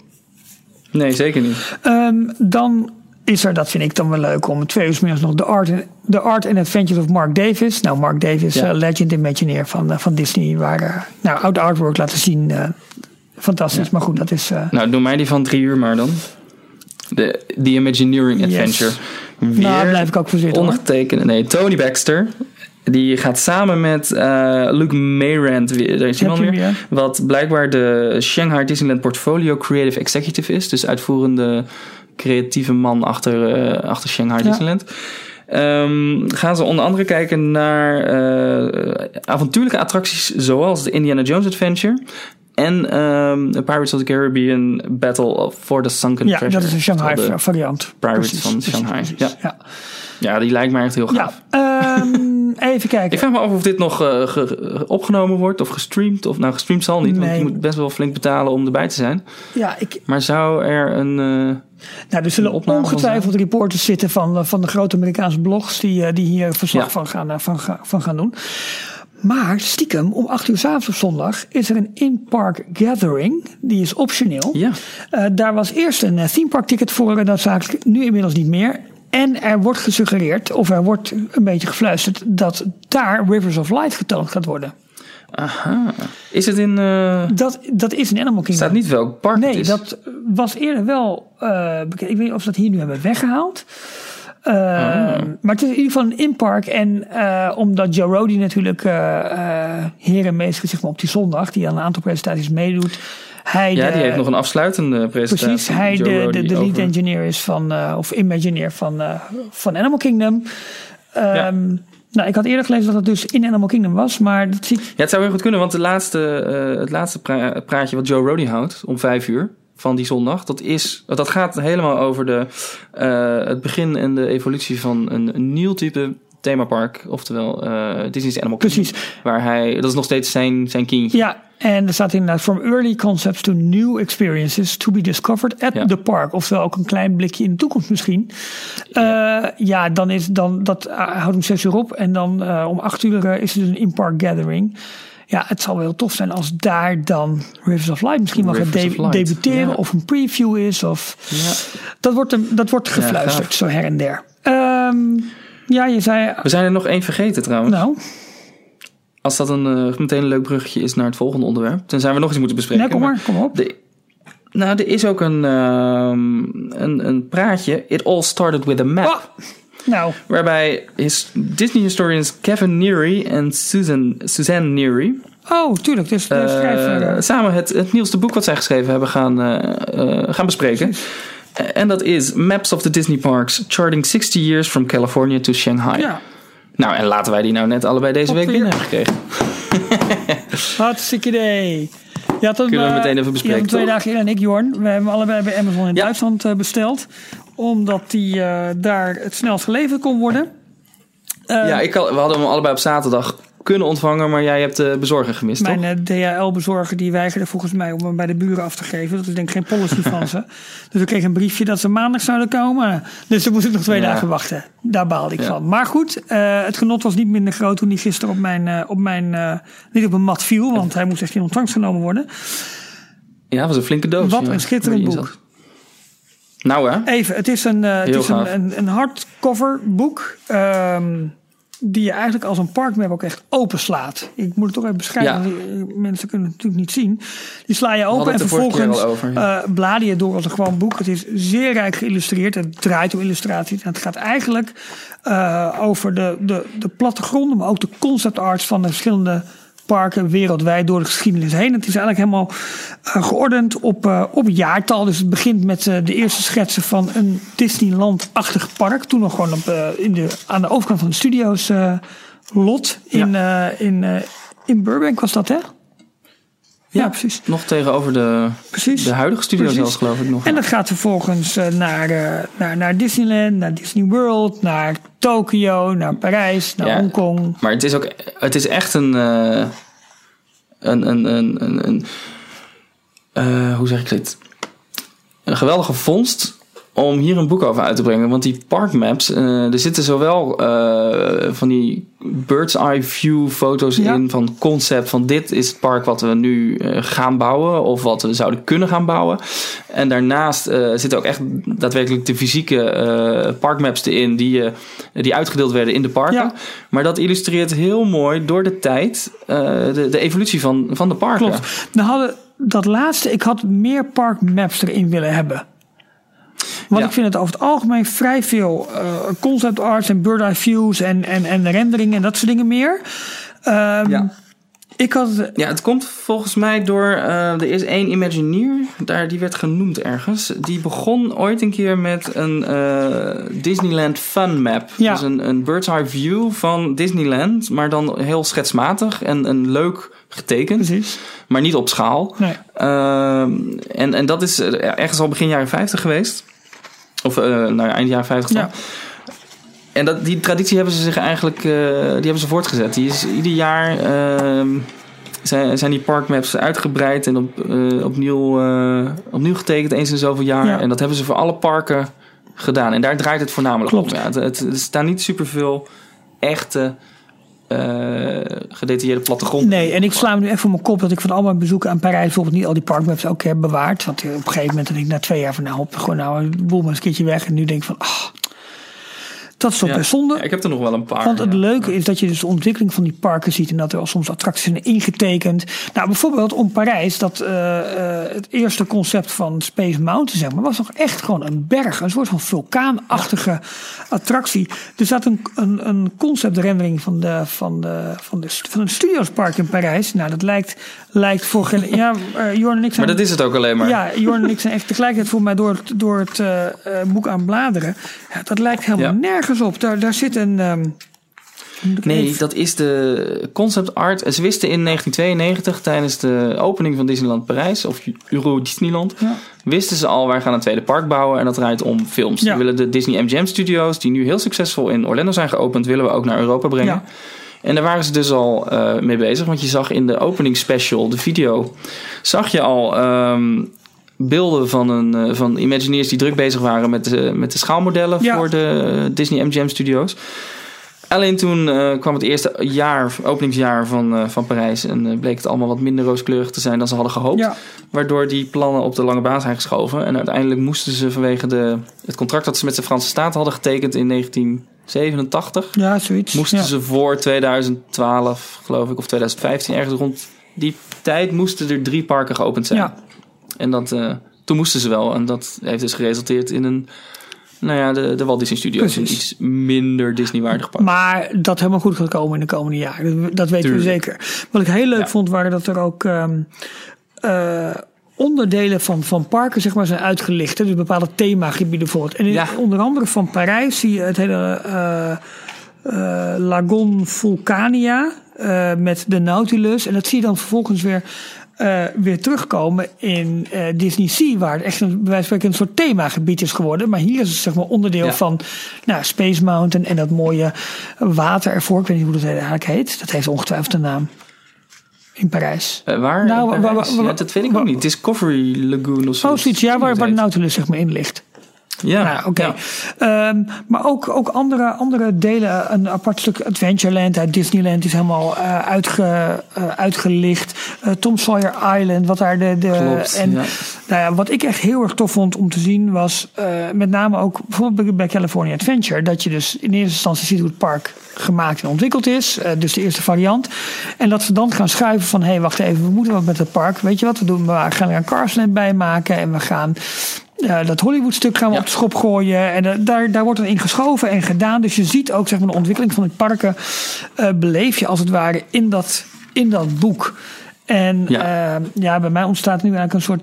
[SPEAKER 4] Nee, zeker niet.
[SPEAKER 3] Ehm, dan is er, dat vind ik dan wel leuk, om twee uur middags nog de Art, de Art and Adventures of Mark Davis. Nou, Mark Davis,
[SPEAKER 4] Ja.
[SPEAKER 3] legend Imagineer van, van Disney, waar nou, oud artwork laten zien. Fantastisch, maar goed, dat is... eh,
[SPEAKER 4] Nou, doe mij die van drie uur maar dan. De The Imagineering
[SPEAKER 3] Yes.
[SPEAKER 4] Adventure. Weer
[SPEAKER 3] nou, daar blijf ik ook voor zitten.
[SPEAKER 4] Nee, Tony Baxter. Die gaat samen met eh, Luke Mayrand weer. Daar is weer.
[SPEAKER 3] weer?
[SPEAKER 4] Wat blijkbaar de Shanghai Disneyland Portfolio Creative Executive is. Dus uitvoerende creatieve man achter, eh, achter Shanghai
[SPEAKER 3] Ja.
[SPEAKER 4] Disneyland. Ehm, gaan ze onder andere kijken naar eh, avontuurlijke attracties zoals de Indiana Jones Adventure. En ehm, Pirates of the Caribbean Battle of for the Sunken
[SPEAKER 3] Ja,
[SPEAKER 4] Treasure.
[SPEAKER 3] dat is een Shanghai variant.
[SPEAKER 4] Pirates van Shanghai, ja.
[SPEAKER 3] ja.
[SPEAKER 4] Ja, die lijkt mij echt heel
[SPEAKER 3] Ja,
[SPEAKER 4] gaaf.
[SPEAKER 3] ehm, <laughs> Even kijken.
[SPEAKER 4] Ik vraag me af of dit nog eh, ge- opgenomen wordt of gestreamd. Of, nou, gestreamd zal niet, want je moet best wel flink betalen om erbij te zijn.
[SPEAKER 3] Ja, ik,
[SPEAKER 4] Maar zou er een... eh,
[SPEAKER 3] Nou, er zullen ongetwijfeld reporters zitten van, eh, van de grote Amerikaanse blogs die, die hier verslag
[SPEAKER 4] Ja.
[SPEAKER 3] van, gaan, van, van gaan doen. Maar stiekem, om 8 uur s avonds op zondag is er een in-park gathering. Die is optioneel.
[SPEAKER 4] ja.
[SPEAKER 3] Eh, daar was eerst een eh, theme park ticket voor, eh, noodzakelijk, nu inmiddels niet meer. En er wordt gesuggereerd, of er wordt een beetje gefluisterd, dat daar Rivers of Light getoond gaat worden.
[SPEAKER 4] Aha. Is het in... eh
[SPEAKER 3] Dat, dat is een Animal Kingdom.
[SPEAKER 4] staat niet welk park het
[SPEAKER 3] Nee,
[SPEAKER 4] is.
[SPEAKER 3] dat was eerder wel bekend. Ik weet niet of ze dat hier nu hebben weggehaald. Eh, Maar het is in ieder geval een inpark. En eh, omdat Joe Rody natuurlijk eh eh heer en meester is, zeg maar, op die zondag, die aan een aantal presentaties meedoet. Hij
[SPEAKER 4] Ja,
[SPEAKER 3] de-
[SPEAKER 4] die heeft nog een afsluitende presentatie.
[SPEAKER 3] Precies, hij
[SPEAKER 4] Joe
[SPEAKER 3] de, de, lead
[SPEAKER 4] over-
[SPEAKER 3] engineer is van, eh, of Imagineer van, eh, van Animal Kingdom. Ehm, Nou, ik had eerder gelezen dat het dus in Animal Kingdom was, maar dat zie ik
[SPEAKER 4] Ja, het zou heel goed kunnen, want de laatste, eh, het laatste pra- praatje wat Joe Roddy houdt om vijf uur van die zondag, dat, is, dat gaat helemaal over de, eh, het begin en de evolutie van een, een nieuw type themapark. Oftewel, eh Disney's Animal Kingdom.
[SPEAKER 3] Precies.
[SPEAKER 4] Waar hij, dat is nog steeds zijn, zijn kindje.
[SPEAKER 3] Ja, en er staat inderdaad from early concepts to new experiences to be discovered at
[SPEAKER 4] Ja.
[SPEAKER 3] the park. Oftewel ook een klein blikje in de toekomst misschien. Ja, ja dan is dan, dat eh, houdt om zes uur op. En dan eh, om acht uur eh, is er dus een in-park gathering. Ja, het zal wel heel tof zijn als daar dan Rivers of Light misschien wel gaat de- debuteren.
[SPEAKER 4] ja.
[SPEAKER 3] Of een preview is. Of,
[SPEAKER 4] Ja.
[SPEAKER 3] dat, wordt, een- dat wordt gefluisterd, zo her en der. Ehm, ja, je zei...
[SPEAKER 4] We zijn er nog één vergeten trouwens.
[SPEAKER 3] Nou,
[SPEAKER 4] Als dat een, eh, meteen een leuk bruggetje is naar het volgende onderwerp. Dan zijn we nog eens moeten bespreken.
[SPEAKER 3] nee, kom maar, kom op.
[SPEAKER 4] De, nou, er is ook een, ehm, een, een praatje. It all started with a map.
[SPEAKER 3] Oh, nou,
[SPEAKER 4] Waarbij his, Disney historians Kevin Neary en Susan, Suzanne Neary
[SPEAKER 3] oh, tuurlijk. Dus de
[SPEAKER 4] eh,
[SPEAKER 3] schrijver...
[SPEAKER 4] samen het, het nieuwste boek wat zij geschreven hebben gaan, eh, eh, gaan bespreken. En dat is Maps of the Disney Parks, charting 60 years from California to Shanghai.
[SPEAKER 3] ja.
[SPEAKER 4] Nou, en laten wij die nou net allebei deze week binnen hebben gekregen. <laughs> <laughs>
[SPEAKER 3] Hartstikke idee. Had hem,
[SPEAKER 4] Kunnen we
[SPEAKER 3] eh,
[SPEAKER 4] meteen even bespreken,
[SPEAKER 3] twee
[SPEAKER 4] toch?
[SPEAKER 3] dagen eerder en ik, Jorn. We hebben allebei bij Amazon in
[SPEAKER 4] Ja.
[SPEAKER 3] Duitsland eh, besteld. Omdat die eh, daar het snelst geleverd kon worden.
[SPEAKER 4] Ja, ik had, we hadden hem allebei op zaterdag kunnen ontvangen, maar jij hebt de bezorger gemist,
[SPEAKER 3] Mijn eh, DHL-bezorger die weigerde volgens mij om hem bij de buren af te geven. Dat is denk ik geen policy van ze. <laughs> Dus ik kreeg een briefje dat ze maandag zouden komen. Dus dan moest ik nog twee
[SPEAKER 4] Ja.
[SPEAKER 3] dagen wachten. Daar baalde ik
[SPEAKER 4] Ja.
[SPEAKER 3] van. Maar goed, eh, het genot was niet minder groot toen hij gisteren op mijn, eh, op mijn niet op een mat viel. Want hij moest echt in ontvangst genomen worden.
[SPEAKER 4] Ja, dat was een flinke doos.
[SPEAKER 3] Wat
[SPEAKER 4] ja,
[SPEAKER 3] een schitterend boek.
[SPEAKER 4] Nou hè?
[SPEAKER 3] Even, het is een, het is een, een, een hardcover boek. ehm, die je eigenlijk als een parkmap ook echt openslaat. Ik moet het toch even beschrijven.
[SPEAKER 4] Ja.
[SPEAKER 3] die- Mensen kunnen het natuurlijk niet zien. Die sla je open en vervolgens
[SPEAKER 4] over, ja.
[SPEAKER 3] eh, blader je door als een gewoon boek. Het is zeer rijk geïllustreerd. Het draait om illustraties. En het gaat eigenlijk eh, over de, de, de plattegronden, maar ook de concept arts van de verschillende parken wereldwijd door de geschiedenis heen. Het is eigenlijk helemaal eh, geordend op, eh, op jaartal. Dus het begint met eh, de eerste schetsen van een Disneyland-achtig park. Toen nog gewoon op, in de, aan de overkant van de studio's lot in, in, in Burbank was dat hè? Ja, precies.
[SPEAKER 4] Nog tegenover de,
[SPEAKER 3] Precies.
[SPEAKER 4] de huidige studio
[SPEAKER 3] Precies.
[SPEAKER 4] zelfs, geloof ik nog.
[SPEAKER 3] En dat gaat vervolgens eh, naar, eh, naar, naar Disneyland, naar Disney World, naar Tokio, naar Parijs, naar
[SPEAKER 4] Ja.
[SPEAKER 3] Hongkong.
[SPEAKER 4] Maar het is ook, het is echt een, eh, een, een, een, een, een hoe zeg ik dit? Een geweldige vondst om hier een boek over uit te brengen. Want die parkmaps, eh er zitten zowel eh, van die bird's eye view foto's
[SPEAKER 3] Ja.
[SPEAKER 4] in van concept van dit is het park wat we nu eh, gaan bouwen of wat we zouden kunnen gaan bouwen. En daarnaast zitten ook echt daadwerkelijk de fysieke parkmaps erin die, die uitgedeeld werden in de parken.
[SPEAKER 3] Ja.
[SPEAKER 4] Maar dat illustreert heel mooi door de tijd de, de evolutie van, van de parken.
[SPEAKER 3] Klopt. We hadden dat laatste, ik had meer parkmaps erin willen hebben. Want
[SPEAKER 4] Ja.
[SPEAKER 3] ik vind het over het algemeen vrij veel eh, concept arts en bird eye views en, en, en renderingen en dat soort dingen meer. Ehm,
[SPEAKER 4] Ja.
[SPEAKER 3] Ik had,
[SPEAKER 4] Ja, het komt volgens mij door. eh, er is één Imagineer, daar, die werd genoemd ergens. Die begon ooit een keer met een eh, Disneyland Fun Map.
[SPEAKER 3] Ja.
[SPEAKER 4] Dus een, een bird's eye view van Disneyland, maar dan heel schetsmatig en, en leuk getekend,
[SPEAKER 3] precies.
[SPEAKER 4] maar niet op schaal.
[SPEAKER 3] Nee.
[SPEAKER 4] Ehm, en, en dat is ergens al begin jaren 50 geweest. Of eh nou ja, eind jaren 50 dan.
[SPEAKER 3] Ja.
[SPEAKER 4] en dat, die traditie hebben ze zich eigenlijk eh, die hebben ze voortgezet. Die is ieder jaar ehm, zijn, zijn die parkmaps uitgebreid en op, eh, opnieuw, opnieuw getekend eens in zoveel jaar.
[SPEAKER 3] Ja.
[SPEAKER 4] En dat hebben ze voor alle parken gedaan. En daar draait het voornamelijk
[SPEAKER 3] Klopt.
[SPEAKER 4] om. Ja, het, het, er staan niet superveel echte eh, gedetailleerde plattegrond.
[SPEAKER 3] Nee, en ik sla me nu echt voor mijn kop dat ik van al mijn bezoeken aan Parijs bijvoorbeeld niet al die parkmaps ook heb bewaard. Want eh, op een gegeven moment denk ik na twee jaar van nou, gewoon nou een boel maar een keertje weg. En nu denk ik van, ah, dat is toch
[SPEAKER 4] Ja.
[SPEAKER 3] best zonde.
[SPEAKER 4] Ja, ik heb er nog wel een paar.
[SPEAKER 3] Want het
[SPEAKER 4] ja.
[SPEAKER 3] leuke is dat je dus de ontwikkeling van die parken ziet en dat er al soms attracties zijn ingetekend. Nou, bijvoorbeeld om Parijs, dat eh, eh, het eerste concept van Space Mountain, zeg maar, was nog echt gewoon een berg, een soort van vulkaanachtige attractie. Er zat een, een, een conceptrendering van, de, van, de, van, de, van het Studiospark in Parijs. Nou, dat lijkt, lijkt voor geen. Ja, eh Jorn en ik zijn.
[SPEAKER 4] Maar dat is het ook alleen maar.
[SPEAKER 3] Ja, Jorn en ik zijn echt tegelijkertijd voor mij door het, door het boek aan bladeren. Ja, dat lijkt helemaal
[SPEAKER 4] Ja.
[SPEAKER 3] Op. Daar, daar zit een. ehm,
[SPEAKER 4] Nee, dat is de concept art. Ze wisten in 1992 tijdens de opening van Disneyland Parijs, of Euro Disneyland,
[SPEAKER 3] Ja.
[SPEAKER 4] wisten ze al, wij gaan een tweede park bouwen en dat draait om films.
[SPEAKER 3] Ja.
[SPEAKER 4] We willen de Disney MGM Studios, die nu heel succesvol in Orlando zijn geopend, willen we ook naar Europa brengen.
[SPEAKER 3] Ja.
[SPEAKER 4] En daar waren ze dus al eh, mee bezig, want je zag in de opening special, de video, zag je al ehm, beelden van, een, eh, van Imagineers die druk bezig waren met de, met de schaalmodellen
[SPEAKER 3] Ja.
[SPEAKER 4] voor de eh, Disney MGM Studios. Alleen toen eh, kwam het eerste jaar, openingsjaar van, eh, van Parijs en eh, bleek het allemaal wat minder rooskleurig te zijn dan ze hadden gehoopt.
[SPEAKER 3] Ja.
[SPEAKER 4] Waardoor die plannen op de lange baan zijn geschoven. En uiteindelijk moesten ze vanwege de, het contract dat ze met de Franse staat hadden getekend in 1987,
[SPEAKER 3] ja, zoiets.
[SPEAKER 4] moesten
[SPEAKER 3] ja.
[SPEAKER 4] ze voor 2012, geloof ik, of 2015, ergens rond die tijd moesten er drie parken geopend zijn.
[SPEAKER 3] Ja.
[SPEAKER 4] En dat, eh, toen moesten ze wel. En dat heeft dus geresulteerd in een, nou ja, de, de Walt Disney Studios. Een
[SPEAKER 3] Precies.
[SPEAKER 4] iets minder Disney-waardig park.
[SPEAKER 3] Maar dat helemaal goed gaat komen in de komende jaren. Dat, dat weten we zeker. Wat ik heel leuk
[SPEAKER 4] Ja.
[SPEAKER 3] vond, waren dat er ook ehm, eh, onderdelen van, van parken zeg maar, zijn uitgelicht. hè. Dus bepaalde themagebieden bijvoorbeeld. En in-
[SPEAKER 4] Ja.
[SPEAKER 3] onder andere van Parijs zie je het hele eh, Lagon Vulcania met de Nautilus. En dat zie je dan vervolgens weer, eh, weer terugkomen in eh, Disney Sea, waar het echt een, bij wijze van spreken een soort themagebied is geworden. Maar hier is het zeg maar onderdeel
[SPEAKER 4] Ja.
[SPEAKER 3] van nou, Space Mountain en dat mooie water ervoor. Ik weet niet hoe dat eigenlijk heet. Dat heeft ongetwijfeld een naam. In Parijs.
[SPEAKER 4] Eh, waar?
[SPEAKER 3] Nou,
[SPEAKER 4] Ja, dat weet ik ook niet. Discovery Lagoon of zo.
[SPEAKER 3] Oh, zoiets. Ja, waar, waar de Nautilus zeg maar in ligt.
[SPEAKER 4] Ja,
[SPEAKER 3] Nou, oké. Ehm, maar ook, ook andere, andere delen. Een apart stuk Adventureland uit Disneyland is helemaal uitge, eh, uitgelicht. Eh, Tom Sawyer Island, wat daar de. de
[SPEAKER 4] Klopt,
[SPEAKER 3] en
[SPEAKER 4] ja.
[SPEAKER 3] nou ja, wat ik echt heel erg tof vond om te zien was met name ook bijvoorbeeld bij- California Adventure. Dat je dus in eerste instantie ziet hoe het park gemaakt en ontwikkeld is. dus de eerste variant. En dat ze dan gaan schuiven van hé, hey, wacht even, we moeten wat met het park. Weet je wat we doen? We gaan er een Carsland bij maken en we gaan. Eh, dat Hollywood-stuk gaan we
[SPEAKER 4] Ja.
[SPEAKER 3] op de schop gooien. En eh, daar, daar wordt er in geschoven en gedaan. Dus je ziet ook zeg maar, de ontwikkeling van het parken. eh, beleef je als het ware in dat, in dat boek. En
[SPEAKER 4] Ja.
[SPEAKER 3] ja. bij mij ontstaat nu eigenlijk een soort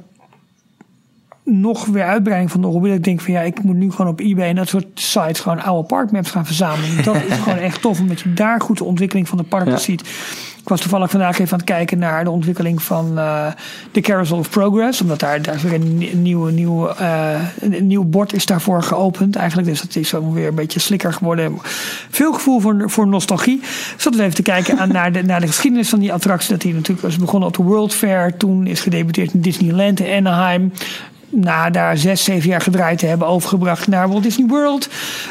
[SPEAKER 3] nog weer uitbreiding van de hobby. Dat ik denk van ja, ik moet nu gewoon op eBay en dat soort sites gewoon oude parkmaps gaan verzamelen. Dat is <laughs> gewoon echt tof, omdat je daar goed de ontwikkeling van de parken
[SPEAKER 4] Ja.
[SPEAKER 3] ziet. Ik was toevallig vandaag even aan het kijken naar de ontwikkeling van eh, de Carousel of Progress. Omdat daar, daar weer een, nie- nieuwe, eh, een, nieuw bord is daarvoor geopend eigenlijk. Dus dat is ook weer een beetje slikker geworden. Veel gevoel voor, voor nostalgie. Zat dus even te kijken aan, naar, de, naar de geschiedenis van die attractie. Dat die natuurlijk is begonnen op de World Fair. Toen is gedebuteerd in Disneyland in Anaheim na daar zes, zeven jaar gedraaid te hebben, overgebracht naar Walt Disney World.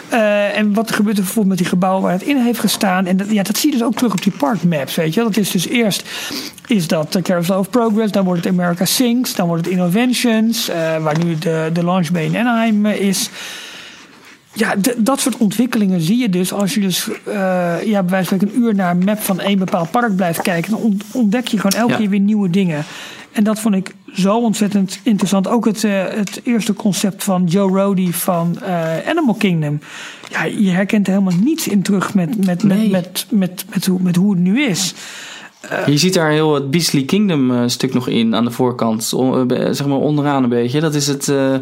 [SPEAKER 3] Eh, en wat er gebeurt er bijvoorbeeld met die gebouwen waar het in heeft gestaan. En dat, ja, dat zie je dus ook terug op die parkmaps, weet je. Dat is dus eerst is dat de Carousel of Progress, dan wordt het America Sings, dan wordt het Innovations, eh, waar nu de, de launch bay in Anaheim eh, is. Ja, dat soort ontwikkelingen zie je dus als je dus ja, bij wijze van een uur naar een map van één bepaald park blijft kijken. Dan ont- ontdek je gewoon elke
[SPEAKER 4] Ja.
[SPEAKER 3] keer weer nieuwe dingen. En dat vond ik zo ontzettend interessant. Ook het, eh, het eerste concept van Joe Rody van eh, Animal Kingdom. Ja, je herkent er helemaal niets in terug met, met,
[SPEAKER 4] Nee.
[SPEAKER 3] met, met, met, met, hoe, met hoe het nu is.
[SPEAKER 4] Je ziet daar heel het Beastly Kingdom eh, stuk nog in aan de voorkant. Zeg maar onderaan een beetje. Dat is het, eh,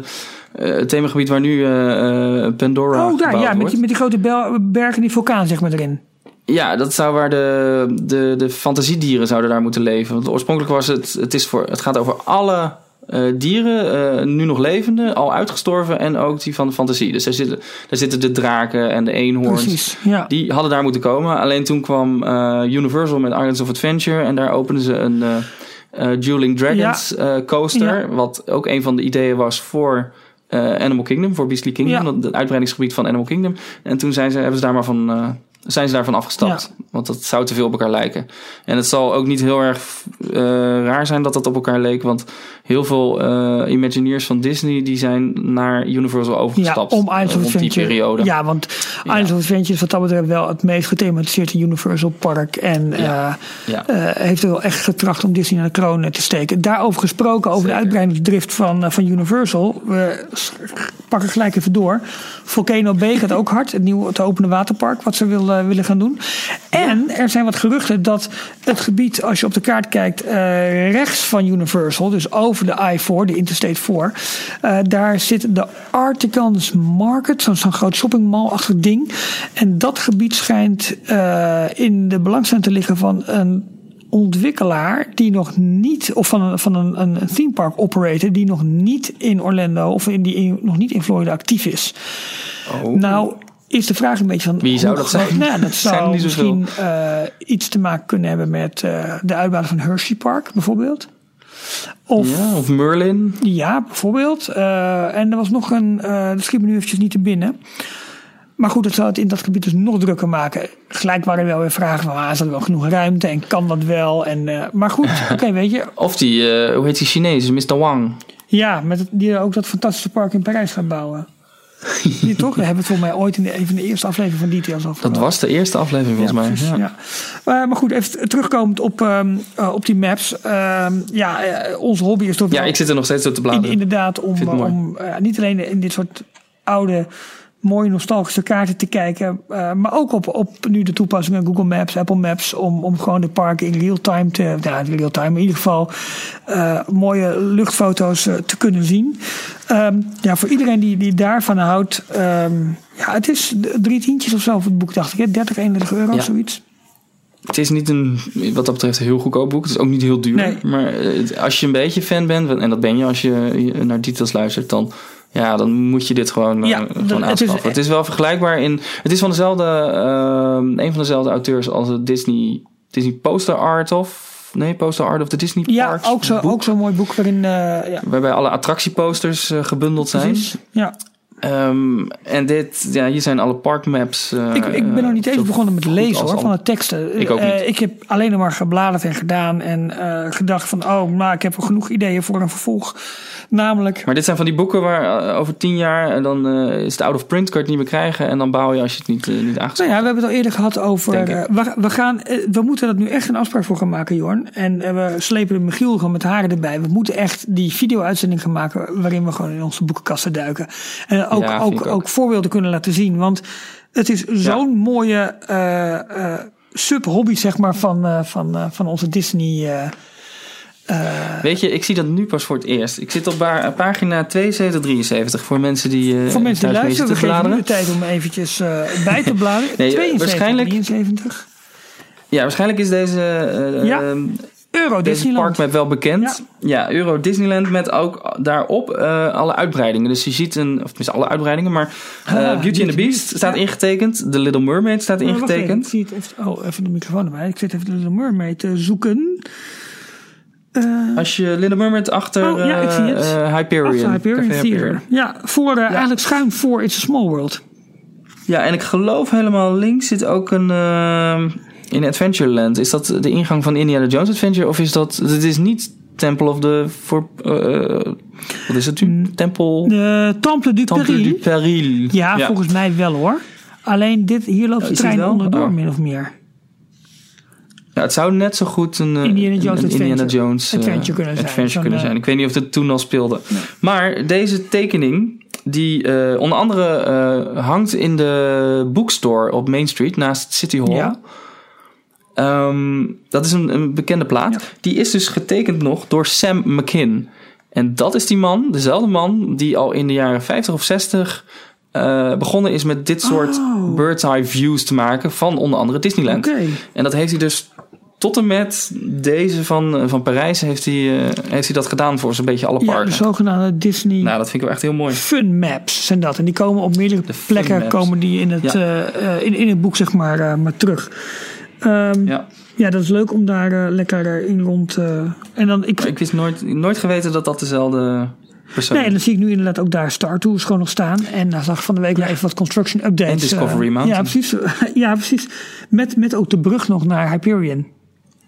[SPEAKER 4] eh, het themagebied waar nu eh, eh, Pandora
[SPEAKER 3] Oh, daar,
[SPEAKER 4] gebouwd
[SPEAKER 3] ja, met die, met die grote bergen en die vulkaan zeg maar erin.
[SPEAKER 4] Ja, dat zou waar de, de, de fantasiedieren zouden daar moeten leven. Want oorspronkelijk was het, het, is voor, het gaat over alle eh, dieren, eh, nu nog levende, al uitgestorven en ook die van de fantasie. Dus daar zitten, daar zitten de draken en de eenhoorns.
[SPEAKER 3] Precies, ja.
[SPEAKER 4] Die hadden daar moeten komen. Alleen toen kwam eh, Universal met Islands of Adventure en daar openden ze een Dueling Dragons coaster.
[SPEAKER 3] Ja.
[SPEAKER 4] Wat ook een van de ideeën was voor Animal Kingdom, voor Beastly Kingdom, het uitbreidingsgebied van Animal Kingdom. En toen zijn ze, hebben ze daar maar van, zijn ze daarvan afgestapt. Want dat zou te veel op elkaar lijken. En het zal ook niet heel erg eh, raar zijn dat dat op elkaar leek. Want heel veel eh, Imagineers van Disney die zijn naar Universal
[SPEAKER 3] Ja,
[SPEAKER 4] overgestapt.
[SPEAKER 3] om Islands of Adventure.
[SPEAKER 4] periode.
[SPEAKER 3] Ja, want Islands of Adventure is wat dat betreft wel het meest gethematiseerde Universal Park. En
[SPEAKER 4] Ja.
[SPEAKER 3] eh,
[SPEAKER 4] Ja.
[SPEAKER 3] eh, heeft er wel echt getracht om Disney naar de kroon te steken. Daarover gesproken, over de uitbreidingsdrift van, van Universal. We pakken gelijk even door. Volcano Bay gaat ook hard. Het nieuwe het opene waterpark wat ze wil, willen gaan doen. En er zijn wat geruchten dat het gebied, als je op de kaart kijkt, rechts van Universal, dus over de I-4, de Interstate 4, eh, daar zit de Articans Market, zo'n groot shoppingmall-achtig ding. En dat gebied schijnt eh, in de belangstelling te liggen van een ontwikkelaar die nog niet, of van een, van een, een theme park operator die nog niet in Orlando of in die in- nog niet in Florida actief is. Nou, is de vraag een beetje van.
[SPEAKER 4] Wie zou dat
[SPEAKER 3] groot-
[SPEAKER 4] zijn?
[SPEAKER 3] Nou, dat <laughs> zou misschien eh, iets te maken kunnen hebben met de uitbouw van Hershey Park, bijvoorbeeld. Of
[SPEAKER 4] Ja, of Merlin.
[SPEAKER 3] ja, bijvoorbeeld. Eh, en er was nog een, eh dat schiet me nu eventjes niet te binnen. Maar goed, dat zou het in dat gebied dus nog drukker maken. Gelijk waren er wel weer vragen van, ah, is er wel genoeg ruimte en kan dat wel? En, eh, maar goed, <laughs> oké, weet je.
[SPEAKER 4] Of die, hoe heet die Chinees? Mr. Wang.
[SPEAKER 3] Ja, met het, die ook dat fantastische park in Parijs gaat bouwen. Die toch? We hebben het volgens mij ooit in de, een van de eerste afleveringen van Details over
[SPEAKER 4] Dat was de eerste aflevering volgens mij.
[SPEAKER 3] precies,
[SPEAKER 4] Ja.
[SPEAKER 3] ja. Maar, maar goed, even terugkomend op, ehm, eh, op die maps. Ehm, ja, eh, onze hobby is toch
[SPEAKER 4] Ja,
[SPEAKER 3] wel
[SPEAKER 4] ik zit er nog steeds op te
[SPEAKER 3] in,
[SPEAKER 4] bladeren.
[SPEAKER 3] inderdaad om,
[SPEAKER 4] mooi.
[SPEAKER 3] om eh, niet alleen in dit soort oude, mooie nostalgische kaarten te kijken. eh, maar ook op, op nu de toepassingen Google Maps, Apple Maps. Om, om gewoon de parken in real time te, ja, in real time in ieder geval eh, mooie luchtfoto's eh, te kunnen zien. Ehm, ja, voor iedereen die, die daarvan houdt. ehm, ja, het is drie tientjes of zo voor het boek, dacht ik. Hè? 30, 31 euro,
[SPEAKER 4] Ja.
[SPEAKER 3] zoiets.
[SPEAKER 4] Het is niet een, wat dat betreft, een heel goedkoop boek. Het is ook niet heel duur.
[SPEAKER 3] Nee.
[SPEAKER 4] Maar als je een beetje fan bent, en dat ben je als je naar details luistert, dan, ja, dan moet je dit gewoon, eh,
[SPEAKER 3] Ja,
[SPEAKER 4] gewoon
[SPEAKER 3] dat- het is-
[SPEAKER 4] aanschaffen. Het is, wel vergelijkbaar in. Het is van dezelfde, eh, een van dezelfde auteurs als het Disney, Disney Poster Art of. Nee, Poster Art of the Disney
[SPEAKER 3] Ja,
[SPEAKER 4] Parks
[SPEAKER 3] ook zo-
[SPEAKER 4] boek,
[SPEAKER 3] ook zo'n mooi boek waarin. eh, ja,
[SPEAKER 4] Waarbij alle attractieposters eh, gebundeld zijn.
[SPEAKER 3] precies. Ja.
[SPEAKER 4] Ehm, en dit, ja, hier zijn alle parkmaps. eh,
[SPEAKER 3] Ik, ik ben nog niet eens
[SPEAKER 4] zo
[SPEAKER 3] begonnen met lezen hoor, van de teksten.
[SPEAKER 4] Ik ook niet.
[SPEAKER 3] Eh, ik heb alleen nog maar gebladerd en gedaan en eh, gedacht van, oh, nou, ik heb genoeg ideeën voor een vervolg. Namelijk,
[SPEAKER 4] Maar dit zijn van die boeken waar over tien jaar dan is het out of print, kan je het niet meer krijgen. En dan bouw je als je het niet, niet
[SPEAKER 3] nou
[SPEAKER 4] aangeschaft
[SPEAKER 3] ja, we hebben het al eerder gehad over, we, we, gaan, we moeten dat nu echt een afspraak voor gaan maken, Jorn. En we slepen de Michiel gewoon met haren erbij. We moeten echt die video-uitzending gaan maken waarin we gewoon in onze boekenkasten duiken. En ook,
[SPEAKER 4] Ja, vind
[SPEAKER 3] ook, ook.
[SPEAKER 4] ook.
[SPEAKER 3] voorbeelden kunnen laten zien, want het is zo'n mooie eh, eh, sub-hobby, zeg maar, van, eh, van, eh, van onze Disney... eh,
[SPEAKER 4] Weet je, ik zie dat nu pas voor het eerst. Ik zit op ba- pagina 72, 73 voor mensen die eh
[SPEAKER 3] Voor mensen die luisteren, we geven nu de tijd om eventjes eh, bij te bladeren.
[SPEAKER 4] Nee,
[SPEAKER 3] 72,
[SPEAKER 4] waarschijnlijk-
[SPEAKER 3] 73.
[SPEAKER 4] Ja, waarschijnlijk is deze, eh,
[SPEAKER 3] Ja,
[SPEAKER 4] ehm,
[SPEAKER 3] Euro
[SPEAKER 4] deze
[SPEAKER 3] Disneyland.
[SPEAKER 4] parkmap wel bekend. Ja. Euro Disneyland met ook daarop eh, alle uitbreidingen. Dus je ziet een, of tenminste alle uitbreidingen, maar eh,
[SPEAKER 3] Ah,
[SPEAKER 4] Beauty and the Beast staat
[SPEAKER 3] ja.
[SPEAKER 4] ingetekend. The Little Mermaid staat
[SPEAKER 3] Oh, even, ik
[SPEAKER 4] ingetekend.
[SPEAKER 3] zie het even, oh, even de microfoon erbij. Ik zit even de Little Mermaid te zoeken. Eh,
[SPEAKER 4] Als je Little Mermaid achter
[SPEAKER 3] Oh, ja, ik zie het.
[SPEAKER 4] eh, eh, Hyperion.
[SPEAKER 3] Achter Hyperion. Ja, voor, eh, eigenlijk schuin voor It's a Small World.
[SPEAKER 4] Ja, en ik geloof helemaal links zit ook een. Eh, in Adventureland. Is dat de ingang van Indiana Jones Adventure? Of is dat. Het is niet Temple of the. For, eh, wat is het nu? Tempel.
[SPEAKER 3] De Temple du
[SPEAKER 4] Temple
[SPEAKER 3] Peril.
[SPEAKER 4] du Peril.
[SPEAKER 3] Ja, volgens mij wel hoor. Alleen dit, hier loopt de trein onderdoor,
[SPEAKER 4] Oh.
[SPEAKER 3] min of meer.
[SPEAKER 4] Ja, het zou net zo goed een, eh,
[SPEAKER 3] Indiana Jones
[SPEAKER 4] een
[SPEAKER 3] Adventure.
[SPEAKER 4] Jones eh,
[SPEAKER 3] Adventure kunnen zijn.
[SPEAKER 4] adventure kunnen
[SPEAKER 3] eh,
[SPEAKER 4] zijn. Ik weet niet of het toen al speelde. Maar deze tekening, die eh, onder andere eh, hangt in de bookstore op Main Street naast City Hall.
[SPEAKER 3] Ja.
[SPEAKER 4] Ehm, dat is een, een bekende plaat.
[SPEAKER 3] Ja.
[SPEAKER 4] Die is dus getekend nog door Sam McKin. En dat is die man, dezelfde man, die al in de jaren 50 of 60 eh, begonnen is met dit soort
[SPEAKER 3] Oh.
[SPEAKER 4] bird's eye views te maken van onder andere Disneyland. En dat heeft hij dus tot en met deze van, eh, van Parijs heeft hij, eh, heeft hij dat gedaan voor zo'n beetje alle
[SPEAKER 3] Ja,
[SPEAKER 4] parken.
[SPEAKER 3] de zogenaamde Disney
[SPEAKER 4] Nou, dat vind ik wel echt heel mooi.
[SPEAKER 3] Fun Maps zijn dat. En die komen op meerdere
[SPEAKER 4] De
[SPEAKER 3] plekken komen die in het,
[SPEAKER 4] Ja.
[SPEAKER 3] in, in het boek zeg maar, maar terug. Ehm, ja.
[SPEAKER 4] Ja.
[SPEAKER 3] dat is leuk om daar eh, lekker eh, in rond... eh, en dan, ik,
[SPEAKER 4] ik wist nooit, nooit geweten dat dat dezelfde persoon
[SPEAKER 3] nee, en dan zie ik nu inderdaad ook daar Star Tours gewoon nog staan. En dan zag ik van de week weer even wat construction updates.
[SPEAKER 4] En Discovery Mountain.
[SPEAKER 3] Ja, precies. <laughs> ja, precies. Met, met ook de brug nog naar Hyperion.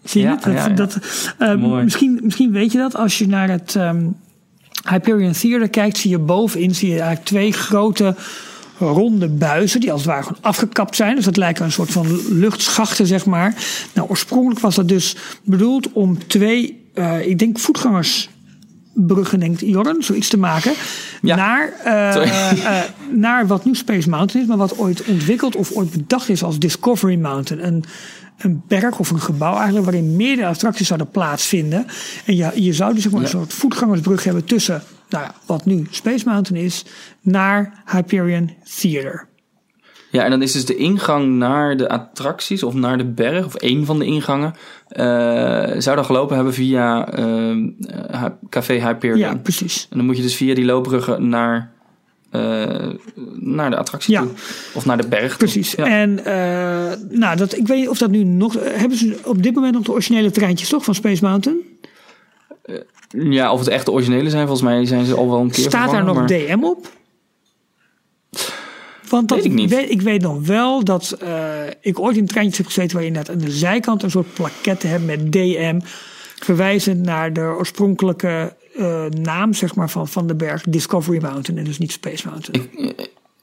[SPEAKER 3] Zie je
[SPEAKER 4] Ja,
[SPEAKER 3] het? Dat,
[SPEAKER 4] ja.
[SPEAKER 3] Dat, eh,
[SPEAKER 4] Mooi.
[SPEAKER 3] misschien, misschien weet je dat als je naar het ehm, Hyperion Theater kijkt, zie je bovenin zie je eigenlijk twee grote ronde buizen die als het ware gewoon afgekapt zijn. Dus dat lijken een soort van luchtschachten, zeg maar. Nou, oorspronkelijk was dat dus bedoeld om twee, eh, ik denk voetgangersbruggen, denkt Jorn, zoiets te maken.
[SPEAKER 4] Ja.
[SPEAKER 3] Naar, eh, eh, naar wat nu Space Mountain is, maar wat ooit ontwikkeld of ooit bedacht is als Discovery Mountain. Een, een berg of een gebouw eigenlijk waarin meerdere attracties zouden plaatsvinden. En je, je zou dus maar, een soort voetgangersbrug hebben tussen nou ja, wat nu Space Mountain is, naar Hyperion Theater.
[SPEAKER 4] Ja, en dan is dus de ingang naar de attracties of naar de berg, of één van de ingangen, eh, zou dan gelopen hebben via eh, Café Hyperion.
[SPEAKER 3] Ja, precies.
[SPEAKER 4] En dan moet je dus via die loopbruggen naar, eh, naar de attractie
[SPEAKER 3] Ja.
[SPEAKER 4] toe. Of naar de berg toe.
[SPEAKER 3] Precies.
[SPEAKER 4] Ja.
[SPEAKER 3] En nou, dat, ik weet niet of dat nu nog. Hebben ze op dit moment nog de originele treintjes toch van Space Mountain?
[SPEAKER 4] Ja, of het echt de originele zijn, volgens mij zijn ze al wel een keer
[SPEAKER 3] Staat daar nog
[SPEAKER 4] maar-
[SPEAKER 3] DM op? Want dat,
[SPEAKER 4] Weet ik niet.
[SPEAKER 3] Weet, ik weet nog wel dat eh, ik ooit in treintjes heb gezeten waar je inderdaad aan de zijkant een soort plaquette hebt met DM. Verwijzend naar de oorspronkelijke eh, naam zeg maar, van, van de berg Discovery Mountain en dus niet Space Mountain.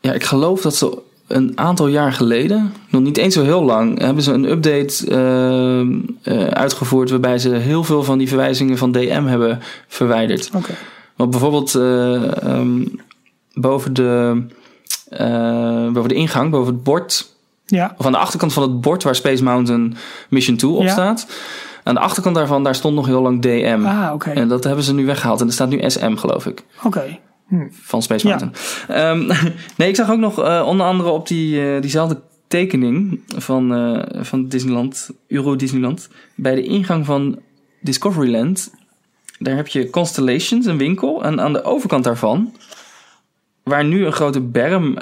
[SPEAKER 4] Ja, ik geloof dat ze een aantal jaar geleden, nog niet eens zo heel lang, hebben ze een update ehm, eh, uitgevoerd waarbij ze heel veel van die verwijzingen van DM hebben verwijderd.
[SPEAKER 3] Oké.
[SPEAKER 4] Want bijvoorbeeld eh, ehm, boven, de, eh, boven de ingang, boven het bord,
[SPEAKER 3] Ja.
[SPEAKER 4] of aan de achterkant van het bord waar Space Mountain Mission 2 op
[SPEAKER 3] Ja.
[SPEAKER 4] staat. Aan de achterkant daarvan, daar stond nog heel lang DM.
[SPEAKER 3] Ah, oké.
[SPEAKER 4] En dat hebben ze nu weggehaald. En er staat nu SM, geloof ik
[SPEAKER 3] Oké.
[SPEAKER 4] Van Space
[SPEAKER 3] Ja.
[SPEAKER 4] Mountain. Ehm, <laughs> nee, ik zag ook nog eh, onder andere op die, eh, diezelfde tekening van, eh, van Disneyland, Euro Disneyland, bij de ingang van Discoveryland, daar heb je Constellations, een winkel, en aan de overkant daarvan, waar nu een grote berm,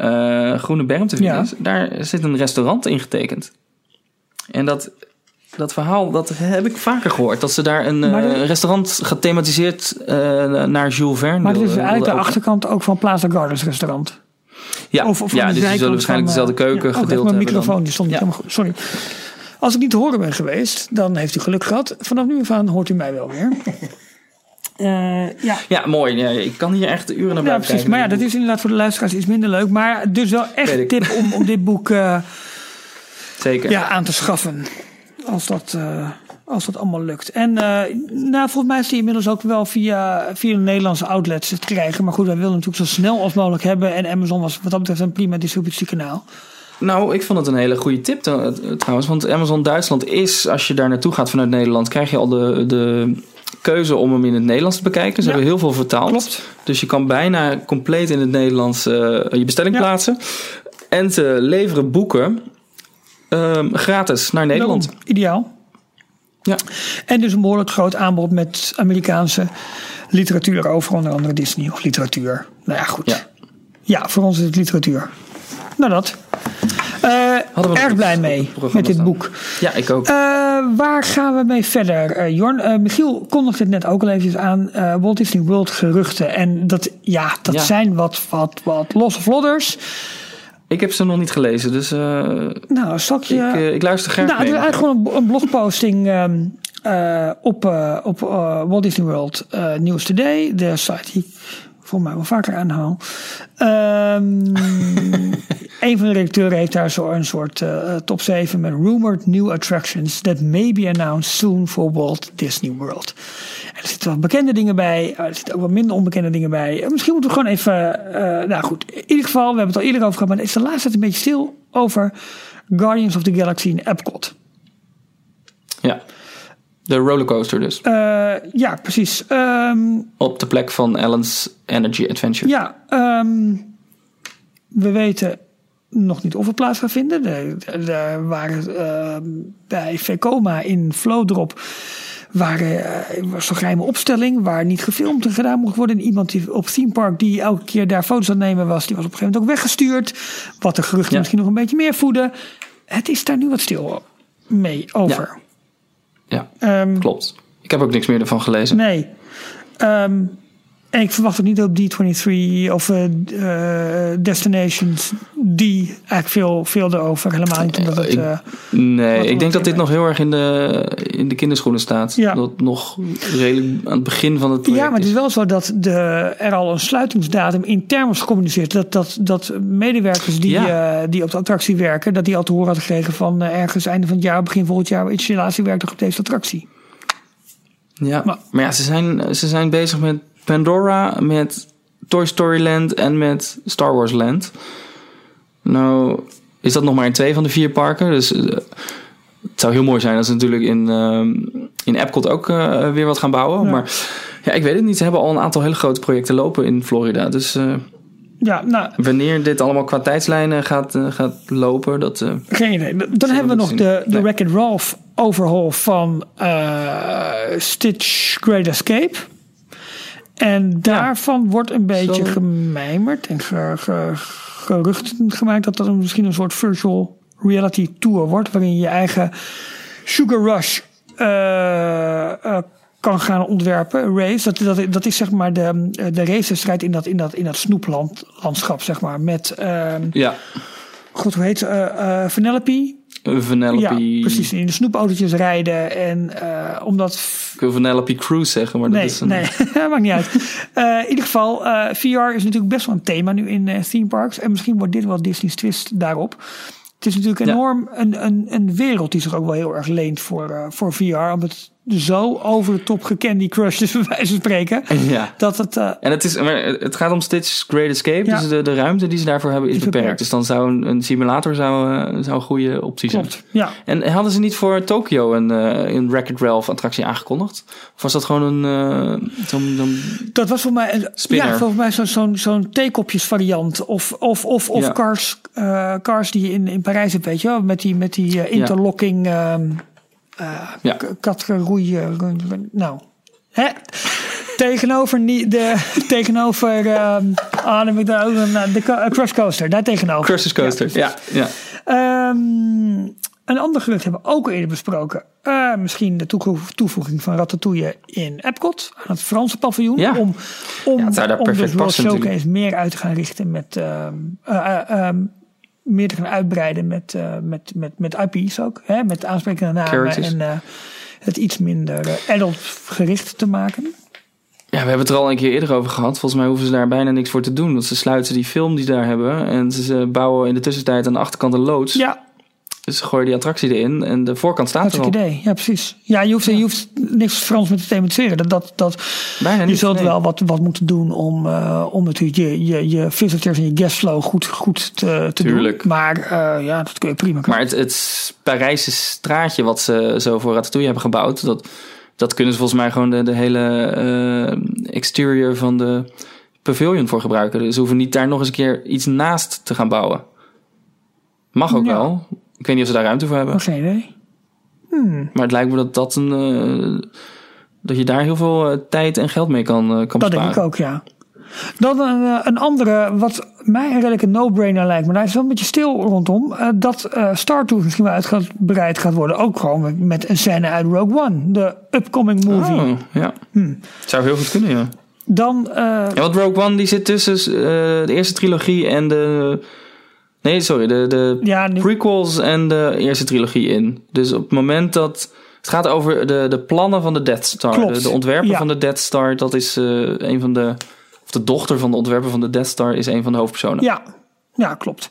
[SPEAKER 4] groene berm te vinden
[SPEAKER 3] Ja.
[SPEAKER 4] is, daar zit een restaurant ingetekend. En dat, dat verhaal, dat heb ik vaker gehoord. Dat ze daar een eh, restaurant gethematiseerd eh, naar Jules Verne
[SPEAKER 3] Maar het is eigenlijk de achterkant ook van Plaza Gardens restaurant.
[SPEAKER 4] Ja,
[SPEAKER 3] Of,
[SPEAKER 4] ja dus ze
[SPEAKER 3] zijkant
[SPEAKER 4] zullen waarschijnlijk
[SPEAKER 3] van,
[SPEAKER 4] dezelfde
[SPEAKER 3] eh,
[SPEAKER 4] keuken
[SPEAKER 3] ja, oh,
[SPEAKER 4] gedeeld
[SPEAKER 3] Mijn
[SPEAKER 4] hebben.
[SPEAKER 3] microfoon
[SPEAKER 4] dan.
[SPEAKER 3] die stond niet
[SPEAKER 4] Ja.
[SPEAKER 3] helemaal goed. Sorry. Als ik niet te horen ben geweest, dan heeft u geluk gehad. Vanaf nu af aan hoort u mij wel weer. <laughs> Eh, ja.
[SPEAKER 4] Ja, mooi. Ja, ik kan hier echt uren naar
[SPEAKER 3] ja,
[SPEAKER 4] blijven
[SPEAKER 3] precies.
[SPEAKER 4] kijken.
[SPEAKER 3] Maar ja, dat is inderdaad voor de luisteraars iets minder leuk. Maar dus wel echt een tip om, om dit boek eh,
[SPEAKER 4] Zeker.
[SPEAKER 3] ja, aan te schaffen. Als dat, eh, als dat allemaal lukt. En eh, nou, volgens mij is die inmiddels ook wel via, via de Nederlandse outlets te krijgen. Maar goed, wij willen natuurlijk zo snel als mogelijk hebben. En Amazon was wat dat betreft een prima distributiekanaal.
[SPEAKER 4] Nou, ik vond het een hele goede tip tr- trouwens. Want Amazon Duitsland is, als je daar naartoe gaat vanuit Nederland, krijg je al de, de keuze om hem in het Nederlands te bekijken. Ze
[SPEAKER 3] Ja.
[SPEAKER 4] hebben heel veel vertaald.
[SPEAKER 3] Klopt.
[SPEAKER 4] Dus je kan bijna compleet in het Nederlands eh, je bestelling
[SPEAKER 3] Ja.
[SPEAKER 4] plaatsen. En ze leveren boeken ehm, gratis naar Nederland.
[SPEAKER 3] Daarom, Ideaal.
[SPEAKER 4] Ja.
[SPEAKER 3] En dus een behoorlijk groot aanbod met Amerikaanse literatuur over onder andere Disney of literatuur. Nou ja, goed.
[SPEAKER 4] Ja.
[SPEAKER 3] Ja, voor ons is het literatuur. Nou dat. Eh,
[SPEAKER 4] Hadden we
[SPEAKER 3] erg blij mee met dit
[SPEAKER 4] staan?
[SPEAKER 3] boek.
[SPEAKER 4] Ja, ik ook.
[SPEAKER 3] Eh, waar gaan we mee verder, eh, Jorn? Michiel kondigde het net ook al eventjes aan. Walt Disney World geruchten. En dat, ja, dat
[SPEAKER 4] Ja.
[SPEAKER 3] zijn wat, wat, wat losse vlodders.
[SPEAKER 4] Ik heb ze nog niet gelezen, dus eh,
[SPEAKER 3] Nou, zal ik je...
[SPEAKER 4] ik, eh, ik luister graag
[SPEAKER 3] Nou, het
[SPEAKER 4] mee.
[SPEAKER 3] is eigenlijk gewoon een, een blogposting ehm, eh, op, op Walt Disney World News Today. De site die ik volgens mij wel vaker aanhaal. Ehm <laughs> een van de redacteuren heeft daar zo een soort top 7 met rumored new attractions that may be announced soon for Walt Disney World. Er zitten wat bekende dingen bij, er zitten ook wat minder onbekende dingen bij. Misschien moeten we gewoon even, eh, nou goed, in ieder geval, we hebben het al eerder over gehad, maar het is de laatste tijd een beetje stil over Guardians of the Galaxy in Epcot.
[SPEAKER 4] Ja. De rollercoaster dus.
[SPEAKER 3] Eh, ja, precies. Ehm,
[SPEAKER 4] Op de plek van Ellen's Energy Adventure.
[SPEAKER 3] ja, ehm, we weten nog niet of het plaats gaat vinden. Er, waren eh, bij Vekoma in Flowdrop waren, eh, was een geheime opstelling waar niet gefilmd en gedaan mocht worden. En iemand die op Theme Park die elke keer daar foto's aan nemen was, die was op een gegeven moment ook weggestuurd. Wat de geruchten
[SPEAKER 4] Ja.
[SPEAKER 3] misschien nog een beetje meer voeden. Het is daar nu wat stil mee over.
[SPEAKER 4] Ja,
[SPEAKER 3] Ehm,
[SPEAKER 4] klopt. Ik heb ook niks meer ervan gelezen.
[SPEAKER 3] Nee. Ehm, en ik verwacht ook niet op D23 of eh, eh, Destinations die eigenlijk veel, veel erover. Helemaal niet omdat het...
[SPEAKER 4] ik-
[SPEAKER 3] eh,
[SPEAKER 4] Nee, ik denk dat dit nog heel erg in de, in de kinderschoenen staat.
[SPEAKER 3] Ja.
[SPEAKER 4] Dat nog redelijk aan het begin van het project
[SPEAKER 3] ja, maar het is
[SPEAKER 4] is.
[SPEAKER 3] wel zo dat de, er al een sluitingsdatum intern was gecommuniceerd. Dat, dat, dat medewerkers die,
[SPEAKER 4] Ja.
[SPEAKER 3] die op de attractie werken, dat die al te horen hadden gekregen van ergens einde van het jaar, begin volgend jaar, installatiewerk op deze attractie.
[SPEAKER 4] Ja,
[SPEAKER 3] Maar-
[SPEAKER 4] maar, ja, ze zijn, ze zijn bezig met Pandora, met Toy Story Land en met Star Wars Land. Nou, is dat nog maar in twee van de vier parken. Dus eh, het zou heel mooi zijn als ze natuurlijk in, ehm, in Epcot ook eh, weer wat gaan bouwen.
[SPEAKER 3] Ja.
[SPEAKER 4] Maar ja, ik weet het niet. Ze hebben al een aantal hele grote projecten lopen in Florida. Dus eh,
[SPEAKER 3] Ja, nou,
[SPEAKER 4] wanneer dit allemaal qua tijdslijnen gaat, gaat lopen, dat...
[SPEAKER 3] Geen idee. Dan hebben we nog
[SPEAKER 4] zien.
[SPEAKER 3] de, de
[SPEAKER 4] Nee.
[SPEAKER 3] Wreck-It Ralph overhaul van Stitch Great Escape. En daarvan wordt een beetje
[SPEAKER 4] Zo.
[SPEAKER 3] gemijmerd en ge, ge- geruchten gemaakt dat dat een, misschien een soort virtual reality tour wordt. Waarin je eigen Sugar Rush eh, eh, kan gaan ontwerpen. Race, dat, dat, dat is zeg maar de, de racestrijd in dat, in dat, in dat snoeplandschap, zeg maar. Met, ehm
[SPEAKER 4] ja,
[SPEAKER 3] god, hoe heet ze? Eh, Vanellope.
[SPEAKER 4] Vanellope...
[SPEAKER 3] Ja, precies. In de snoepautootjes rijden. En eh, omdat...
[SPEAKER 4] Ik wil Vanellope Cruise zeggen, maar dat is een...
[SPEAKER 3] nee, <laughs> maakt niet uit. Eh, in ieder geval, eh, VR is natuurlijk best wel een thema nu in theme parks. En misschien wordt dit wel Disney's twist daarop. Het is natuurlijk
[SPEAKER 4] Ja.
[SPEAKER 3] enorm een, een, een wereld die zich ook wel heel erg leent voor, eh, voor VR. Omdat het zo over de top gecandy crush is, <laughs> bij wijze van spreken.
[SPEAKER 4] Ja.
[SPEAKER 3] Dat het... eh,
[SPEAKER 4] En het, is, het gaat om Stitch's Great Escape.
[SPEAKER 3] Ja.
[SPEAKER 4] Dus de, de ruimte die ze daarvoor hebben is
[SPEAKER 3] Is
[SPEAKER 4] beperkt.
[SPEAKER 3] beperkt.
[SPEAKER 4] Dus dan zou een, een simulator zou, eh, zou een goede optie zijn.
[SPEAKER 3] ja.
[SPEAKER 4] En hadden ze niet voor Tokyo een, een Wreck-It Ralph attractie aangekondigd? Of was dat gewoon een... zo'n zo'n-
[SPEAKER 3] Dat was voor mij, een- ja, volgens mij zo'n zo'n zo'n theekopjes variant. Of, of, of, of
[SPEAKER 4] Ja.
[SPEAKER 3] cars, eh, cars die je in, in Parijs hebt, weet je wel. Met die, met die eh, interlocking ehm
[SPEAKER 4] ja.
[SPEAKER 3] k- katgeroei. eh, nou, hè? tegenover, de, <laughs> tegenover, ah, dan heb ik daar ook een, eh, de eh, Crush Coaster, daar tegenover.
[SPEAKER 4] Coaster. Ja, ja.
[SPEAKER 3] Ehm, een ander gerucht hebben we ook eerder besproken. Eh, misschien de toevo- toevoeging van Ratatouille in Epcot. Aan het Franse paviljoen.
[SPEAKER 4] Ja.
[SPEAKER 3] Om, om,
[SPEAKER 4] Ja,
[SPEAKER 3] om
[SPEAKER 4] perfect
[SPEAKER 3] dus World
[SPEAKER 4] passen natuurlijk.
[SPEAKER 3] Showcase meer uit te gaan richten met... eh, eh, meer te gaan uitbreiden met, eh, met, met, met IP's ook. Hè? Met aansprekende namen.
[SPEAKER 4] Characters.
[SPEAKER 3] En eh, het iets minder eh, adult gericht te maken.
[SPEAKER 4] Ja, we hebben het er al een keer eerder over gehad. Volgens mij hoeven ze daar bijna niks voor te doen. Want ze sluiten die film die ze daar hebben. En ze, ze bouwen in de tussentijd aan de achterkant een loods.
[SPEAKER 3] Ja,
[SPEAKER 4] Dus ze gooien die attractie erin. En de voorkant staat er
[SPEAKER 3] hartstikke
[SPEAKER 4] al.
[SPEAKER 3] idee. Ja, precies. Ja, je hoeft, je hoeft niks Frans met te thematiseren. Dat, dat, dat,
[SPEAKER 4] Bijna
[SPEAKER 3] Je
[SPEAKER 4] niet.
[SPEAKER 3] zult
[SPEAKER 4] nee.
[SPEAKER 3] wel wat, wat moeten doen om, eh, om natuurlijk je, je, je visitors en je guestflow goed, goed te, te
[SPEAKER 4] Tuurlijk.
[SPEAKER 3] doen. Maar eh, ja, dat kun je prima
[SPEAKER 4] Maar het, het Parijse straatje wat ze zo voor Ratatouille hebben gebouwd, dat, dat kunnen ze volgens mij gewoon de, de hele eh, exterior van de pavilion voor gebruiken. Dus ze hoeven niet daar nog eens een keer iets naast te gaan bouwen. Mag ook
[SPEAKER 3] Ja.
[SPEAKER 4] wel. Ik weet niet of ze daar ruimte voor hebben.
[SPEAKER 3] Geen idee.
[SPEAKER 4] Maar het lijkt me dat dat een. eh, dat je daar heel veel eh, tijd en geld mee kan, eh, kan
[SPEAKER 3] Dat
[SPEAKER 4] besparen.
[SPEAKER 3] denk ik ook, ja. Dan een, een andere, wat mij een redelijke no-brainer lijkt, maar daar is wel een beetje stil rondom. dat eh Star Tours misschien wel uitgebreid gaat worden. Ook gewoon met een scène uit Rogue One, de upcoming movie.
[SPEAKER 4] Oh, ja.
[SPEAKER 3] Hmm.
[SPEAKER 4] Zou heel goed kunnen, ja.
[SPEAKER 3] Dan, eh,
[SPEAKER 4] Ja, want Rogue One die zit tussen de eerste trilogie en de. Nee, sorry, de, de
[SPEAKER 3] ja, nu-
[SPEAKER 4] prequels en de eerste trilogie in. Dus op het moment dat. Het gaat over de, de plannen van de Death Star.
[SPEAKER 3] Klopt,
[SPEAKER 4] De, de ontwerper
[SPEAKER 3] ja.
[SPEAKER 4] van de Death Star, dat is eh, een van de. Of de dochter van de ontwerper van de Death Star is een van de hoofdpersonen.
[SPEAKER 3] Ja, ja, klopt.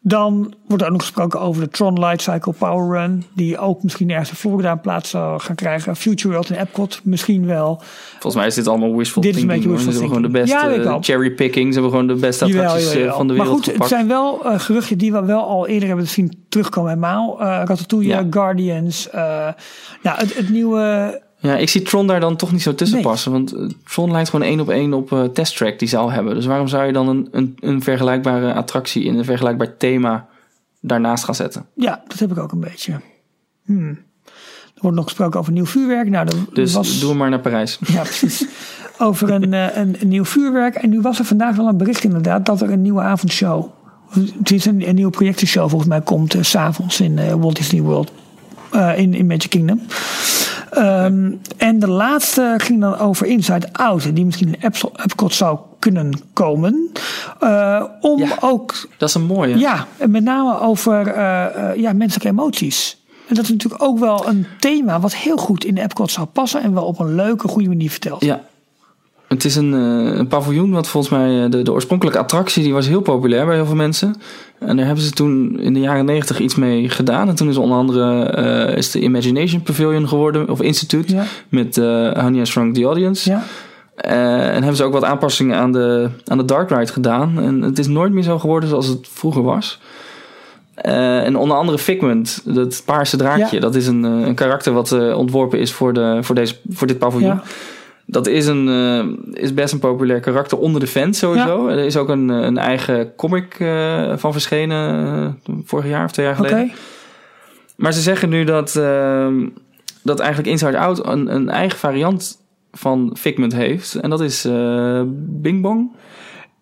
[SPEAKER 3] Dan wordt er ook nog gesproken over de Tron Light Cycle Power Run. Die ook misschien ergens in Florida een plaats zal gaan krijgen. Future World en Epcot misschien wel.
[SPEAKER 4] Volgens mij is dit allemaal wishful
[SPEAKER 3] Dit is een
[SPEAKER 4] thinking.
[SPEAKER 3] beetje
[SPEAKER 4] hoor. Ze
[SPEAKER 3] wishful
[SPEAKER 4] hebben gewoon de
[SPEAKER 3] thinking.
[SPEAKER 4] beste
[SPEAKER 3] Ja,
[SPEAKER 4] cherry picking. Ze hebben gewoon de beste attracties
[SPEAKER 3] jawel,
[SPEAKER 4] eh,
[SPEAKER 3] jawel.
[SPEAKER 4] van de
[SPEAKER 3] maar
[SPEAKER 4] wereld
[SPEAKER 3] goed, het zijn wel eh, geruchten die we wel al eerder hebben zien terugkomen. Helemaal. Eh Ratatouille,
[SPEAKER 4] Ja.
[SPEAKER 3] Guardians. nou, het, het nieuwe
[SPEAKER 4] Ja, ik zie Tron daar dan toch niet zo tussen
[SPEAKER 3] Nee.
[SPEAKER 4] passen. Want eh, Tron lijkt gewoon één op één op eh Test Track die ze al hebben. Dus waarom zou je dan een, een, een vergelijkbare attractie in een vergelijkbaar thema daarnaast gaan zetten?
[SPEAKER 3] Ja, dat heb ik ook een beetje. Hmm. Er wordt nog gesproken over nieuw vuurwerk. Nou,
[SPEAKER 4] Dus
[SPEAKER 3] was...
[SPEAKER 4] doe maar naar Parijs. <laughs>
[SPEAKER 3] Ja, precies. Over een, eh, een, een nieuw vuurwerk. En nu was er vandaag wel een bericht inderdaad dat er een nieuwe avondshow. Het is een, een nieuwe projectenshow volgens mij komt s s'avonds in Walt Disney World. in, in Magic Kingdom. Ehm, en de laatste ging dan over Inside Out. Die misschien in Epcot- zou kunnen komen. Eh, om
[SPEAKER 4] Ja.
[SPEAKER 3] ook
[SPEAKER 4] Dat is een mooie.
[SPEAKER 3] ja, en met name over eh, ja, menselijke emoties. En dat is natuurlijk ook wel een thema wat heel goed in de Epcot zou passen. En wel op een leuke, goede manier verteld.
[SPEAKER 4] Ja. Het is een, een paviljoen wat volgens mij de, de oorspronkelijke attractie die was heel populair bij heel veel mensen. En daar hebben ze toen in de jaren negentig iets mee gedaan. En toen is onder andere eh, is de Imagination Pavilion geworden, of Institute,
[SPEAKER 3] Ja.
[SPEAKER 4] met eh Honey I Shrunk the Audience.
[SPEAKER 3] Ja.
[SPEAKER 4] Eh, en hebben ze ook wat aanpassingen aan de, aan de Dark Ride gedaan. En het is nooit meer zo geworden zoals het vroeger was. Eh, en onder andere Figment, dat paarse draakje,
[SPEAKER 3] Ja.
[SPEAKER 4] dat is een, eh, een karakter wat eh, ontworpen is voor, de, voor, deze, voor dit paviljoen.
[SPEAKER 3] Ja.
[SPEAKER 4] Dat is, een, eh, is best een populair karakter onder de fans sowieso. Er is ook een, eh, een eigen comic eh, van verschenen vorig jaar of twee jaar geleden. Maar ze zeggen nu dat, ehm, dat eigenlijk Inside Out een, een eigen variant van Figment heeft. En dat is Bing Bong.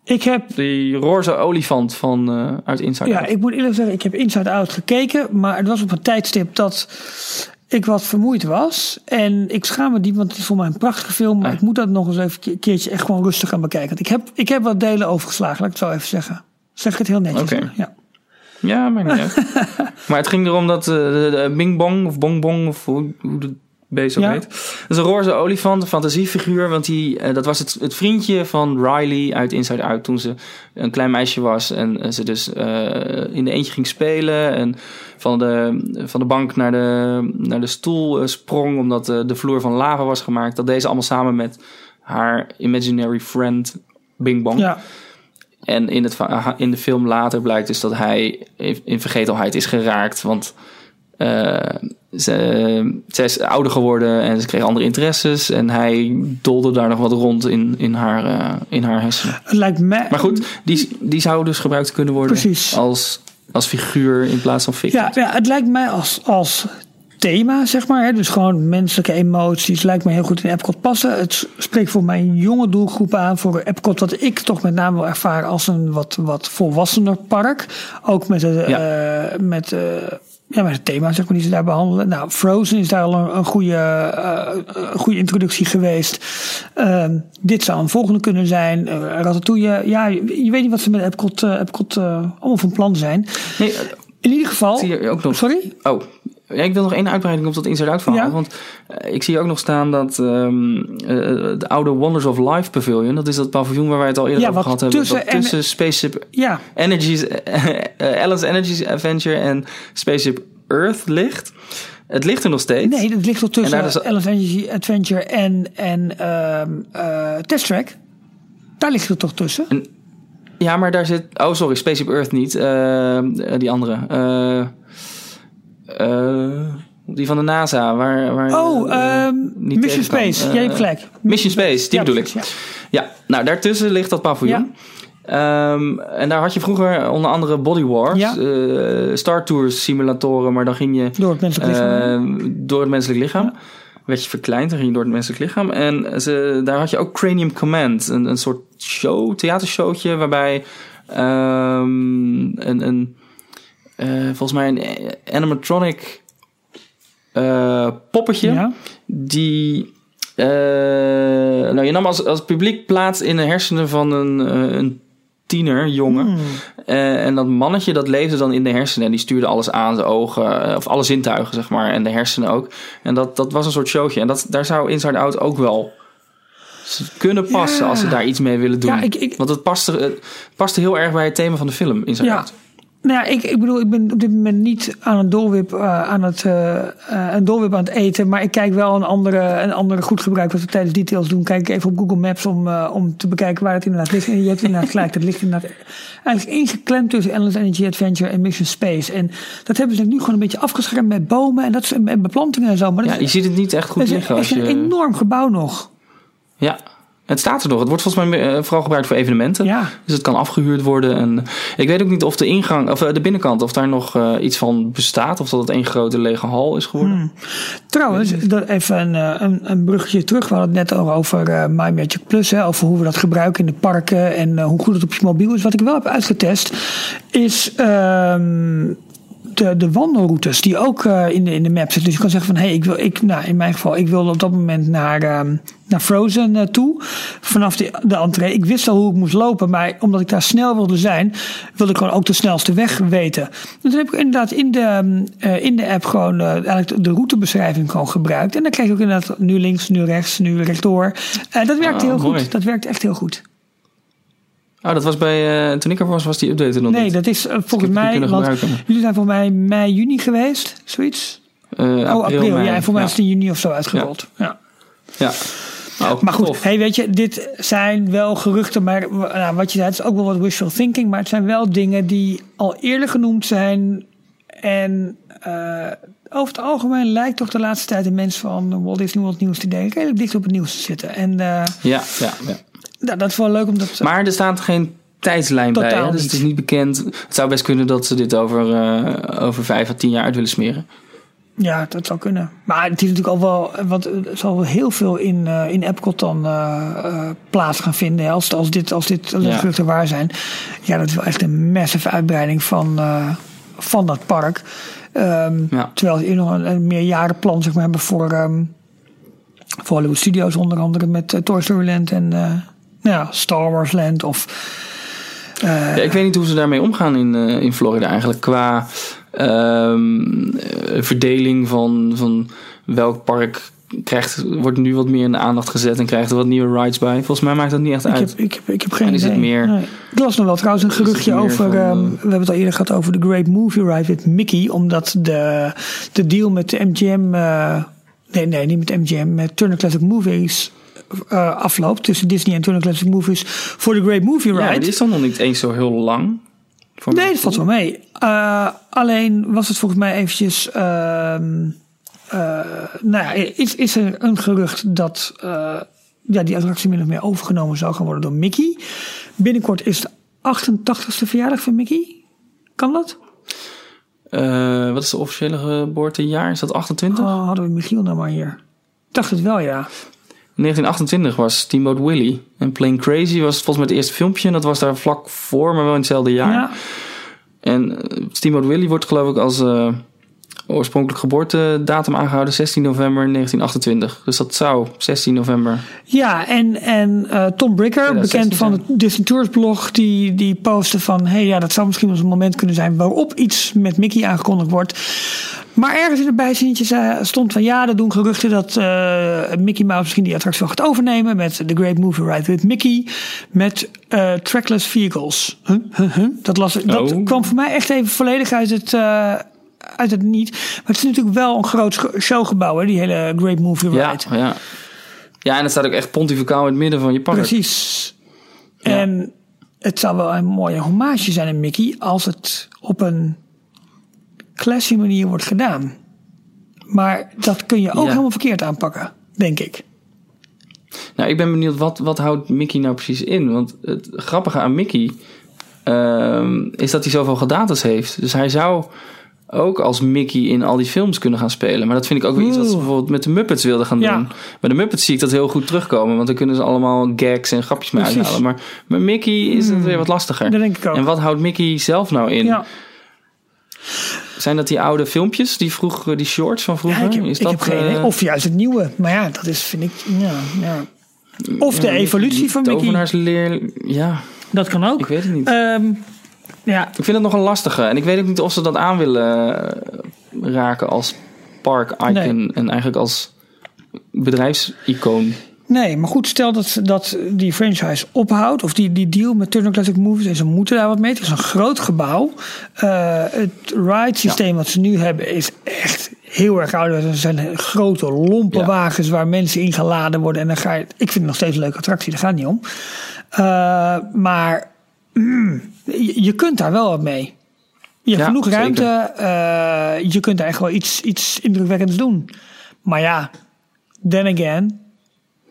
[SPEAKER 3] Ik heb,
[SPEAKER 4] Die roze olifant van, uit Inside
[SPEAKER 3] ja,
[SPEAKER 4] Out.
[SPEAKER 3] ik moet eerlijk zeggen, ik heb Inside Out gekeken. Maar het was op een tijdstip dat ik wat vermoeid was. En ik schaam me niet, want het is voor mij een prachtige film. Maar
[SPEAKER 4] Ah.
[SPEAKER 3] ik moet dat nog eens even een keertje echt gewoon rustig gaan bekijken. Want ik heb, ik heb wat delen overgeslagen, laat ik het zo even zeggen. Zeg ik het heel netjes. Ja.
[SPEAKER 4] Ja, maakt niet uit. <laughs> Maar het ging erom dat eh, de, de Bing Bong of Bong Bong of hoe, hoe de beest ook
[SPEAKER 3] Ja.
[SPEAKER 4] heet. Dat is een roze olifant, een fantasiefiguur. Want die, eh, dat was het, het vriendje van Riley uit Inside Out toen ze een klein meisje was. En eh, ze dus eh, in de eentje ging spelen. En van de, van de bank naar de, naar de stoel eh, sprong omdat eh, de vloer van lava was gemaakt. Dat deed ze allemaal samen met haar imaginary friend Bing Bong.
[SPEAKER 3] ja.
[SPEAKER 4] En in, het, va- in de film later blijkt dus dat hij in vergetelheid is geraakt. Want eh, ze, ze is ouder geworden en ze kreeg andere interesses. En hij dolde daar nog wat rond in, in, haar, eh, in haar hersenen.
[SPEAKER 3] Het lijkt mij...
[SPEAKER 4] Maar goed, die, die zou dus gebruikt kunnen worden
[SPEAKER 3] Precies.
[SPEAKER 4] als, als figuur in plaats van fictie.
[SPEAKER 3] Ja, ja, het lijkt mij als, als thema, zeg maar. Hè, dus gewoon menselijke emoties. Lijkt me heel goed in Epcot passen. Het spreekt voor mijn jonge doelgroep aan. Voor Epcot, wat ik toch met name wil ervaren als een wat, wat volwassener park. Ook met, de, eh, met, eh, ja, met het thema, zeg maar, die ze daar behandelen. Nou, Frozen is daar al een, een goede, eh, een goede introductie geweest. Ehm, dit zou een volgende kunnen zijn. Uh, Ratatouille. Ja, je, je weet niet wat ze met Epcot, eh, Epcot eh, allemaal van plan zijn.
[SPEAKER 4] Nee,
[SPEAKER 3] In ieder geval.
[SPEAKER 4] zie je ook nog.
[SPEAKER 3] Sorry?
[SPEAKER 4] Oh, ja, ik wil nog één uitbreiding op dat Inside Out verhaal.
[SPEAKER 3] Ja.
[SPEAKER 4] Want eh, ik zie ook nog staan dat ehm, eh, de oude Wonders of Life Pavilion... dat is dat paviljoen waar wij het al eerder
[SPEAKER 3] Ja,
[SPEAKER 4] over gehad hebben...
[SPEAKER 3] tussen en-
[SPEAKER 4] tussen Spaceship
[SPEAKER 3] Ja,
[SPEAKER 4] Energy's, <laughs> eh, Alice Energy's Adventure en Spaceship Earth ligt. Het ligt er nog steeds.
[SPEAKER 3] nee, dat ligt toch tussen
[SPEAKER 4] is-
[SPEAKER 3] Alice Energy Adventure en, en ehm eh, Test Track. Daar ligt het toch tussen?
[SPEAKER 4] Ja, maar daar zit... Oh, sorry, Spaceship Earth niet. Eh, die andere. Eh, die van de NASA. Waar, waar
[SPEAKER 3] Oh, ehm,
[SPEAKER 4] niet
[SPEAKER 3] Mission. Space.
[SPEAKER 4] Eh,
[SPEAKER 3] Jij hebt gelijk.
[SPEAKER 4] Mission Space, die
[SPEAKER 3] Ja,
[SPEAKER 4] bedoel ik. Ja. nou daartussen ligt dat paviljoen. Ehm, en daar had je vroeger onder andere Body Wars,
[SPEAKER 3] Ja.
[SPEAKER 4] Star Tours simulatoren, maar dan ging je
[SPEAKER 3] Door het menselijk lichaam.
[SPEAKER 4] eh, door het menselijk lichaam. Werd je verkleind, dan ging je door het menselijk lichaam. En ze, daar had je ook Cranium Command, een, een soort show, theatershowtje, waarbij ehm, een, een eh, volgens mij een animatronic eh, poppetje
[SPEAKER 3] ja.
[SPEAKER 4] die. eh, nou, je nam als, als publiek plaats in de hersenen van een, eh, een tiener, jongen.
[SPEAKER 3] Hmm.
[SPEAKER 4] Eh, en dat mannetje dat leefde dan in de hersenen. En die stuurde alles aan, zijn ogen, eh, of alle zintuigen, zeg maar. En de hersenen ook. En dat, dat was een soort showtje. En dat, daar zou Inside Out ook wel kunnen passen
[SPEAKER 3] Ja.
[SPEAKER 4] als ze daar iets mee willen doen.
[SPEAKER 3] Ja, ik- ik-
[SPEAKER 4] Want het paste, het paste heel erg bij het thema van de film Inside
[SPEAKER 3] Ja. Nou ja, ik, ik bedoel, ik ben op dit moment niet aan een dolwip, eh, aan het, eh, eh, een dolwip aan het eten. Maar ik kijk wel een andere, een andere goed gebruik wat we tijdens details doen. Kijk ik even op Google Maps om, om te bekijken waar het inderdaad ligt. En je hebt inderdaad gelijk. Het ligt inderdaad eigenlijk ingeklemd tussen Endless Energy Adventure en Mission Space. En dat hebben ze nu gewoon een beetje afgeschermd met bomen en, dat, is- en beplantingen en zo. Maar dat
[SPEAKER 4] Ja,
[SPEAKER 3] is,
[SPEAKER 4] je ziet het niet echt goed
[SPEAKER 3] is
[SPEAKER 4] liggen
[SPEAKER 3] echt
[SPEAKER 4] als
[SPEAKER 3] een enorm gebouw nog.
[SPEAKER 4] Ja, het staat er nog. Het wordt volgens mij eh, vooral gebruikt voor evenementen.
[SPEAKER 3] Ja.
[SPEAKER 4] Dus het kan afgehuurd worden. En ik weet ook niet of de ingang, of eh, de binnenkant, of daar nog eh, iets van bestaat. Of dat het één grote lege hal is geworden.
[SPEAKER 3] Hmm. Trouwens, dat even een, eh, een, een bruggetje terug. We hadden het net al over eh, My Magic Plus. Hè, over hoe we dat gebruiken in de parken. En eh, hoe goed het op je mobiel is. Wat ik wel heb uitgetest is ehm, de, de wandelroutes die ook eh, in, de, in de map zitten. Dus je kan zeggen van, hé, hey, ik wil, ik, nou, in mijn geval, ik wilde op dat moment naar, ehm, naar Frozen eh, toe. Vanaf de, de entree. Ik wist al hoe ik moest lopen, maar omdat ik daar snel wilde zijn, wilde ik gewoon ook de snelste weg weten. En toen heb ik inderdaad in de, ehm, eh, in de app gewoon eigenlijk de- routebeschrijving gewoon gebruikt. En dan kreeg ik ook inderdaad nu links, nu rechts, nu rechtdoor. Dat werkte
[SPEAKER 4] Ah,
[SPEAKER 3] heel
[SPEAKER 4] mooi.
[SPEAKER 3] goed. Dat werkte echt heel goed.
[SPEAKER 4] Oh, dat was bij, eh, toen ik er was, was die update er nog
[SPEAKER 3] Nee,
[SPEAKER 4] niet.
[SPEAKER 3] dat is eh, volgens mij, want jullie zijn volgens mij mei, juni geweest, zoiets.
[SPEAKER 4] Eh,
[SPEAKER 3] Oh, april,
[SPEAKER 4] mei.
[SPEAKER 3] ja. En voor mij is het
[SPEAKER 4] ja.
[SPEAKER 3] in juni of zo uitgerold. Ja.
[SPEAKER 4] Ja. Nou,
[SPEAKER 3] Maar goed,
[SPEAKER 4] tof.
[SPEAKER 3] hey, weet je, dit zijn wel geruchten. Maar nou, wat je zei, het is ook wel wat wishful thinking. Maar het zijn wel dingen die al eerder genoemd zijn. En over het algemeen lijkt toch de laatste tijd de mensen van Walt Disney World Nieuws te denken redelijk dicht op het nieuws te zitten. En eh,
[SPEAKER 4] Ja, ja, ja.
[SPEAKER 3] nou, dat is wel leuk om dat
[SPEAKER 4] Maar er staat geen tijdslijn bij. Hè? Dus het is niet bekend. Het zou best kunnen dat ze dit over, eh, over vijf à tien jaar uit willen smeren.
[SPEAKER 3] Ja, dat zou kunnen. Maar het is natuurlijk al wel, want er zal wel heel veel in, eh, in Epcot dan eh, plaats gaan vinden. hè, Als, als dit, als dit
[SPEAKER 4] Ja.
[SPEAKER 3] geruchten waar zijn. Ja, dat is wel echt een massive uitbreiding van, van dat park. Ehm,
[SPEAKER 4] Ja.
[SPEAKER 3] Terwijl ze nog een, een meerjarenplan zeg maar, hebben voor, ehm, voor Hollywood Studios. Onder andere met Toy Story Land en ja, Star Wars Land. Of,
[SPEAKER 4] Ja, ik weet niet hoe ze daarmee omgaan in, eh, in Florida eigenlijk. Qua ehm, eh, verdeling van, van welk park krijgt, wordt nu wat meer in de aandacht gezet en krijgt er wat nieuwe rides bij. Volgens mij maakt dat niet echt
[SPEAKER 3] ik,
[SPEAKER 4] uit.
[SPEAKER 3] heb, ik, heb, ik heb geen
[SPEAKER 4] En is
[SPEAKER 3] idee.
[SPEAKER 4] het meer-
[SPEAKER 3] Nee. Ik las nog wel trouwens een geruchtje over...
[SPEAKER 4] van,
[SPEAKER 3] ehm,
[SPEAKER 4] eh,
[SPEAKER 3] we hebben het al eerder gehad over de Great Movie Ride met Mickey. Omdat de, de deal met de MGM... eh, nee, nee, niet met MGM. Met Turner Classic Movies eh, afloopt. Tussen Disney en Turner Classic Movies voor de Great Movie
[SPEAKER 4] Ja,
[SPEAKER 3] Ride.
[SPEAKER 4] maar die is dan nog niet eens zo heel lang.
[SPEAKER 3] Nee, dat valt wel mee. Eh, alleen was het volgens mij eventjes... ehm, eh, nou ja, is, is er een gerucht dat ja, die attractie min of meer overgenomen zou gaan worden door Mickey. Binnenkort is de 88ste verjaardag van Mickey. Kan dat?
[SPEAKER 4] Wat is de officiële geboortejaar? Is dat 28?
[SPEAKER 3] Oh, hadden we Michiel nou maar hier. Ik dacht het wel, ja.
[SPEAKER 4] 1928 was Steamboat Willie. En Plain Crazy was volgens mij het eerste filmpje. En dat was daar vlak voor, maar wel in hetzelfde jaar.
[SPEAKER 3] ja.
[SPEAKER 4] En eh, Steamboat Willie wordt geloof ik als eh, oorspronkelijk geboortedatum aangehouden. 16 november 1928. Dus dat zou 16 november.
[SPEAKER 3] Ja, en, en eh, Tom Bricker,
[SPEAKER 4] 2016
[SPEAKER 3] bekend van het Disney Tours blog, die, die postte van... hé, hey, ja, dat zou misschien wel eens een moment kunnen zijn waarop iets met Mickey aangekondigd wordt. Maar ergens in het bijzinnetje stond van... ja, er doen geruchten dat eh, Mickey Mouse misschien die attractie wel gaat overnemen... met The Great Movie Ride with Mickey, met eh, trackless vehicles. Huh? Huh? Huh? Dat, las, dat
[SPEAKER 4] Oh.
[SPEAKER 3] kwam voor mij echt even volledig uit het... uit het niet. Maar het is natuurlijk wel een groot showgebouw, hè, die hele Great Movie Ride.
[SPEAKER 4] Ja, ja. ja, en het staat ook echt pontificaal in het midden van je park.
[SPEAKER 3] Precies.
[SPEAKER 4] Ja.
[SPEAKER 3] En het zou wel een mooie hommage zijn aan Mickey als het op een classy manier wordt gedaan. Maar dat kun je ook
[SPEAKER 4] Ja.
[SPEAKER 3] helemaal verkeerd aanpakken, denk ik.
[SPEAKER 4] Nou, ik ben benieuwd, wat, wat houdt Mickey nou precies in? Want het grappige aan Mickey ehm, is dat hij zoveel gedates heeft. Dus hij zou ook als Mickey in al die films kunnen gaan spelen. Maar dat vind ik ook weer iets wat ze bijvoorbeeld met de Muppets wilden gaan
[SPEAKER 3] Ja.
[SPEAKER 4] doen. Bij de Muppets zie ik dat heel goed terugkomen. Want dan kunnen ze allemaal gags en grapjes mee
[SPEAKER 3] Precies.
[SPEAKER 4] uithalen. Maar met Mickey is het weer wat lastiger.
[SPEAKER 3] Dat denk ik ook.
[SPEAKER 4] En wat houdt Mickey zelf nou in?
[SPEAKER 3] Ja,
[SPEAKER 4] Zijn dat die oude filmpjes, die, vroeg, die shorts van
[SPEAKER 3] ja,
[SPEAKER 4] vroeger?
[SPEAKER 3] ik heb,
[SPEAKER 4] is
[SPEAKER 3] ik
[SPEAKER 4] dat,
[SPEAKER 3] heb geen
[SPEAKER 4] eh,
[SPEAKER 3] Of juist het nieuwe. Maar ja, dat is, vind ik... Ja, ja. Of de evolutie van Mickey.
[SPEAKER 4] Tovenaarsleer, ja,
[SPEAKER 3] Dat kan ook.
[SPEAKER 4] ik weet het niet.
[SPEAKER 3] Ehm, ja,
[SPEAKER 4] Ik vind het nog een lastige. En ik weet ook niet of ze dat aan willen eh, raken als park icon.
[SPEAKER 3] Nee.
[SPEAKER 4] En eigenlijk als bedrijfsicoon.
[SPEAKER 3] Nee, maar goed, stel dat, dat die franchise ophoudt, of die, die deal met Turner Classic Movies, en ze moeten daar wat mee. Het is een groot gebouw. Uh, het ride systeem wat ze nu hebben is echt heel erg oud. Er zijn grote, lompe
[SPEAKER 4] Ja.
[SPEAKER 3] wagens waar mensen in geladen worden. En dan ga je, ik vind het nog steeds een leuke attractie, daar gaat het niet om. Uh, maar mm, je, je kunt daar wel wat mee. Je hebt
[SPEAKER 4] Ja,
[SPEAKER 3] genoeg ruimte. uh, je kunt daar echt wel iets, iets indrukwekkends doen. Maar ja, then again.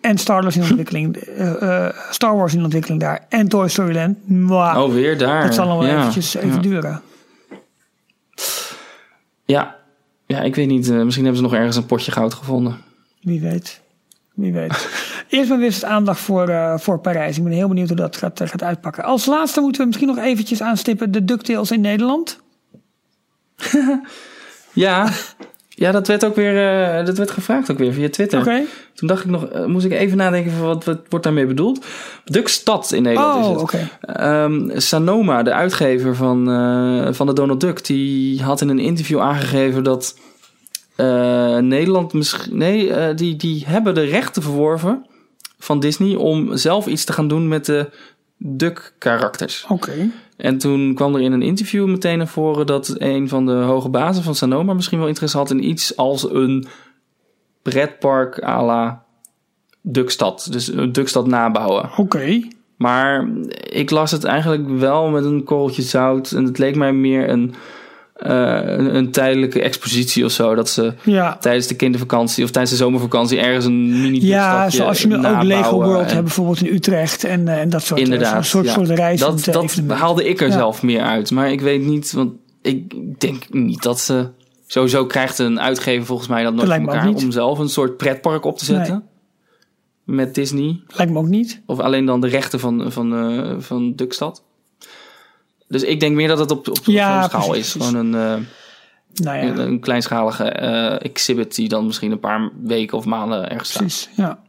[SPEAKER 3] En Star Wars in <laughs> ontwikkeling. uh, uh, Star Wars in ontwikkeling daar. En Toy Story Land. Mwah,
[SPEAKER 4] Oh, weer daar.
[SPEAKER 3] dat zal nog wel
[SPEAKER 4] ja.
[SPEAKER 3] eventjes even
[SPEAKER 4] ja.
[SPEAKER 3] duren.
[SPEAKER 4] Ja. ja, ik weet niet. eh, misschien hebben ze nog ergens een potje goud gevonden.
[SPEAKER 3] Wie weet. Wie weet. <laughs> Eerst maar weer eens aandacht voor, uh, voor Parijs. Ik ben heel benieuwd hoe dat gaat, gaat uitpakken. Als laatste moeten we misschien nog eventjes aanstippen de DuckTales in Nederland. <laughs>
[SPEAKER 4] Ja, ja dat werd ook weer uh, dat werd gevraagd ook weer via Twitter.
[SPEAKER 3] Oké. Okay.
[SPEAKER 4] Toen dacht ik nog, uh, moest ik even nadenken van wat, wat wordt daarmee bedoeld. Duckstad in Nederland
[SPEAKER 3] oh,
[SPEAKER 4] is het.
[SPEAKER 3] Okay.
[SPEAKER 4] Um, Sanoma, de uitgever van, uh, van de Donald Duck, die had in een interview aangegeven dat Nederland misschien. Nee, die, die hebben de rechten verworven van Disney om zelf iets te gaan doen met de Duck-karakters.
[SPEAKER 3] Oké. Okay.
[SPEAKER 4] En toen kwam er in een interview meteen naar voren dat een van de hoge bazen van Sanoma misschien wel interesse had in iets als een pretpark à la Duckstad. Dus een Duckstad nabouwen.
[SPEAKER 3] Oké. Okay.
[SPEAKER 4] Maar ik las het eigenlijk wel met een korreltje zout. En het leek mij meer een, uh, een, een, tijdelijke expositie of zo. Dat ze
[SPEAKER 3] ja.
[SPEAKER 4] tijdens de kindervakantie of tijdens de zomervakantie ergens een mini
[SPEAKER 3] Ja, zoals je nu ook Lego World hebt bijvoorbeeld in Utrecht en, en dat soort,
[SPEAKER 4] inderdaad,
[SPEAKER 3] soort,
[SPEAKER 4] ja.
[SPEAKER 3] soort reizen.
[SPEAKER 4] Dat, dat haalde ik er
[SPEAKER 3] ja.
[SPEAKER 4] zelf meer uit. Maar ik weet niet, want ik denk niet dat ze... Sowieso krijgt een uitgever volgens mij dat nooit
[SPEAKER 3] dat
[SPEAKER 4] van elkaar om zelf een soort pretpark op te zetten. Nee. Met Disney.
[SPEAKER 3] Lijkt me ook niet.
[SPEAKER 4] Of alleen dan de rechten van, van, uh, van Duckstad. Dus ik denk meer dat het op, op,
[SPEAKER 3] ja,
[SPEAKER 4] zo'n schaal
[SPEAKER 3] precies,
[SPEAKER 4] is. Gewoon een, uh,
[SPEAKER 3] nou ja.
[SPEAKER 4] een, een, kleinschalige uh, exhibit die dan misschien een paar weken of maanden ergens staat.
[SPEAKER 3] Precies, ja.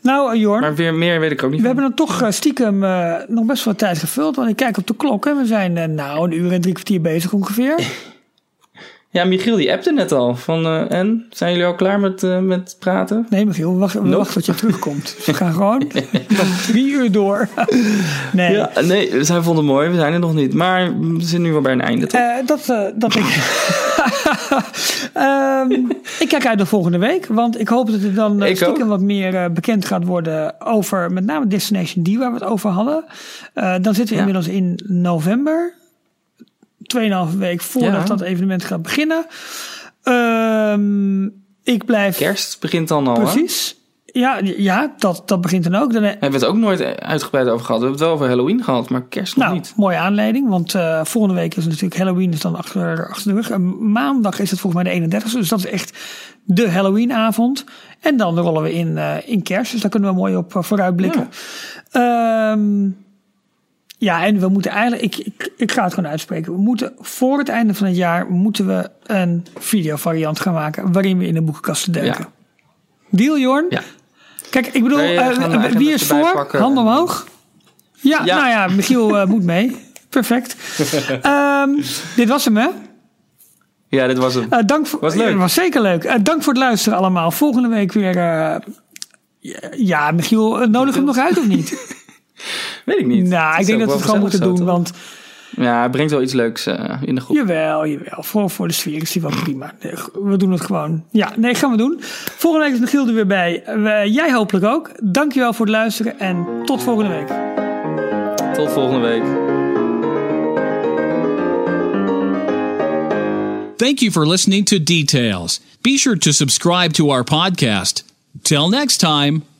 [SPEAKER 3] Nou, uh, Jorn.
[SPEAKER 4] Maar weer meer weet ik ook niet.
[SPEAKER 3] We van. hebben dan toch stiekem nog best wel tijd gevuld. Want ik kijk op de klok en we zijn nou een uur en drie kwartier bezig ongeveer. <laughs>
[SPEAKER 4] Ja, Michiel die appte net al. Van, uh, en, zijn jullie al klaar met, uh, met praten?
[SPEAKER 3] Nee, Michiel, we wachten, we
[SPEAKER 4] Nope.
[SPEAKER 3] wachten tot je terugkomt. <laughs> We gaan gewoon <laughs> drie uur door. nee.
[SPEAKER 4] Ja, nee, zij vonden het mooi. We zijn er nog niet. Maar we zijn nu wel bij een einde, toch?
[SPEAKER 3] Uh, dat, dat ik... um, <laughs> ik kijk uit de volgende week. Want ik hoop dat er dan stiekem ook. wat meer bekend gaat worden over met name Destination D, waar we het over hadden. Dan zitten we ja. inmiddels in november. 2,5 week voordat ja. dat evenement gaat beginnen. Um, ik blijf.
[SPEAKER 4] Kerst begint dan al.
[SPEAKER 3] Precies.
[SPEAKER 4] Hè?
[SPEAKER 3] Ja, ja dat, dat begint dan ook. Dan
[SPEAKER 4] hebben we het ook nooit uitgebreid over gehad. We hebben het wel over Halloween gehad, maar kerst nog
[SPEAKER 3] nou,
[SPEAKER 4] niet.
[SPEAKER 3] Mooie aanleiding, want uh, volgende week is natuurlijk Halloween is dan achter, achter de rug. En maandag is het volgens mij de 31ste, dus dat is echt de Halloweenavond. En dan rollen we in, uh, in kerst, dus daar kunnen we mooi op vooruitblikken. Ja. Um, ja, en we moeten eigenlijk, ik, ik, ik ga het gewoon uitspreken. We moeten voor het einde van het jaar moeten we een videovariant gaan maken waarin we in de boekenkast duiken.
[SPEAKER 4] Ja.
[SPEAKER 3] Deal, Jorn?
[SPEAKER 4] Ja.
[SPEAKER 3] Kijk, ik bedoel,
[SPEAKER 4] Nee,
[SPEAKER 3] uh, wie is voor? Handen omhoog. Ja,
[SPEAKER 4] Ja.
[SPEAKER 3] nou ja, Michiel uh, moet mee. <laughs> Perfect. um, dit was hem, hè?
[SPEAKER 4] Ja, dit was hem.
[SPEAKER 3] Uh, dank voor,
[SPEAKER 4] Was leuk.
[SPEAKER 3] Ja, was zeker leuk. Uh, dank voor het luisteren allemaal. Volgende week weer. Uh, ja, Michiel, uh, nodig hem nog uit of niet? <laughs>
[SPEAKER 4] Weet ik niet.
[SPEAKER 3] Nou, ik denk dat we het gewoon moeten doen, want?
[SPEAKER 4] Ja, het brengt wel iets leuks uh, in de groep.
[SPEAKER 3] jawel, jawel. Voor, voor de sfeer is die wel prima. Nee, we doen het gewoon. Ja, nee, gaan we doen. Volgende week is Michiel er weer bij. Uh, jij hopelijk ook. Dankjewel voor het luisteren en tot volgende week.
[SPEAKER 4] Tot volgende week.
[SPEAKER 1] Thank you for listening to Details. Be sure to subscribe to our podcast. Till next time.